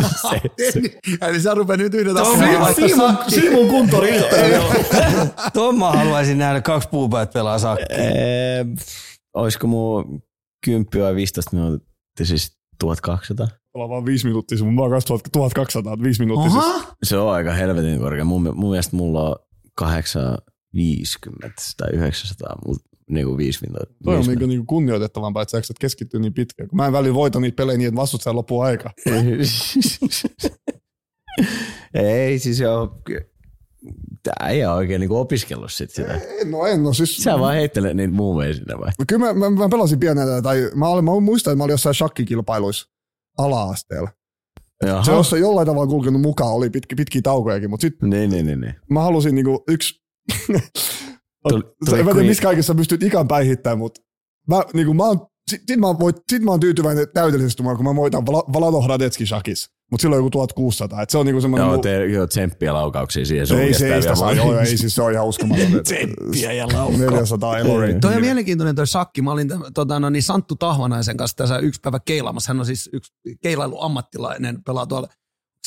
Eli sä rupeat nyt yhden Simon, Simon kunto riittää. Tuon mä haluaisin nähdä kaksi puupäät pelaa sakkia. Olisiko mun 10 vai 15 minuutin siis 1200. Ollaan vaan viisi minuuttia, se mun vaan 1200, viisi minuuttia. Siis. Se on aika helvetin korkea. Mun, mun mielestä mulla on 850 tai 900, mutta niinku viisi minuuttia. Toi on niinku, niinku kunnioitettavampaa, että sä eksät keskittyä niin pitkään. Kun mä en väliin voita niitä pelejä niin, että vastustajan loppuu aika. Ei, siis joo. Tää ei ole oikein niinku opiskellut sit sitä. En, no en, no siis... Sä vaan heittelet niitä muumeja sinne vai? Kyllä mä, mä, mä pelasin pienenä, tai mä, olin, mä muistan, että mä olin jossain shakkikilpailuissa ala-asteella. Jaha. Se on jollain tavalla kulkenut mukaan, oli pitki, pitkiä taukojakin, mutta sitten Niin, niin, niin. niin. mä halusin niinku yksi... Tuli- tuli en mä tiedä, Queen. missä kaikessa pystyt ikään päihittämään, mutta mä, niinku, mä oon, sit, sit, mä oon, voit, sit mä oon tyytyväinen täydellisesti, kun mä voitan Vlado Hradetski shakis. Mutta silloin joku 1600. Et se on niinku semmoinen... Joo, mu- te, joo, tsemppiä laukauksia siihen. Se on ei, se ei sitä saa. vaan. Joo, ei, siis se on ihan uskomaton. Tsemppiä ja laukkaa. 400 elo rate. Toi on mielenkiintoinen toi shakki. Mä olin tota, no, niin Santtu Tahvanaisen kanssa tässä yksi päivä keilaamassa. Hän on siis yksi keilailuammattilainen, pelaa tuolla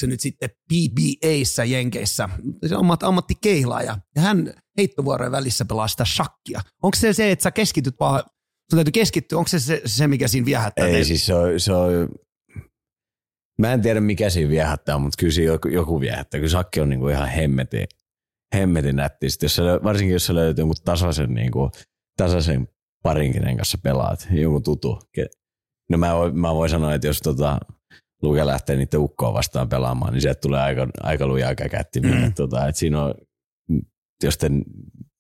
se nyt sitten PBAissa Jenkeissä. Se on ammat, ammattikeilaaja. Ja hän heittovuorojen välissä pelaa sitä shakkia. Onko se se, että sä keskityt vaan, sun täytyy keskittyä, onko se se, se mikä siinä viehättää? Ei teitä? siis se on, se on, mä en tiedä mikä siinä viehättää, mutta kyllä siinä joku, joku viehättää. Kyllä sakki on niinku ihan hemmetin, hemmetin nätti. Sitten jos se, lö- varsinkin jos se löytyy jonkun tasaisen, niinku, tasaisen parin kenen kanssa pelaat, joku tutu. No mä voin, mä voin sanoa, että jos tota, Luke lähtee niiden ukkoa vastaan pelaamaan, niin sieltä tulee aika, aika lujaa käkättimiä. Mm. Tota, et siinä on, jos, te,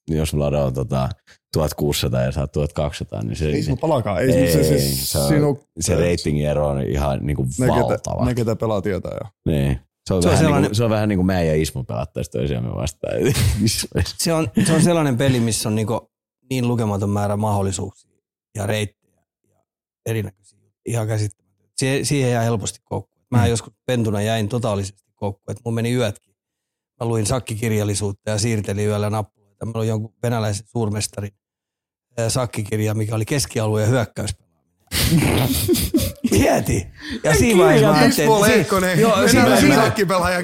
jos Vlado on tota, 1600 ja saa 1200, niin se, Ei se, se palakaan. Ei, Ei, se, siis, se on- siinä on, se ratingin ero on ihan niinku ne, ketä, valtava. ne, ketä pelaa tietää jo. Niin. Se on, Se on vähän sellainen- niinku, se on vähän niin kuin mä ja Ismo pelattaisiin toisiamme vastaan. Se on, se on sellainen peli, missä on niinku niin lukematon määrä mahdollisuuksia ja reittejä ja erinäköisiä. Ihan käsittämätöntä. Sie- siihen jää helposti koukku. Mä mm. joskus pentuna jäin totaalisesti koukku, että mun meni yötkin. Mä luin sakkikirjallisuutta ja siirtelin yöllä nappuloita. Mä olin jonkun venäläisen suurmestarin sakkikirja, mikä oli keskialue ja hyökkäyspelaaminen. Mieti! Ja siinä vaiheessa mä ajattelin, että si- Joo, siinä- venäläinen sakkipelaaja.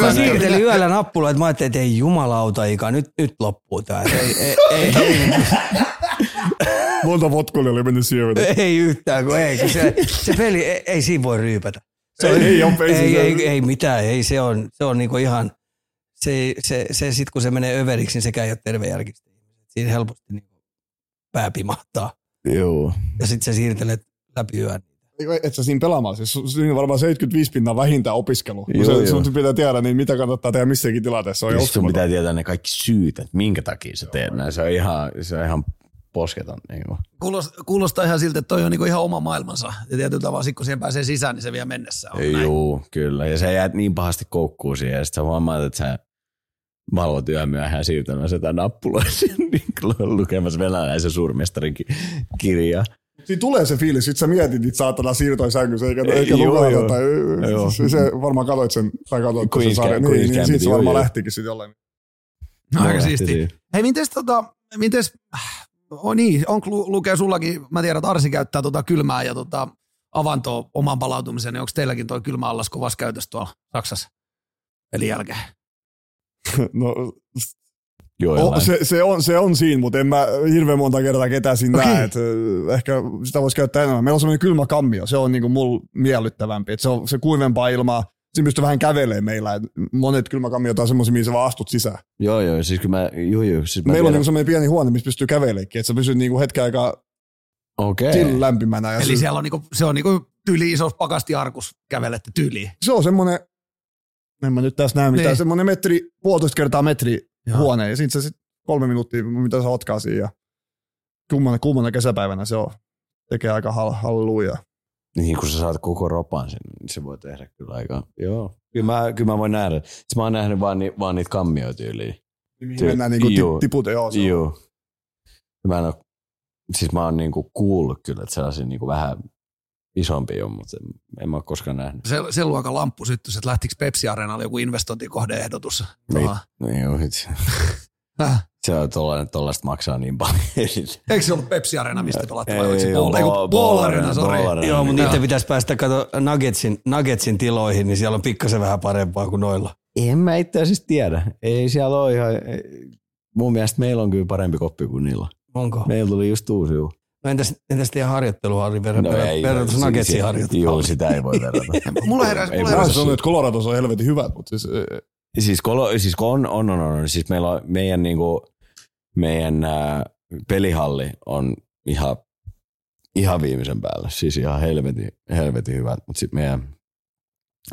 Mä siirtelin yöllä nappuloita. Mä ajattelin, että ei jumalauta, Ika, nyt, nyt loppuu tää. Ei, ei, ei, ei, Monta votkulia oli mennyt syömään. ei yhtään, kun ei. Kun se, se peli, ei, ei siinä voi ryypätä. Se Ei, ei, on- ei ei, ei, ei, mitään, ei, se on, se on niinku ihan, se, se, se sit kun se menee överiksi, niin sekään ei ole tervejärkistä. Siinä helposti niinku pää pimahtaa. Joo. Ja sitten sä siirtelet läpi yön. Et sä siinä pelaamaan. Siis siinä on varmaan 75 pinnaa vähintään opiskelu. Joo, se, joo. sun pitää tiedä, niin mitä kannattaa tehdä missäkin tilanteessa. Se on Siis sun pitää tietää ne kaikki syyt, että minkä takia sä teet näin. Se on ihan, se on ihan posketon. Niin kuin. Kuulostaa, kuulostaa ihan siltä, että toi on niinku ihan oma maailmansa. Ja tietyllä tavalla, sit kun siihen pääsee sisään, niin se vie mennessä. On. Joo, kyllä. Ja sä jäät niin pahasti koukkuun siihen, ja sit sä huomaat, että sä valvot yömyöhään siirtämässä sitä nappulaa niin lukemassa venäläisen suurmestarin ki- kirjaa. Siinä tulee se fiilis, sit sä mietit niitä saatana siirtoja sängyssä, eikä, eikä Joo, jotain. Joo. Se, se, varmaan katsoit sen, tai katsoit sen sarjan. Niin, niin, siitä se varmaan joo. lähtikin sitten jollain. Aika Lähti siisti. siitä. Hei, mites tota, mites, oh niin, on lu, lukee sullakin, mä tiedän, että Arsi käyttää tota kylmää ja tota avantoa oman palautumisen, niin onko teilläkin toi kylmä allas kovassa käytössä tuolla Saksassa pelin jälkeen? No, Joo, o, jollain. se, se, on, se on siinä, mutta en mä hirveän monta kertaa ketään siinä Okei. näe. Et, ö, ehkä sitä voisi käyttää enemmän. Meillä on semmoinen kylmä kammio, se on niinku mulla miellyttävämpi. Et se on se kuivempaa ilmaa. Siinä pystyy vähän kävelemään meillä. Et monet kylmäkammiot on semmoisia, mihin sä vaan astut sisään. Joo, joo, siis kyllä mä, juu, juu, siis mä Meillä on tiedän- niinku semmoinen pieni huone, missä pystyy käveleenkin. Että sä pysyt niinku hetken aikaa Okei. lämpimänä. Ja Eli se, siellä on niinku, se on niinku tyyli isossa pakastiarkus kävelette tyyliin. se on semmoinen, en mä nyt tässä näe mitään, Niin. semmoinen metri, puolitoista kertaa metri Joo. huone. Ja sitten se sit kolme minuuttia, mitä se otkaa siinä. Ja kuumana, kuumana kesäpäivänä se on. Tekee aika hal, halleluja. Niin kun sä saat koko ropan sinne, niin se voi tehdä kyllä aika, joo. Kyllä mä, kyllä mä voin nähdä. Siis mä oon nähnyt vaan, ni, vaan niitä kammioityyliä. Mihin Se- mennään niinku joo. tip, tiput, joo. Se on. Joo. Mä en oo, siis mä oon niinku kuullut kyllä, että sellaisia niinku vähän isompia on, mutta en, en mä oo koskaan nähnyt. Se, sen luokan lamppu syttys, että lähtikö Pepsi Areenalle joku investointikohdeehdotus. Niin. No joo, Häh? Se on tollainen, tollaista maksaa niin paljon. Eikö se ollut Pepsi Areena, mistä pelattu? vai Ei, ei, Ball- Ball Ball Arena, Arena, sori. Ball Arena. Joo, mutta niiden pitäisi päästä kato Nuggetsin, Nuggetsin tiloihin, niin siellä on pikkasen vähän parempaa kuin noilla. En mä itse asiassa tiedä. Ei siellä ole ihan, mun mielestä meillä on kyllä parempi koppi kuin niillä. Onko? Meillä tuli just uusi juu. No entäs, entäs teidän harjoitteluharri ver- No ver- ei, verrattuna si- Nuggetsin si- harjoitteluun? Joo, sitä ei voi verrata. Mulla heräsi, Ei mulla Mä voi heräsi, sanon, että Coloradossa on helvetin hyvät, mutta siis Siis, kolo, siis on, on, on, on, siis meillä on, meidän, niinku, meidän ää, pelihalli on ihan, ihan viimeisen päällä. Siis ihan helvetin, helvetin hyvät, mutta sitten meidän,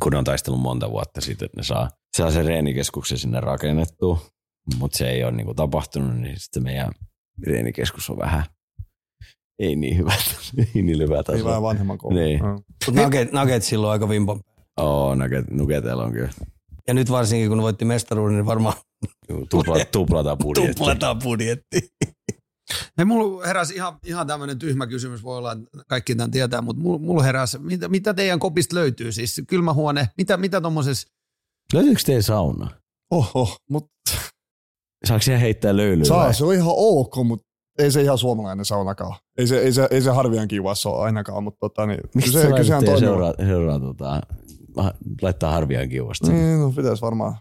kun on taistellut monta vuotta sitten, että ne saa, saa sen reenikeskuksen sinne rakennettua, mutta se ei ole niinku tapahtunut, niin sitten meidän reenikeskus on vähän, ei niin hyvä, ei niin hyvä ei taso. vähän vanhemman koulun. Niin. Joo. Mutta Nugget, Nuggetsilla on aika vimpan. Oo, nuget, nugeteilla on kyllä. Ja nyt varsinkin, kun ne voitti mestaruuden, niin varmaan Tupla, tuplata budjetti. tuplataan budjetti. Hei, mulla heräsi ihan, ihan tämmöinen tyhmä kysymys, voi olla, että kaikki tämän tietää, mutta mulla, mulla heräsi, mitä, mitä teidän kopista löytyy? Siis kylmähuone, mitä, mitä tuommoisessa, Löytyykö teidän sauna? Oho, mutta Saako siellä heittää löylyä? saa, vai? se on ihan ok, mutta ei se ihan suomalainen saunakaan. Ei se, ei se, ei se harvian kivassa ole ainakaan, mutta tota, niin, Miksi se, sä kyllä sehän laitat toimii. seuraa, seuraa tota, laittaa harviaan kiuasta? Mm. Niin, no pitäisi varmaan.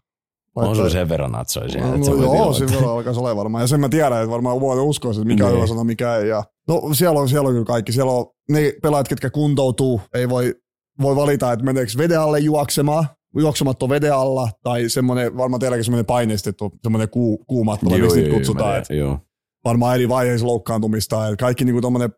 On sulla sen verran natsoisia, No, voit joo, siinä verran alkaisi olemaan varmaan. Ja sen mä tiedän, että varmaan voi uskoa, että mikä on Niin. hyvä sana, mikä ei. Ja, no siellä on, siellä on kyllä kaikki. Siellä on ne pelaajat, ketkä kuntoutuu, ei voi, voi valita, että meneekö veden alle juoksemaan, juoksematto veden alla, tai semmoinen, varmaan teilläkin semmoinen paineistettu, semmoinen kuu, kuumatto, Joo, miksi joo, niitä joo, kutsutaan. tiedän, Joo. varmaan eri vaiheissa loukkaantumista. Kaikki niin tuommoinen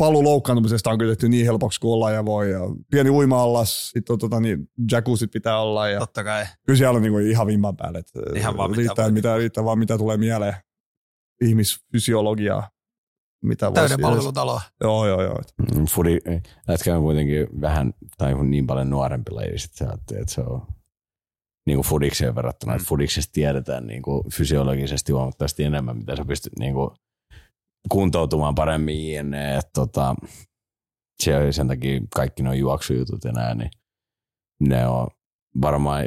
paluu loukkaantumisesta on kyllä tehty niin helpoksi kuin ollaan ja voi. Ja pieni uima-allas, sitten on, tota, niin, jacuzzit pitää olla. Ja totta kai. kyllä siellä on niin kuin ihan vimman päälle. Että Ihan vaan mitä riittää, voi. mitä, riittää vaan mitä tulee mieleen. Ihmisfysiologiaa. Mitä voisi Täyden edes- palvelutalo. Joo, joo, joo. Mm, Fudi, lätkä on kuitenkin vähän, tai niin paljon nuorempi laji, että se on niin kuin fudikseen verrattuna, että fudiksesta tiedetään niin kuin fysiologisesti huomattavasti enemmän, mitä sä pystyt niin kuin kuntoutumaan paremmin jne. Että tota, se on sen takia kaikki nuo juoksujutut ja nää, niin ne on varmaan,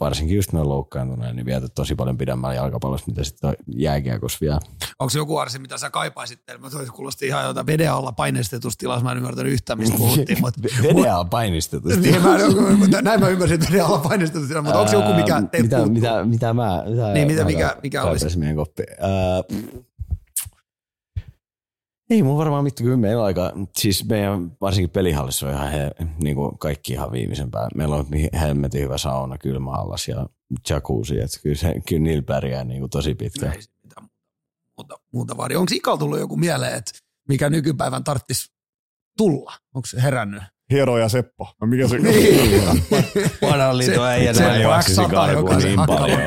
varsinkin just noin loukkaantuneet, niin vietät tosi paljon pidemmällä jalkapallossa, mitä sitten jääkiekossa vielä. Onko se joku arsi, mitä sä kaipaisit? Mä toisin kuulosti ihan jotain veden alla paineistetussa tilassa. Mä en ymmärtänyt yhtään, mistä puhuttiin. Mutta Vedea on painistetusti. niin, mä, mutta näin mä ymmärsin, että veden alla painestetussa tilassa. Mutta onko se joku, mikä teiltä mitä, puuttuu? mitä, mitä mä, mitä Niin, mitä- mikä- mikä olisi? kaipaisin meidän koppi. Ää, ei mun varmaan mitään, kyllä meillä on aika, siis meidän varsinkin pelihallissa on ihan he, niin kuin kaikki ihan viimeisen päällä. Meillä on helmetin hyvä sauna, kylmäallas ja jacuzzi, että kyllä, se, kyllä niillä pärjää niin kuin tosi pitkään. Ei mitään muuta, muuta vaadi. Onko Ikalla tullut joku mieleen, että mikä nykypäivän tarttis tulla? Onko se herännyt? Hiero ja Seppo. No mikä se Niin. Vanhan liiton äijä. juoksisin X100, karkuun niin paljon.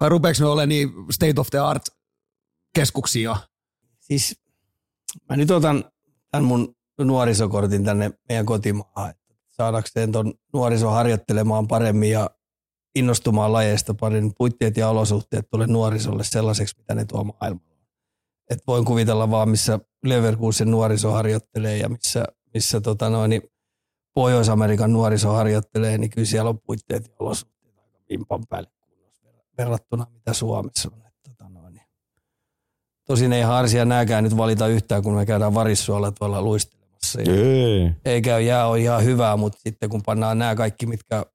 Vai rupeeko ne olemaan niin state of the art keskuksia? Siis mä nyt otan tämän mun nuorisokortin tänne meidän kotimaahan, saadakseen ton nuorison harjoittelemaan paremmin ja innostumaan lajeista paljon puitteet ja olosuhteet tulee nuorisolle sellaiseksi, mitä ne tuo maailmalla. Et voin kuvitella vaan, missä Leverkusen nuoriso harjoittelee ja missä, missä tota noin, niin Pohjois-Amerikan nuoriso harjoittelee, niin kyllä siellä on puitteet ja olosuhteet aika vimpan päälle verrattuna mitä Suomessa on. Et tota noin, niin Tosin ei harsia nääkään nyt valita yhtään, kun me käydään varissuolla tuolla luistelemassa. Ja Ei. ei käy jää on ihan hyvää, mutta sitten kun pannaan nämä kaikki, mitkä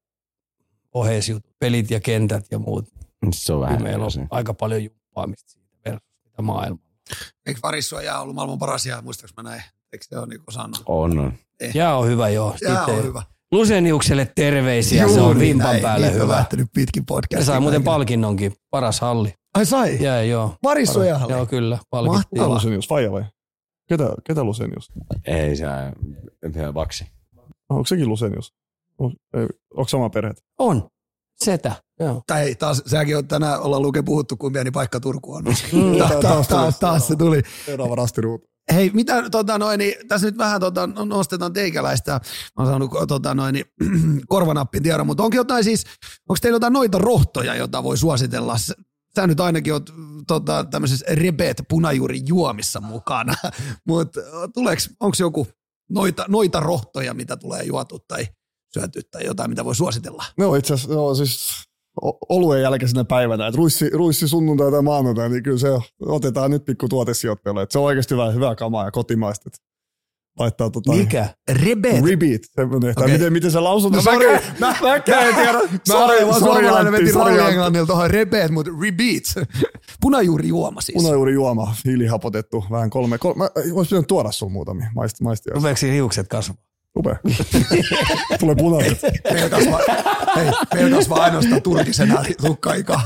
oheisjutut, pelit ja kentät ja muut, Se on niin vähän meillä on aika paljon jumppaamista siitä versus mitä maailma. Eikö Varissua jää ollut maailman paras jää, muistaaks mä näin? Eikö se ole niin kuin sanonut? On, on. Jää on hyvä joo. Jää Sitten on hyvä. Luseniukselle terveisiä, se on Juuri vimpan näin. päälle hyvä. lähtenyt pitkin Se podcastia. sai muuten palkinnonkin, paras halli. Ai sai? Jää joo. Jäähalli. Joo kyllä, Ketä palkittiin. Mahtavaa. Lusenius? Faija vai? Ketä, ketä Lusenius? Ei se vielä vaksi. Onko sekin Lusenius? On, onko sama perhe? On, setä, joo. Tai hei, taas, sekin on tänään ollaan luke puhuttu, kuin pieni paikka Turku on. Mm. taas, taas, taas, taas, se tuli. Seuraava rastiruutu. Hei, mitä tota noin, niin, tässä nyt vähän tota, no- nostetaan teikäläistä. Mä oon saanut tota noin, niin, korvanappin tiedon, mutta onko jotain siis, onko teillä jotain noita rohtoja, jota voi suositella? Sä nyt ainakin oot tota, tämmöisessä rebeet punajuuri juomissa mukana, mutta onko joku noita, noita rohtoja, mitä tulee juotu tai syöty tai jotain, mitä voi suositella? No itse asiassa, no, siis oluen jälkeisenä päivänä, että ruissi, ruissi sunnuntai tai maanantai, niin kyllä se otetaan nyt pikku tuotesijoitteella. Että se on oikeasti hyvää, hyvää kamaa ja kotimaista. Laittaa tota, Mikä? Rebet. Rebeat, semmoinen, Okei. miten, miten se lausutaan. No, sorry. mä, mäkään en tiedä. Mä Sorry, sorry, suomalainen veti rallienglannilla tuohon rebeet, mutta rebeat. Punajuuri juoma siis. Punajuuri juoma, hiilihapotettu, vähän kolme. kolme mä olisi pitänyt tuoda sun muutamia, maisti, maisti. Rupeeko hiukset kasvaa? Rupea. Tulee punaiset. Meillä kasvaa, hei, meillä kasvaa ainoastaan turkisena tukkaikaa.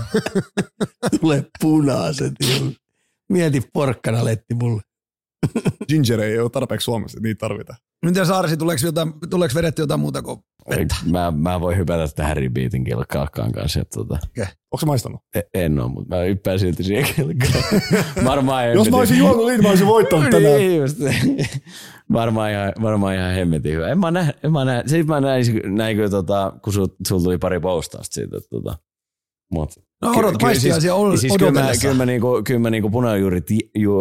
Tulee punaiset. Mieti porkkana letti mulle. Ginger ei ole tarpeeksi Suomessa, niitä tarvitaan. Miten Saarsi, tuleeko, jotain, tuleeko vedetty jotain muuta kuin vettä? Mä, mä voin hypätä tähän rebeatin kelkkaan kanssa. Että tota, Onko se maistanut? e- en ole, mutta mä hyppään silti siihen kelkkaan. Varmaan Jos mä olisin juonut niitä, mä olisin voittanut tänään. Niin just. varmaan, ihan, varmaan ihan hemmetin hyvä. En mä näe, en mä näe. Sitten mä näin, näin kyllä, tota, kun sul, sul tuli pari postausta siitä. että Tota, mut, No odota, maistiaisia ol- siis kyllä mä, kyllä mä, niinku, kyllä mä niinku punajuuri ti, ju,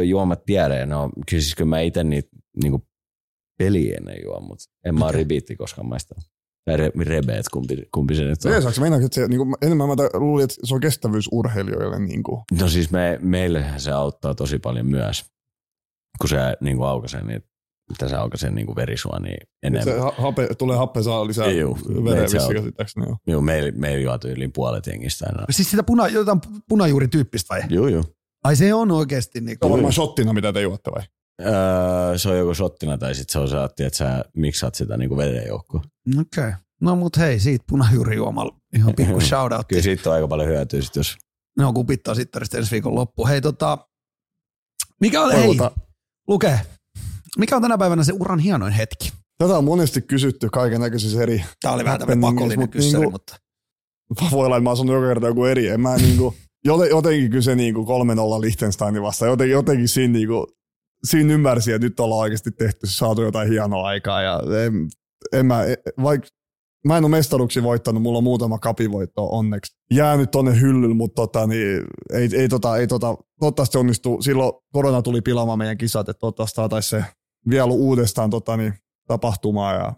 juomat tiedän. No, kyllä siis kyllä mä itse niitä niinku peli ennen juo, mutta en mä okay. ribiitti koskaan maistanut. Tai re, rebeet, kumpi, kumpi se nyt on. Veesaako mennä, että se, niin kuin, enemmän mä luulin, että se on kestävyysurheilijoille. Niin kuin. No siis me, meillehän se auttaa tosi paljon myös, kun se niin kuin aukaisee niitä, mitä se aukaisee niin kuin verisuonia Se enemmän. ha- hape, tulee happe saa lisää Juu, veren se vissi käsittääkseni. Joo. Joo, meillä, meillä juotu yli puolet jengistä aina. Siis sitä puna, jotain punajuurityyppistä vai? Joo, joo. Ai se on oikeasti niin Se on varmaan shottina, mitä te juotte vai? Öö, se on joko shottina tai sitten se on se, että sä miksaat sitä niin kuin veden joukkoon. Okei. Okay. No mut hei, siitä punajuurijuomalla ihan pikku shoutout. Kyllä siitä on aika paljon hyötyä, sit jos No kupittaa sittarista ensi viikon loppu. Hei tota, mikä on, hei, luke. Mikä on tänä päivänä se uran hienoin hetki? Tätä on monesti kysytty kaiken näköisissä eri Tää oli vähän tämmöinen pakollinen mut kyssäri, niinku- mutta voi olla, että mä oon joka kerta joku eri. En mä niinku, joten, jotenkin kyllä se niinku 3-0 Liechtensteinin vastaan. Jotenkin, jotenkin siinä, niinku, siinä ymmärsi, että nyt ollaan oikeasti tehty, saatu jotain hienoa aikaa. Ja en, en mä, vaik, mä en ole mestaruksi voittanut, mulla on muutama kapivoitto onneksi. Jäänyt tonne hyllylle, mutta tota, niin, ei, ei, tota, ei tota, toivottavasti se onnistuu. Silloin korona tuli pilaamaan meidän kisat, että toivottavasti saataisiin se vielä uudestaan tota, niin, tapahtumaan. Ja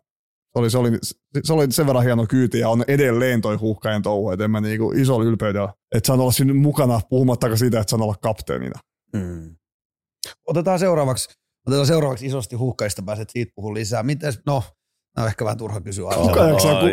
se oli, se, oli, se oli sen verran hieno kyyti ja on edelleen toi huuhkajan touhu, että en mä niinku isolla ylpeydellä, että saan olla siinä mukana puhumattakaan siitä, että saan olla kapteenina. mm. otetaan seuraavaksi, otetaan seuraavaksi isosti huuhkaista, pääset siitä puhua lisää. Mites, no, no ehkä vähän turha kysyä. Kuka jaksaa, ku,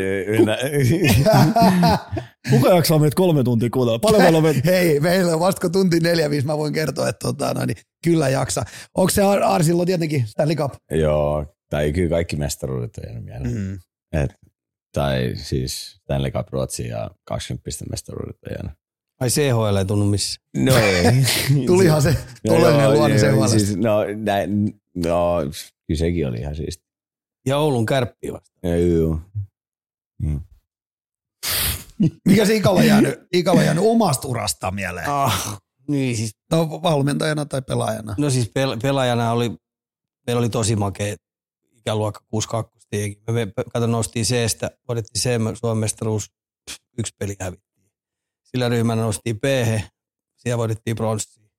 kuka jaksaa meitä kolme tuntia kuunnella? Paljon meillä on meitä? Hei, meillä on vasta kun tunti neljä viisi, mä voin kertoa, että tota, no, niin, kyllä jaksa. Onko se Ar- Arsilla tietenkin Stanley Cup? Joo, tai kyllä kaikki mestaruudet on jäänyt mieleen. Mm. Et, tai siis Stanley Cup Ruotsi ja 20 pisteen mestaruudet on jäänyt. Ai CHL ei tunnu missä. No ei. Tulihan se todellinen luonne sen huolesta. siis, no, näin, no, kyllä sekin oli ihan siisti. Ja Oulun kärppi vasta. Ja, joo. Mm. Mikä se Ikalla jäänyt, Ikalla jäänyt omasta urasta mieleen? Ah, niin siis, No, valmentajana tai pelaajana? no siis pel- pelaajana oli, meillä oli tosi makea ikäluokka 62 tietenkin. Me, me kato, noustiin C-stä, voitettiin C Suomen mestaruus, yksi peli hävittiin. Sillä ryhmällä noustiin b siellä voitettiin pronssia.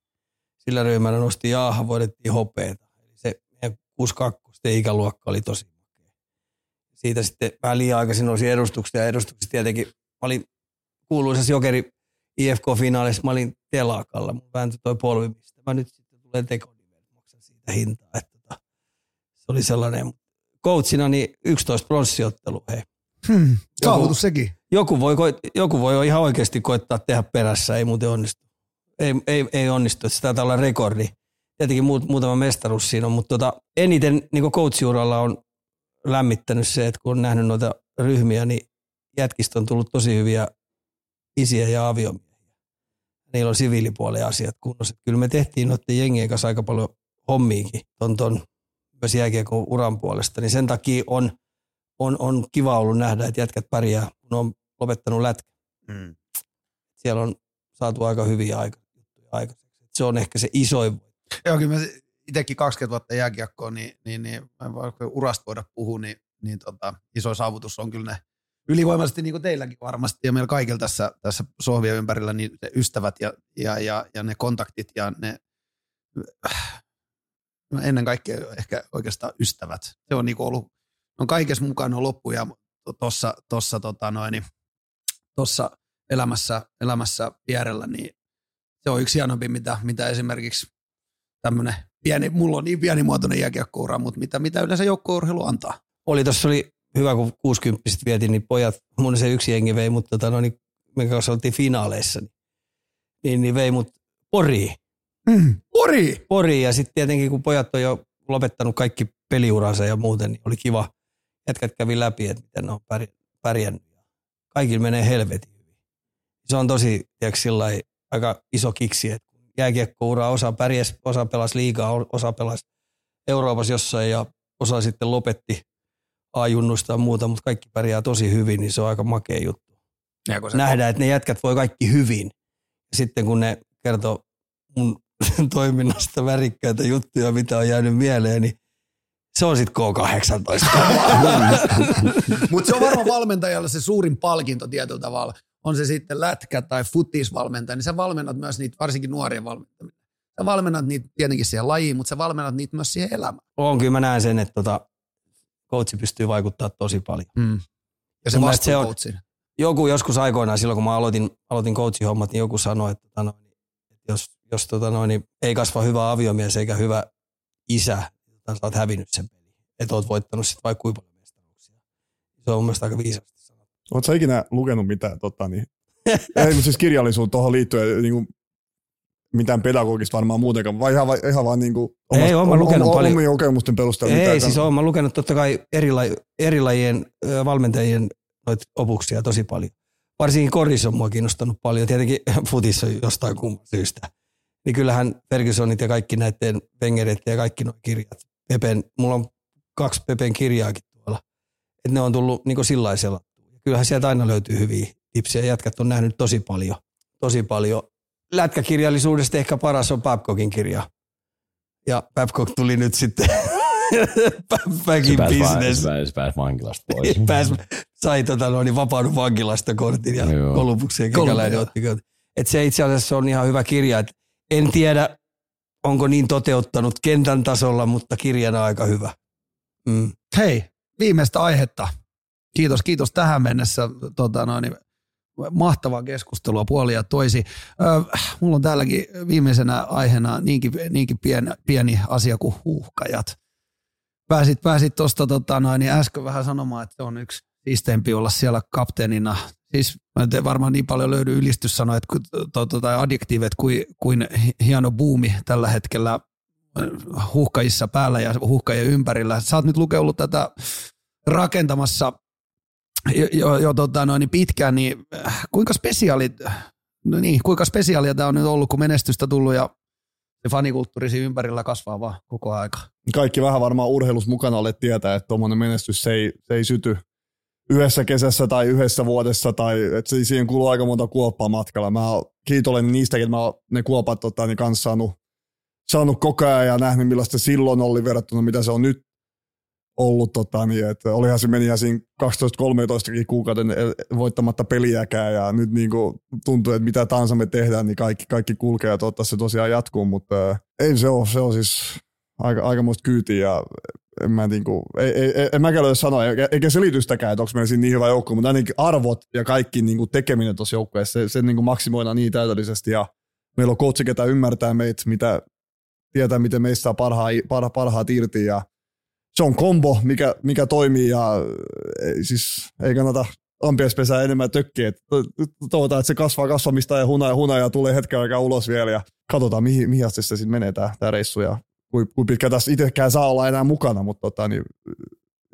Sillä ryhmällä noustiin A, voitettiin hopeeta. Eli se meidän 62 ikäluokka oli tosi. Siitä sitten vähän liian aikaisin nousi edustuksia ja edustuksessa tietenkin. Mä olin kuuluisessa Jokeri IFK-finaalissa, mä olin telakalla. Mun vääntyi toi polvi, mistä mä nyt sitten tulen tekonimen, maksan siitä hintaa. Että tota, se oli sellainen, coachina niin 11 pronssiottelu, hei. Hmm, saavutus sekin. Joku voi, joku voi ihan oikeasti koittaa tehdä perässä, ei muuten onnistu. Ei, ei, ei onnistu, että se taitaa olla rekordi. Tietenkin muut, muutama mestaruus siinä on, mutta tota, eniten niin coachiuralla on lämmittänyt se, että kun on nähnyt noita ryhmiä, niin jätkistä on tullut tosi hyviä isiä ja aviomiehiä. Niillä on siviilipuolen asiat kunnossa. Kyllä me tehtiin noiden jengien kanssa aika paljon hommiikin ton, ton myös jääkiekon uran puolesta, niin sen takia on, on, on kiva ollut nähdä, että jätkät pärjää, kun on lopettanut lätkä. Mm. Siellä on saatu aika hyviä aika, juttuja aikaiseksi. Se on ehkä se isoin. Joo, kyllä mä itsekin 20 vuotta jääkiekkoa, niin, niin, niin vaikka urasta voida puhua, niin, niin tota, iso saavutus on kyllä ne ylivoimaisesti niin kuin teilläkin varmasti ja meillä kaikilla tässä, tässä sohvien ympärillä niin ne ystävät ja, ja, ja, ja ne kontaktit ja ne no ennen kaikkea ehkä oikeastaan ystävät. Se on niin kuin ollut, on kaikessa mukana loppuja tuossa tossa, tota noin, tossa elämässä, elämässä vierellä, niin se on yksi hienompi, mitä, mitä esimerkiksi tämmöinen pieni, mulla on niin pienimuotoinen jääkiekkoura, mutta mitä, mitä yleensä joukkueurheilu antaa. Oli tuossa oli hyvä, kun 60 vietiin, niin pojat, mun se yksi jengi vei, mutta tota, no, niin, me kanssa oltiin finaaleissa, niin, niin, niin vei mut Poriin. Mm. Pori! Poriin ja sitten tietenkin kun pojat on jo lopettanut kaikki peliuransa ja muuten, niin oli kiva. Jätkät kävi läpi, että miten ne on pär- pärjännyt. Kaikilla menee helvetin hyvin. Se on tosi, tiedätkö, sillai, aika iso kiksi, että jääkiekkoura osa pärjäs, osa pelasi liigaa, osa pelasi Euroopassa jossain ja osa sitten lopetti A-junnusta ja muuta, mutta kaikki pärjää tosi hyvin, niin se on aika makea juttu. Ja kun se Nähdään, että ne jätkät voi kaikki hyvin. Sitten kun ne kertoo mun toiminnasta värikkäitä juttuja, mitä on jäänyt mieleen, niin se on sitten K18. Mutta se on varmaan valmentajalle se suurin palkinto tietyllä tavalla. On se sitten lätkä tai futisvalmentaja, niin sä valmennat myös niitä, varsinkin nuorien valmentamista. Sä valmennat niitä tietenkin siihen lajiin, mutta sä valmennat niitä myös siihen elämään. on, kyllä mä näen sen, että tota, coachi pystyy vaikuttaa tosi paljon. Mm. Ja se se on-. Joku joskus aikoinaan, silloin kun mä aloitin, aloitin coachin hommat, niin joku sanoi, että tota noin, että jos, jos tota noin, niin ei kasva hyvä aviomies eikä hyvä isä, niin sä oot hävinnyt sen pelin. Että oot voittanut sitten vaikka kuinka paljon mestaruuksia. Se on mun mielestä aika viisasti. Oletko sä ikinä lukenut mitään, tota, niin, ei, mutta siis kirjallisuutta tuohon liittyen, niin kuin, mitään pedagogista varmaan muutenkaan, vai ihan, ihan vaan niin kuin, Ei, oon mä lukenut paljon. omien kokemusten perusteella. Ei, mitään siis oon mä lukenut totta kai eri, laji, eri lajien valmentajien opuksia tosi paljon. Varsinkin korissa on mua kiinnostanut paljon, tietenkin futissa jostain kumman syystä. Niin kyllähän Fergusonit ja kaikki näiden Wengerit ja kaikki nuo kirjat. Pepen, mulla on kaksi Pepen kirjaakin tuolla. Että ne on tullut niin sillä selattua. Kyllähän sieltä aina löytyy hyviä tipsiä. Jätkät on nähnyt tosi paljon. Tosi paljon. Lätkäkirjallisuudesta ehkä paras on Babcockin kirja. Ja Babcock tuli nyt sitten back in pääsi, va- business. se pääsi, pääsi vankilasta pois. Pääs, sai tota, no, niin vapaudun vankilasta kortin ja ja kekäläinen otti. Et se itse asiassa on ihan hyvä kirja. Et en tiedä, onko niin toteuttanut kentän tasolla, mutta kirjana aika hyvä. Mm. Hei, viimeistä aihetta. Kiitos, kiitos tähän mennessä. Tota, noin, mahtavaa keskustelua puoli ja toisi. Ö, mulla on täälläkin viimeisenä aiheena niinkin, niinkin pieni, pieni asia kuin huuhkajat. Pääsit, pääsit tuosta tota, niin äsken vähän sanomaan, että on yksi siisteempi olla siellä kapteenina. Siis mä en varmaan niin paljon löydy ylistyssanoja to- tai adjektiivet kuin, kuin hieno buumi tällä hetkellä huuhkajissa päällä ja huuhkajien ympärillä. Sä oot nyt lukeullut tätä rakentamassa jo, jo, tota, noin, niin pitkään, niin äh, kuinka spesiaalit, no niin, kuinka spesiaalia tämä on nyt ollut, kun menestystä tullut ja se siinä ympärillä kasvaa vaan koko aika. kaikki vähän varmaan urheilus mukana olet tietää, että tuommoinen menestys se ei, se ei syty yhdessä kesässä tai yhdessä vuodessa, tai että siihen kuluu aika monta kuoppaa matkalla. Mä kiitollinen niistäkin, että mä oon ne kuopat tota, niin kanssa saanut, saanut koko ajan ja nähnyt millaista silloin oli verrattuna mitä se on nyt ollut. Tota, niin, että olihan se meni siinä 12-13 kuukauden voittamatta peliäkään ja nyt niin kuin tuntuu, että mitä tahansa me tehdään, niin kaikki, kaikki kulkee ja toivottavasti se tosiaan jatkuu, mutta äh, ei se ole, se on siis aika, aikamoista kyytiä ja en mä niinku, ei, ei, ei, en mäkään löydä sanoa, eikä, selitystäkään, että onko meillä siinä niin hyvä joukko, mutta ainakin arvot ja kaikki niinku tekeminen tuossa joukkueessa, se, se niinku maksimoidaan niin täydellisesti ja meillä on coachi, ketä ymmärtää meitä, mitä, tietää, miten meistä saa parhaa, parha, parhaat irti ja se on kombo, mikä, mikä toimii ja ei, siis ei kannata ampiaispesää enemmän tökkiä. Toivotaan, että se kasvaa kasvamista ja hunaja, hunaja tulee hetken aikaa ulos vielä ja katsotaan, mihin, mihin asti se sitten menee tämä, tämä reissu ja kuin, kuin pitkä tässä itsekään saa olla enää mukana, mutta tota, niin,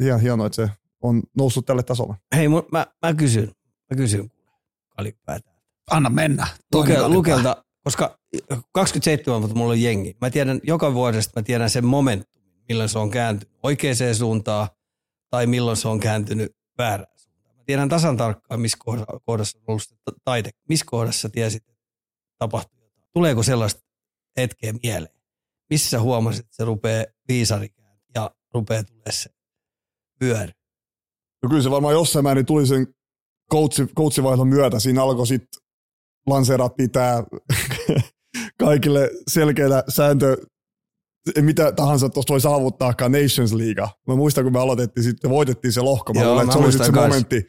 hien, hienoa, että se on noussut tälle tasolle. Hei, mu- mä, mä kysyn, mä kysyn kalipäätä. Anna mennä. Luke, kalipää. lukelta, koska 27 vuotta mulla on jengi. Mä tiedän, joka vuodesta mä tiedän sen momentum, milloin se on kääntynyt oikeaan suuntaan tai milloin se on kääntynyt väärään suuntaan. Mä tiedän tasan tarkkaan, missä kohdassa, on ollut taide. Missä kohdassa tiesit, että tapahtuu jotain. Tuleeko sellaista hetkeä mieleen? Missä sä huomasit, että se rupeaa viisarikään ja rupeaa tulee se vyöry? No kyllä se varmaan jossain määrin tuli sen coachi, coachivaihdon myötä. Siinä alkoi sitten lanseerattiin tämä kaikille selkeä sääntö, mitä tahansa tuosta voi saavuttaakaan Nations League. Mä muistan, kun me aloitettiin sitten, voitettiin se lohko. Mä Joo, luulen, että se oli sitten se momentti,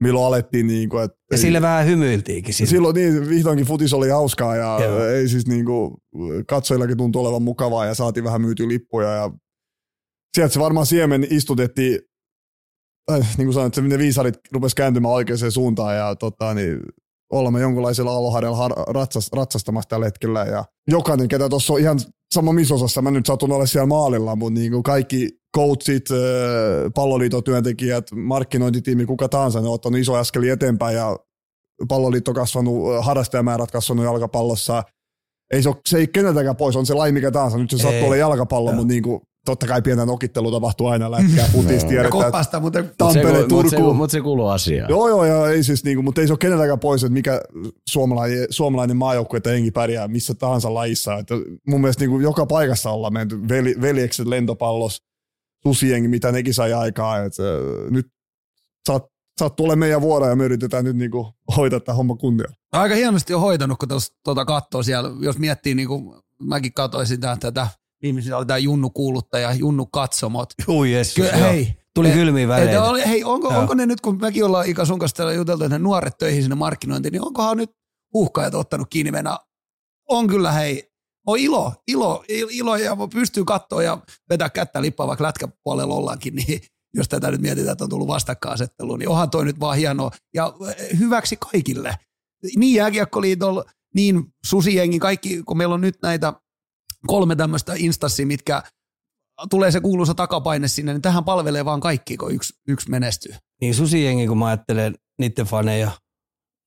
milloin alettiin niin kuin, että Ja sille vähän hymyiltiinkin. Sille. Silloin niin, vihdoinkin futis oli hauskaa ja Joo. ei siis niin kuin, katsojillakin tuntui olevan mukavaa ja saatiin vähän myytyä lippuja ja sieltä se varmaan siemen istutettiin, äh, niin kuin sanoin, että se ne viisarit rupesi kääntymään oikeaan suuntaan ja tota, niin, olemme jonkunlaisella aallonharjalla har- ratsas, ratsastamassa tällä hetkellä ja jokainen, ketä tuossa on ihan sama misosassa, mä nyt satun olla siellä maalilla, mutta niin kuin kaikki coachit, äh, palloliiton työntekijät, markkinointitiimi, kuka tahansa, ne on ottanut iso askeli eteenpäin ja palloliitto kasvanut, äh, harrastajamäärät kasvanut jalkapallossa. Ei se, ole, se ei keneltäkään pois, on se laji mikä tahansa. Nyt se sattuu olla jalkapallo, mutta niin kuin, totta kai pientä nokittelu tapahtuu aina lätkää, futis, Ja tiedetään. koppasta muuten Tampere, Mut se, mut se, Turku. mut se kuuluu asiaan. Joo, joo, ja ei siis niinku, mutta ei se ole keneltäkään pois, että mikä suomalainen, suomalainen maajoukkue tai jengi pärjää missä tahansa lajissa. Että mun mielestä niinku joka paikassa ollaan menty, veli, veljekset lentopallos, susijengi, mitä nekin sai aikaa. Et, äh, nyt saat, saat tulee meidän vuoro ja me yritetään nyt niinku hoitaa tämä homma kunnia. Aika hienosti on hoitanut, kun tuossa tuota katsoo siellä, jos miettii, niin kuin mäkin katsoin sitä, tätä, viimeisenä oli tämä Junnu kuuluttaja, Junnu katsomot. Ui jessus, Ky- hei, Tuli kylmiä et väreitä. oli, hei, onko, Joo. onko ne nyt, kun mekin ollaan Ika sun kanssa juteltu, että ne nuoret töihin sinne markkinointiin, niin onkohan nyt uhkaajat ottanut kiinni mennä? On kyllä hei, on ilo, ilo, il- ilo ja pystyy katsoa ja vetää kättä lippaa, vaikka lätkäpuolella ollaankin, niin jos tätä nyt mietitään, että on tullut vastakkainasettelu, niin onhan toi nyt vaan hienoa ja eh, hyväksi kaikille. Niin jääkiekkoliitolla, niin susijengi, kaikki, kun meillä on nyt näitä kolme tämmöistä instanssia, mitkä tulee se kuuluisa takapaine sinne, niin tähän palvelee vaan kaikki, kun yksi, yksi menestyy. Niin susijengi, kun mä ajattelen niiden faneja,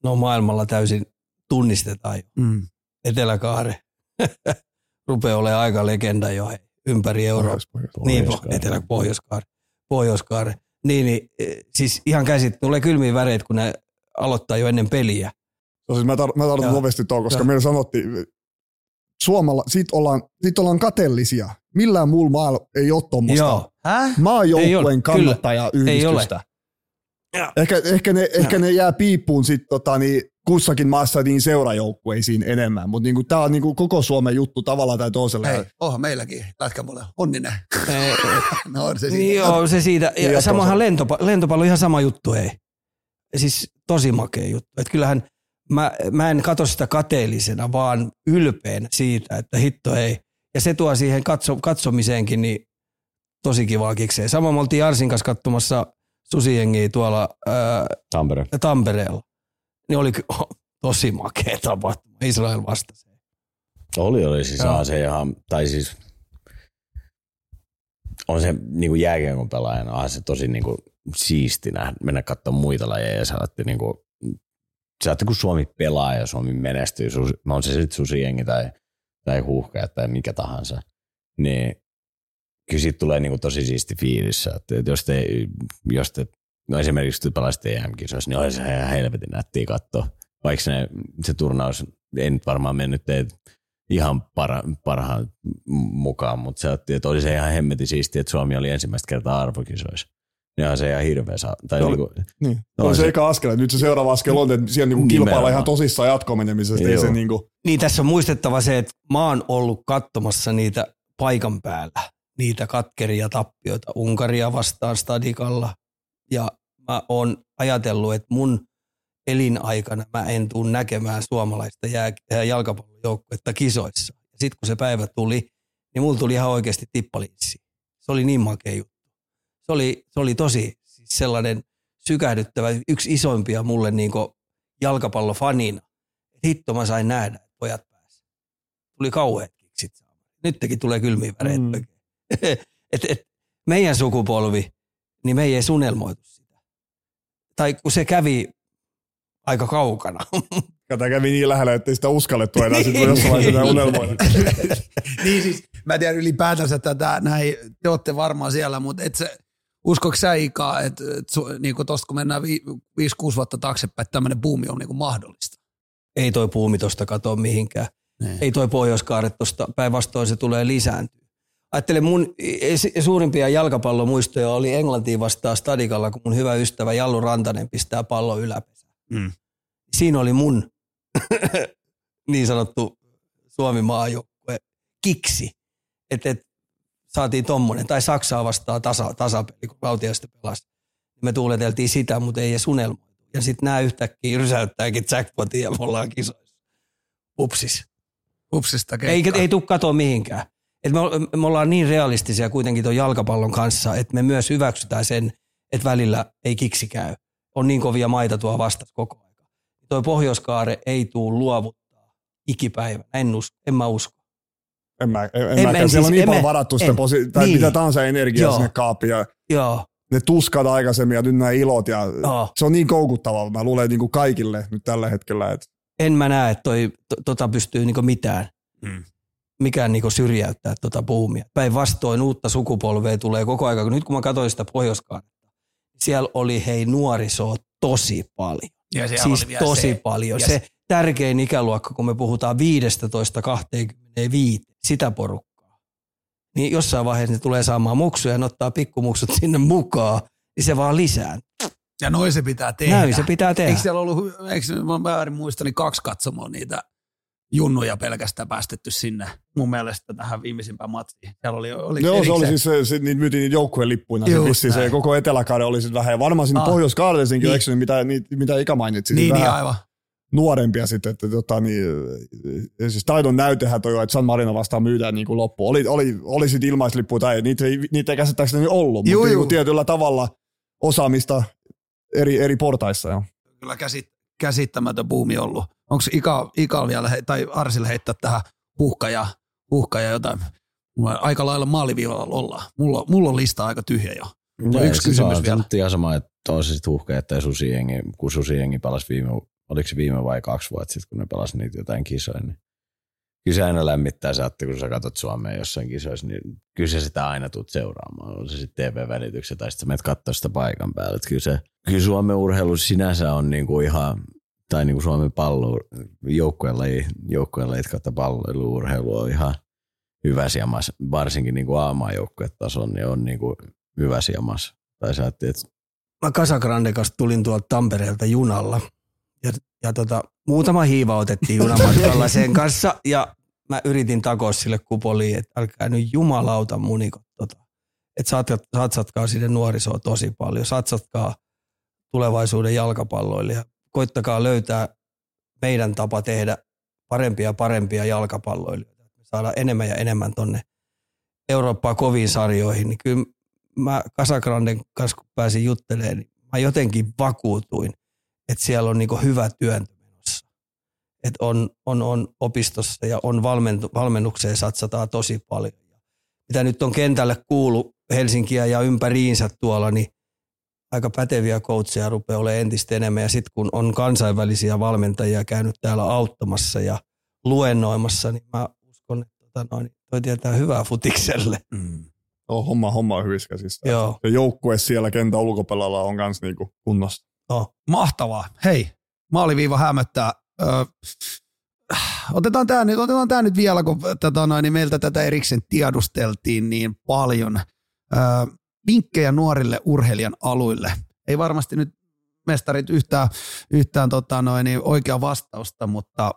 no maailmalla täysin tunnistetaan jo. Mm. Eteläkaare rupeaa olemaan aika legenda jo hei, ympäri Eurooppaa. Niin, Pohjoiskaare. etelä pohjoiskaare. Niin, niin, eh, siis ihan käsit, tulee kylmiä väreitä, kun ne aloittaa jo ennen peliä. No siis mä, tar- mä tartun nopeasti tuohon, koska meillä sanottiin, Suomalla, siitä ollaan, siitä ollaan kateellisia. Millään muulla maalla ei ole tuommoista Joo. Häh? Maajoukkueen kyllä. kannattajayhdistystä. Ehkä, ehkä, ne, ehkä ne jää piippuun sit, tota, niin, kussakin maassa niin seurajoukkueisiin enemmän, mutta niinku, tämä on niinku koko Suomen juttu tavallaan tai toisella. Hei, onhan meilläkin lätkäpuolella. Onninen. No on se siinä. joo, se siitä. Ja Ja samahan lentopallo, lentopallo ihan sama juttu, ei. Siis tosi makea juttu. Et kyllähän mä, mä en katso sitä kateellisena, vaan ylpeänä siitä, että hitto ei. Ja se tuo siihen katso, katsomiseenkin niin tosi kivaa kikseen. Samoin me oltiin Arsin kanssa katsomassa susijengiä tuolla ää, Tampere. Tampereella. Niin oli oh, tosi makea tapahtuma. Israel vastasi. Oli, oli siis Joo. on se ihan, tai siis on se niin kuin jääkiekon pelaajana, onhan se tosi niin kuin siisti nähdä, mennä katsomaan muita lajeja ja saatte niin kuin, saatte kun Suomi pelaa ja Suomi menestyy, susi, on se sitten susijengi tai, tai huuhkaja tai mikä tahansa, niin kyllä siitä tulee kuin tosi siisti fiilis, että jos te, jos te no esimerkiksi te pelaisitte EM-kisoissa, niin olisi ihan helvetin nättiä katsoa, vaikka se, se turnaus ei nyt varmaan mennyt teitä ihan para, parhaan mukaan, mutta se että oli se ihan hemmetin siistiä, että Suomi oli ensimmäistä kertaa arvokisoissa. Ja on se ihan hirveä saa. Tai oli- niinku, Niin. No No, se, se- eka askel. Nyt se seuraava askel on, että siellä niinku kilpaillaan Nimenomaan. ihan tosissaan jatkomenemisestä. Ei se niinku, Niin tässä on muistettava se, että mä oon ollut katsomassa niitä paikan päällä, niitä katkeria tappioita Unkaria vastaan stadikalla. Ja mä oon ajatellut, että mun elinaikana mä en tuu näkemään suomalaista jää, ää, jalkapallojoukkuetta kisoissa. Ja sitten kun se päivä tuli, niin mulla tuli ihan oikeasti tippalinssi. Se oli niin makea juttu. Se oli, se oli tosi siis sellainen sykähdyttävä, yksi isoimpia mulle niin jalkapallofanina. Hitto mä sain nähdä, että pojat pääsivät. Tuli kauheat kiksit. Nytkin tulee kylmiä väreitä Mm. et, et, meidän sukupolvi, niin me ei edes unelmoitu sitä. Tai kun se kävi aika kaukana. Tämä kävi niin lähellä, että sitä uskallettu enää sitten jossain vaiheessa unelmoida. niin siis, mä tiedän ylipäätänsä tätä, näin, te olette varmaan siellä, mutta et se, uskoiko sä Ika, että et, su- niinku tosta kun mennään vi, 5-6 vuotta taaksepäin, että tämmöinen buumi on niinku mahdollista? ei toi puumi tosta katoa mihinkään. Niin. Ei toi pohjoiskaaret tosta, päinvastoin se tulee lisääntyä. Ajattelen mun suurimpia jalkapallomuistoja oli Englantiin vastaan stadikalla, kun mun hyvä ystävä Jallu Rantanen pistää pallon yläpesään. Mm. Siinä oli mun niin sanottu Suomi maajoukkue kiksi, että et, saatiin tommonen, tai Saksaa vastaan tasa, tasapeli, kun Rautiaista pelasi. Me tuuleteltiin sitä, mutta ei edes. Ja sitten nämä yhtäkkiä rysäyttääkin jackpotin ja me ollaan kisoissa. Upsis. Upsista Ei, ei tuu katoa mihinkään. Et me, me ollaan niin realistisia kuitenkin tuon jalkapallon kanssa, että me myös hyväksytään sen, että välillä ei kiksi käy. On niin kovia maita tuo vastassa koko ajan. Toi Pohjoiskaare ei tuu luovuttaa ikipäivänä. En, usko, en mä usko. En mä, en, en, En- mäkään. en Siellä siis- on niin en paljon mä- varattu sitä, en. posi- tai Niin. mitä tahansa energiaa Joo. sinne kaappiin. Ja Joo, ne tuskat aikaisemmin ja nyt nämä ilot. Ja joo. Se on niin koukuttavaa. Mä luulen niin kuin kaikille nyt tällä hetkellä. Että En mä näe, että toi, to, tota pystyy niinku mitään. Mm. Mikään niinku syrjäyttää tota buumia. Päinvastoin uutta sukupolvea tulee koko ajan. Kun Nyt kun mä katsoin sitä Pohjoiskaarta, siellä oli hei nuorisoa tosi paljon. Ja siis tosi se- paljon. ja Se tärkein ikäluokka, kun me puhutaan 15-25, sitä porukkaa. Niin jossain vaiheessa ne tulee saamaan muksuja ja ne ottaa pikkumuksut sinne mukaan, niin se vaan lisää. Ja noin se pitää tehdä. Näin se pitää tehdä. Eikö siellä ollut, eikö mä väärin muista, niin kaksi katsomoa niitä junnuja pelkästään päästetty sinne mun mielestä tähän viimeisimpään matsiin. Siellä oli, oli Joo, se oli siis se, se niitä myytiin niitä joukkueen lippuina. Se, Just se näin. koko Eteläkaare oli sitten vähän. Ja varmaan sinne Ah. Pohjois-Kaarteisinkin Niin. niin. eksynyt, mitä, niitä, mitä Ika mainitsi. Niin, niin vähän aivan. Nuorempia sitten. Että, tota, niin, eh, siis taidon näytehän toi, että San Marino vastaan myydään niin kuin loppu. Oli, oli, oli sitten ilmaislippuja tai niitä ei, niitä ei käsittääkseni ollut, Juu, mutta niin juu. kuin tietyllä tavalla osaamista eri, eri portaissa. Jo. Kyllä käsit, käsittämätön buumi ollut. Onko Ika, Ika vielä, tai Arsille heittää tähän uhka ja, uhka ja jotain? Mulla aika lailla maaliviivalla ollaan. Mulla, mulla on lista aika tyhjä jo. No, yksi kysymys on, vielä. Se on ihan sama, että on se sitten uhka, että susijengi, kun susijengi pelasi viime, oliko se viime vai kaksi vuotta sitten, kun ne pelasi niitä jotain kisoja, niin kyllä se aina lämmittää se, että kun sä katsot Suomea jossain kisoissa, niin kyllä se sitä aina tuut seuraamaan. On se sitten TV-välityksen tai sitten menet katsoa sitä paikan päällä. Että kyllä, se, kyllä Suomen urheilu sinänsä on niinku ihan, tai niinku Suomen pallo, joukkueen laji, joukkueen lajit kautta palloiluurheilu on ihan hyvä siemas, varsinkin niinku A-maajoukkuetason, niin on niinku hyvä siemas. Tai sä että Mä Kasagrande kanssa tulin tuolta Tampereelta junalla. Ja, ja tota, muutama hiiva otettiin junamatkalla sen kanssa. Ja mä yritin takoa sille kupoliin, että älkää nyt jumalauta munikot tota. Että sat- satsatkaa sinne nuorisoa tosi paljon. Satsatkaa tulevaisuuden jalkapalloille ja koittakaa löytää meidän tapa tehdä parempia ja parempia jalkapalloilijoita. Me saadaan enemmän ja enemmän tonne Eurooppaa koviin sarjoihin, niin kyllä mä Kasagranden kanssa kun pääsin juttelemaan, niin mä jotenkin vakuutuin, että siellä on niinku hyvä työntö menossa. Että on, on, on opistossa ja on valmentu, valmennukseen satsataan tosi paljon. Mitä nyt on kentälle kuulu Helsinkiä ja ympäriinsä tuolla, niin aika päteviä coacheja rupeaa olemaan entistä enemmän. Ja sitten kun on kansainvälisiä valmentajia käynyt täällä auttamassa ja luennoimassa, niin mä uskon, että tota noin, toi tietää hyvää futikselle. Mm. Oh, homma, homma on hyvissä käsissä. Joo. Ja joukkue siellä kentän ulkopelalla on myös niinku kunnossa. Oh. Mahtavaa. Hei, maaliviiva hämöttää. Ö, otetaan tämä nyt, otetaan tää nyt vielä, kun tätä noin, niin meiltä tätä erikseen tiedusteltiin niin paljon. Ö, vinkkejä nuorille urheilijan aluille. Ei varmasti nyt mestarit yhtään, yhtään tota noin, niin oikea vastausta, mutta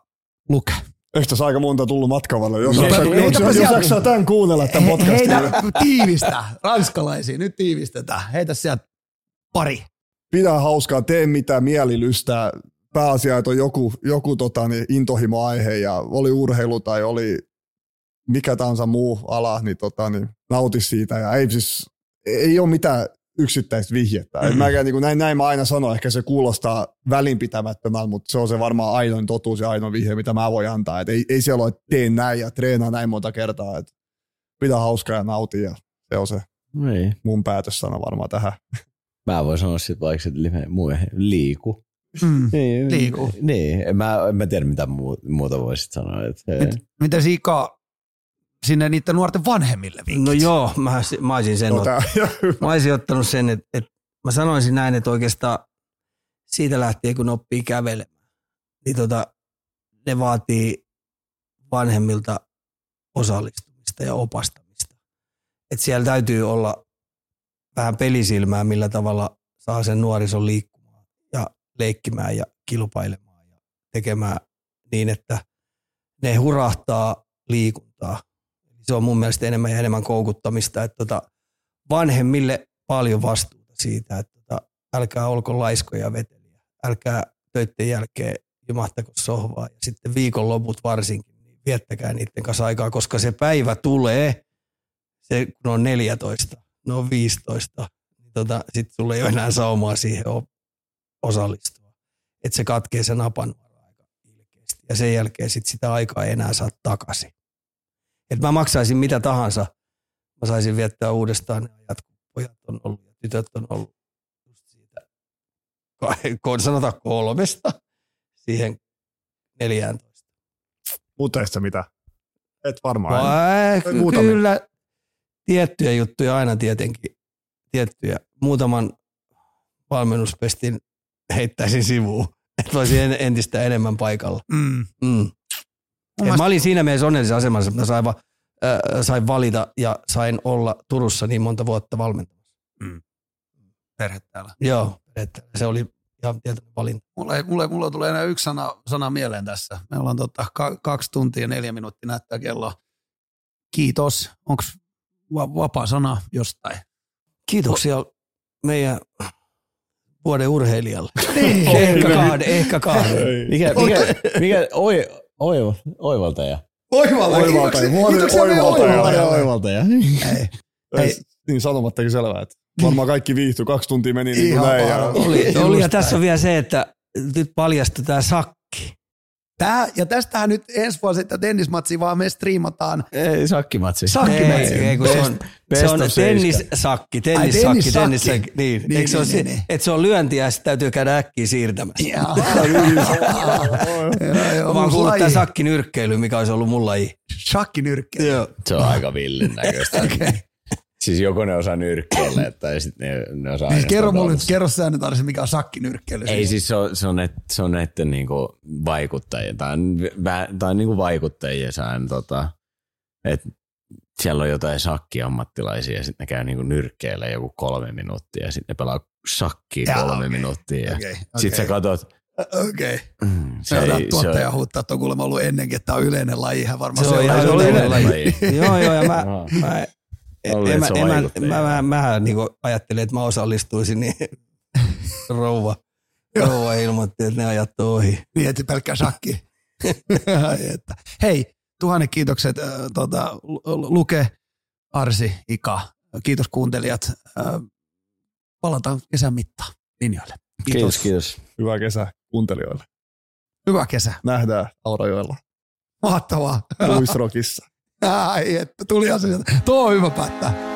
luke. Eikö tässä aika monta tullut matkan varrella? Jos, No, jos, heitäpä jos, jos, jaksaa tämän kuunnella tämän podcastin. Heitä tiivistä, ranskalaisia, nyt tiivistetään. Heitä sieltä pari. Pidä hauskaa, tee mitä mieli lystää. Pääasia, että on joku, joku tota, niin, intohimoaihe ja oli urheilu tai oli mikä tahansa muu ala, niin, tota, niin nauti siitä. Ja ei, siis, ei ole mitään yksittäistä vihjettä. Mm. Mäkään, niin kuin, näin, näin mä aina sanon, ehkä se kuulostaa välinpitämättömältä, mutta se on se varmaan ainoin totuus ja ainoa vihje, mitä mä voin antaa. Et ei, ei siellä ole, että tee näin ja treenaa näin monta kertaa. Et pidä hauskaa ja nauti ja se on se niin. mun päätössana varmaan tähän. Mä voin sanoa sitten vaikka, että liiku. Mm. Niin, Liiku. Niin, en mä, en mä tiedä mitä muu, muuta voisit sanoa. Että, Mit, miten Siika sinne niiden nuorten vanhemmille vinkit? No joo, mä, mä olisin sen No, tää, Mä olisin ottanut sen, että, että mä sanoisin näin, että oikeastaan siitä lähtien, kun oppii kävelemään, niin tota, ne vaatii vanhemmilta osallistumista ja opastamista. Että siellä täytyy olla vähän pelisilmää, millä tavalla saa sen nuorison liikkumaan ja leikkimään ja kilpailemaan ja tekemään niin, että ne hurahtaa liikuntaa. Se on mun mielestä enemmän ja enemmän koukuttamista, että tota, vanhemmille paljon vastuuta siitä, että tota, älkää olko laiskoja veteliä. älkää töiden jälkeen jumahtako sohvaa. Ja sitten viikonloput varsinkin, niin viettäkää niiden kanssa aikaa, koska se päivä tulee, se, kun on 14, no on 15, niin tota, sitten sulla ei ole enää saumaa siihen osallistua. Että se katkee sen napan aika ilkeästi. Ja sen jälkeen sit sitä aikaa ei enää saa takaisin. Et mä maksaisin mitä tahansa, mä saisin viettää uudestaan ne ajat, kun pojat on ollut ja tytöt on ollut just siitä, sanotaan kolmesta siihen 14. Mutta ei sitä mitä. Et varmaan. Vai, kyllä tiettyjä juttuja aina tietenkin, tiettyjä. Muutaman valmennuspestin heittäisin sivuun, että olisi en- entistä enemmän paikalla. Mm. Mm. Et mä olin siinä mielessä onnellisessa asemassa, että mä sain, va, äh, sain valita ja sain olla Turussa niin monta vuotta valmentamassa. Perhe täällä. Joo, että se oli ihan tietoinen valinta. Mulla, ei, mulla, mulla tulee enää yksi sana, sana mieleen tässä. Me ollaan tota, ka, kaksi tuntia ja neljä minuuttia näyttää kello. Kiitos. Onko va, vapaa sana jostain? Kiitoksia meidän vuoden urheilijalle. Niin. ehkä kahden, ehkä kahden. Mikä, mikä, mikä oi, oi, oivaltaja. Oivaltaja. Oivaltaja. Kiitoksia- oivaltaja. Oivaltaja. Hei. Hei. Niin sanomattakin selvää, että varmaan kaikki viihtyi. Kaksi tuntia meni niin kuin näin. Ja. Oli, oli ja tässä on vielä se, että nyt paljastui tämä sakki. Tää, ja tästähän nyt ensi vuosi sitä tennismatsia vaan me striimataan. Ei, sakkimatsi. Sakkimatsi. Ei, ei, kun se on, Best se on tennissakki, tennissakki, tennissakki. Niin, Niin, se ole niin, se, niin, niin. että se on lyöntiä ja sitten täytyy käydä äkkiä siirtämässä. Joo. Mä oon kuullut tämän sakkinyrkkeily, mikä olisi ollut mun laji. Shakkinyrkkeily. Joo. Se on aika villin näköistä. Okei. Siis joko ne osaa nyrkkeellä, tai sitten ne, ne osaa Niin, ainoastaan kerro mulle nyt, kerro sä nyt Arsi, mikä on shakkinyrkkeily. Ei siis se on, se on, net, se on näiden niinku vaikuttajia, tai, vä- tai niinku vaikuttajia sään, tota, että siellä on jotain sakkiammattilaisia ja sitten ne käy niinku nyrkkeellä joku kolme minuuttia ja sitten ne pelaa shakkia Jaa, kolme okei. minuuttia. Ja Okei, Sitten sä okei. katot, Okei. mm, Se on ei- tuottaja on- huuttaa, että on kuulemma ollut ennenkin, että tämä on yleinen laji. Hän varmaan Se on seuraa ihan sitä. yleinen laji. laji. joo, joo, ja mä, Joo. mä, en, mä, en, mä, mä, mä, mä niin ajattelin, että mä osallistuisin, niin rouva, rouva ilmoitti, että ne ajat ohi. Niin, että. Ai että. Hei, tuhannet kiitokset äh, tota, Lu- Luke, Arsi, Ika. Kiitos kuuntelijat. Äh, palataan kesän mittaan linjoille. Kiitos, kiitos. Hyvää kesää kuuntelijoille. Hyvä kesä. Nähdään Aurajoella. Mahtavaa. Luisrokissa. Ai, että tuli asia. Tuo on hyvä päättää.